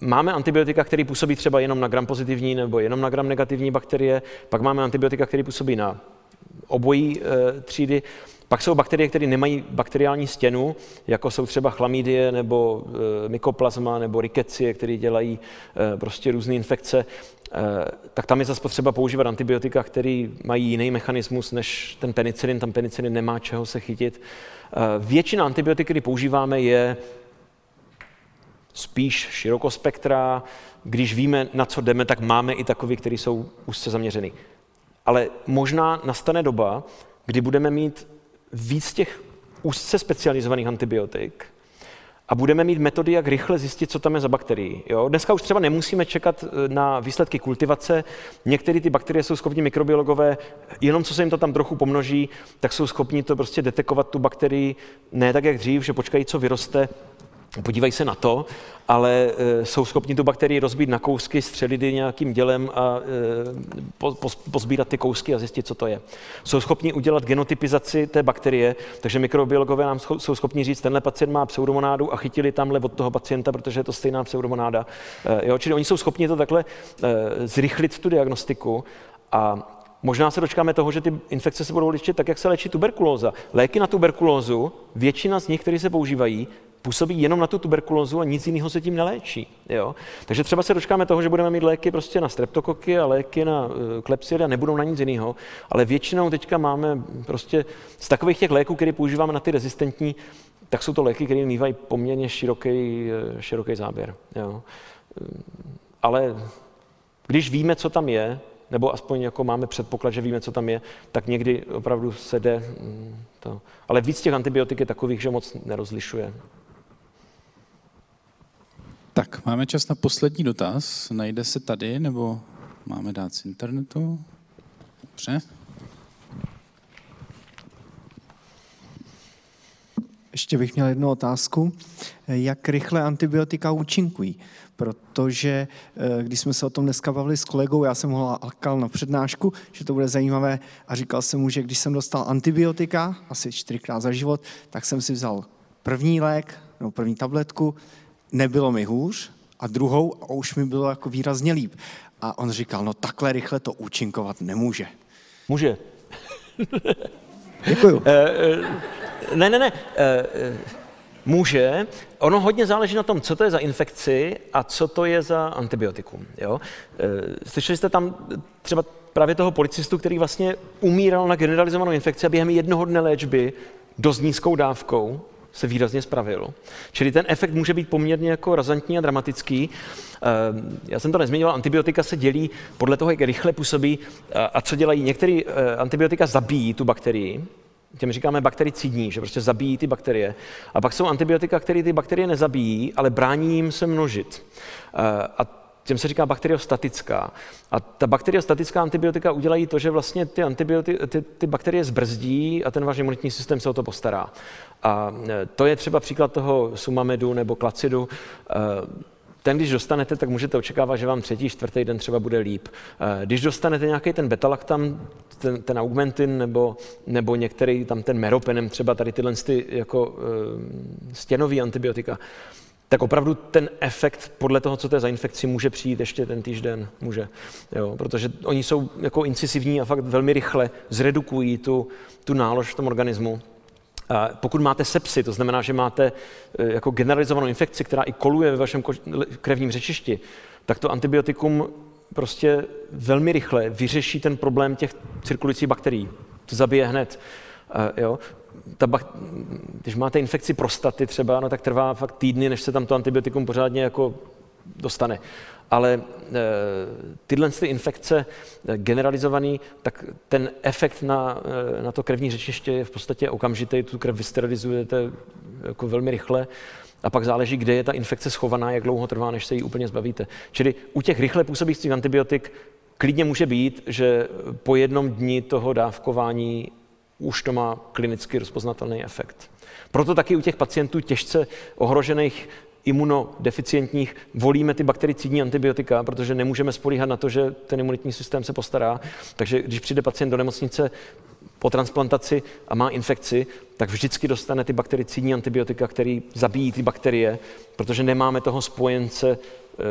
Máme antibiotika, které působí třeba jenom na gram pozitivní nebo jenom na gram negativní bakterie, pak máme antibiotika, které působí na obojí e, třídy. Pak jsou bakterie, které nemají bakteriální stěnu, jako jsou třeba chlamydie nebo e, mykoplazma nebo rikecie, které dělají e, prostě různé infekce. Tak tam je zase potřeba používat antibiotika, které mají jiný mechanismus než ten penicilin. Tam penicilin nemá čeho se chytit. Většina antibiotik, které používáme, je spíš širokospektrá. Když víme, na co jdeme, tak máme i takový, který jsou úzce zaměřený. Ale možná nastane doba, kdy budeme mít víc těch úzce specializovaných antibiotik a budeme mít metody, jak rychle zjistit, co tam je za bakterii. Jo? Dneska už třeba nemusíme čekat eh, na výsledky kultivace. Některé ty bakterie jsou schopni mikrobiologové, jenom co se jim to tam trochu pomnoží, tak jsou schopni to prostě detekovat tu bakterii, ne tak, jak dřív, že počkají, co vyroste, podívají se na to, ale e, jsou schopni tu bakterii rozbít na kousky, střelit nějakým dělem a e, po, pozbírat ty kousky a zjistit, co to je. Jsou schopni udělat genotypizaci té bakterie, takže mikrobiologové nám jsou schopni říct, tenhle pacient má pseudomonádu a chytili tamhle od toho pacienta, protože je to stejná pseudomonáda. E, jo, čili oni jsou schopni to takhle zrychlit tu diagnostiku a Možná se dočkáme toho, že ty infekce se budou léčit tak, jak se léčí tuberkulóza. Léky na tuberkulózu, většina z nich, které se používají, působí jenom na tu tuberkulózu a nic jiného se tím neléčí. Jo? Takže třeba se dočkáme toho, že budeme mít léky prostě na streptokoky a léky na uh, klepsidy a nebudou na nic jiného, ale většinou teďka máme prostě z takových těch léků, které používáme na ty rezistentní, tak jsou to léky, které mývají poměrně široký, eh, široký záběr. Jo? Ale když víme, co tam je, nebo aspoň jako máme předpoklad, že víme, co tam je, tak někdy opravdu se jde mm, to. Ale víc těch antibiotik je takových, že moc nerozlišuje.
Tak, máme čas na poslední dotaz. Najde se tady, nebo máme dát z internetu? Dobře.
Ještě bych měl jednu otázku. Jak rychle antibiotika účinkují? Protože eh, když jsme se o tom dneska bavili s kolegou, já jsem ho lakal na přednášku, že to bude zajímavé a říkal jsem mu, že když jsem dostal antibiotika, asi čtyřikrát za život, tak jsem si vzal první lék, nebo první tabletku, nebylo mi hůř, a druhou a už mi bylo jako výrazně líp. A on říkal, no takhle rychle to účinkovat nemůže.
Může.
Děkuju.
Ne, ne, ne. eh, eh, může. Ono hodně záleží na tom, co to je za infekci a co to je za antibiotikum. Jo? Slyšeli jste tam třeba právě toho policistu, který vlastně umíral na generalizovanou infekci a během jednoho dne léčby dost nízkou dávkou se výrazně spravil. Čili ten efekt může být poměrně jako razantní a dramatický. Ehm, já jsem to nezmiňoval, antibiotika se dělí podle toho, jak rychle působí a co dělají. Některé eh, antibiotika zabíjí tu bakterii, těm říkáme baktericidní, že prostě zabíjí ty bakterie. A pak jsou antibiotika, které ty bakterie nezabíjí, ale brání jim se množit. Eh, a těm se říká bakteriostatická. A ta bakteriostatická antibiotika udělají to, že vlastně ty, ty, ty bakterie zbrzdí a ten váš imunitní systém se o to postará. A e, to je třeba příklad toho sumamedu nebo klacidu. E, ten, když dostanete, tak můžete očekávat, že vám třetí, čtvrtý den třeba bude líp. E, když dostanete nějaký ten betalaktam, ten, ten augmentin nebo, nebo některý tam ten meropenem, třeba tady tyhle ty jako stěnový antibiotika, tak opravdu ten efekt podle toho, co to je za infekci, může přijít ještě ten týžden, může. Jo, protože oni jsou jako incisivní a fakt velmi rychle zredukují tu, tu nálož v tom organismu. Pokud máte sepsy, to znamená, že máte e, jako generalizovanou infekci, která i koluje ve vašem krevním řečišti, tak to antibiotikum prostě velmi rychle vyřeší ten problém těch cirkulujících bakterií. To zabije hned. Jo? ta bak- když máte infekci prostaty třeba, no, tak trvá fakt týdny, než se tam to antibiotikum pořádně jako dostane. Ale e, tyhle ty infekce e, generalizovaný, tak ten efekt na, e, na to krevní řečiště je v podstatě okamžitý, tu krev vysterilizujete jako velmi rychle a pak záleží, kde je ta infekce schovaná, jak dlouho trvá, než se jí úplně zbavíte. Čili u těch rychle působících antibiotik klidně může být, že po jednom dni toho dávkování už to má klinicky rozpoznatelný efekt. Proto taky u těch pacientů těžce ohrožených imunodeficientních volíme ty baktericidní antibiotika, protože nemůžeme spolíhat na to, že ten imunitní systém se postará. Takže když přijde pacient do nemocnice po transplantaci a má infekci, tak vždycky dostane ty baktericidní antibiotika, které zabíjí ty bakterie, protože nemáme toho spojence eh,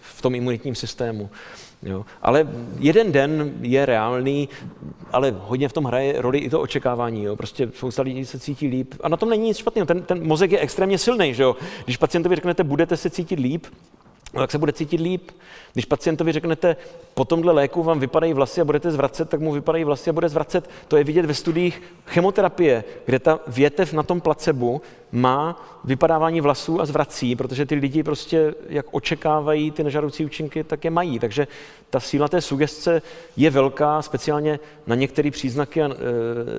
v tom imunitním systému. Jo. Ale jeden den je reálný, ale hodně v tom hraje roli i to očekávání. Jo. Prostě spousta lidí se cítí líp. A na tom není nic špatného. Ten, ten mozek je extrémně silný. Že jo. Když pacientovi řeknete, budete se cítit líp, no, tak se bude cítit líp. Když pacientovi řeknete, po tomhle léku vám vypadají vlasy a budete zvracet, tak mu vypadají vlasy a bude zvracet. To je vidět ve studiích chemoterapie, kde ta větev na tom placebu má vypadávání vlasů a zvrací, protože ty lidi prostě, jak očekávají ty nežadoucí účinky, tak je mají. Takže ta síla té sugestce je velká, speciálně na některé příznaky a e,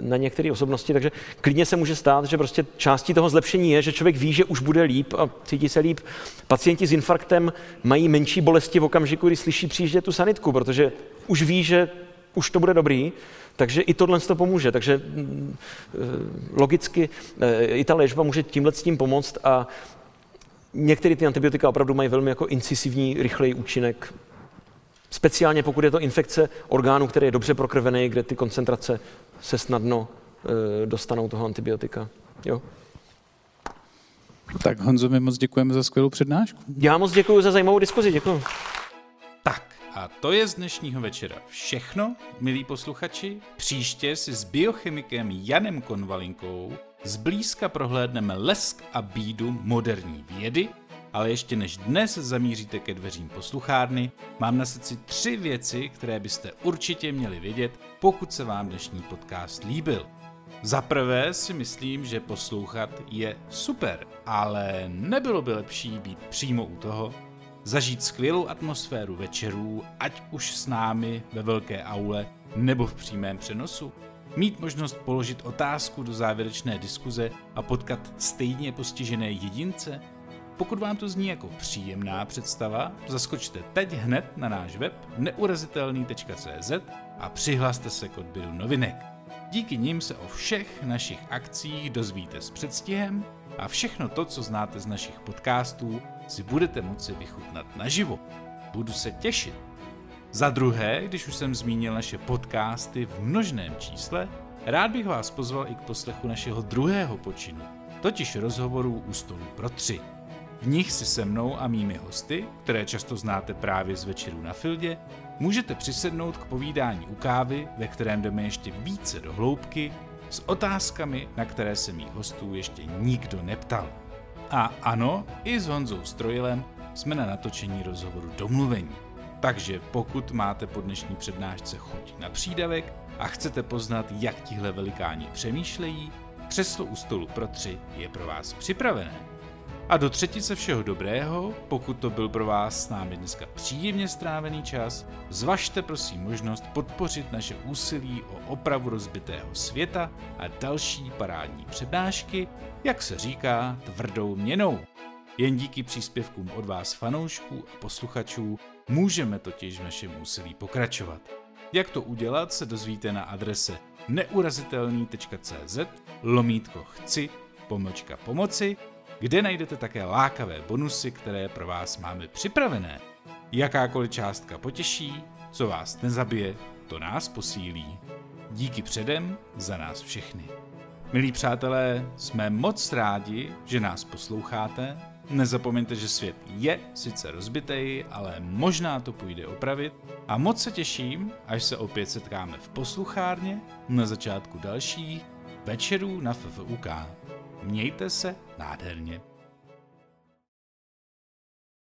na některé osobnosti, takže klidně se může stát, že prostě částí toho zlepšení je, že člověk ví, že už bude líp a cítí se líp. Pacienti s infarktem mají menší bolesti v okamžiku, kdy slyší přijíždět tu sanitku, protože už ví, že už to bude dobrý, takže i tohle to pomůže. Takže mm, eh, logicky eh, i ta léčba může tímhle s tím pomoct a některé ty antibiotika opravdu mají velmi jako incisivní, rychlej účinek. Speciálně pokud je to infekce orgánu, který je dobře prokrvený, kde ty koncentrace se snadno eh, dostanou toho antibiotika. Jo.
Tak Honzo, my moc děkujeme za skvělou přednášku.
Já moc děkuji za zajímavou diskuzi, děkuji.
A to je z dnešního večera všechno, milí posluchači. Příště si s biochemikem Janem Konvalinkou zblízka prohlédneme lesk a bídu moderní vědy, ale ještě než dnes zamíříte ke dveřím posluchárny, mám na srdci tři věci, které byste určitě měli vědět, pokud se vám dnešní podcast líbil. Za prvé si myslím, že poslouchat je super, ale nebylo by lepší být přímo u toho, zažít skvělou atmosféru večerů, ať už s námi ve velké aule nebo v přímém přenosu. Mít možnost položit otázku do závěrečné diskuze a potkat stejně postižené jedince? Pokud vám to zní jako příjemná představa, zaskočte teď hned na náš web neurazitelný.cz a přihlaste se k odběru novinek. Díky nim se o všech našich akcích dozvíte s předstihem a všechno to, co znáte z našich podcastů, si budete moci vychutnat naživo. Budu se těšit. Za druhé, když už jsem zmínil naše podcasty v množném čísle, rád bych vás pozval i k poslechu našeho druhého počinu, totiž rozhovorů u stolu pro tři. V nich si se mnou a mými hosty, které často znáte právě z večerů na Fildě, můžete přisednout k povídání u kávy, ve kterém jdeme ještě více do hloubky s otázkami, na které se mých hostů ještě nikdo neptal. A ano, i s Honzou Strojilem jsme na natočení rozhovoru domluvení. Takže pokud máte po dnešní přednášce chuť na přídavek a chcete poznat, jak tihle velikáni přemýšlejí, křeslo u stolu pro tři je pro vás připravené. A do třetice všeho dobrého, pokud to byl pro vás s námi dneska příjemně strávený čas, zvažte prosím možnost podpořit naše úsilí o opravu rozbitého světa a další parádní přednášky, jak se říká, tvrdou měnou. Jen díky příspěvkům od vás fanoušků a posluchačů můžeme totiž v našem úsilí pokračovat. Jak to udělat, se dozvíte na adrese neurazitelný.cz lomítko chci pomlčka pomoci, kde najdete také lákavé bonusy, které pro vás máme připravené. Jakákoliv částka potěší, co vás nezabije, to nás posílí. Díky předem za nás všechny. Milí přátelé, jsme moc rádi, že nás posloucháte. Nezapomeňte, že svět je sice rozbitej, ale možná to půjde opravit. A moc se těším, až se opět setkáme v posluchárně na začátku dalších večerů na FFUK. Mějte se nádherně.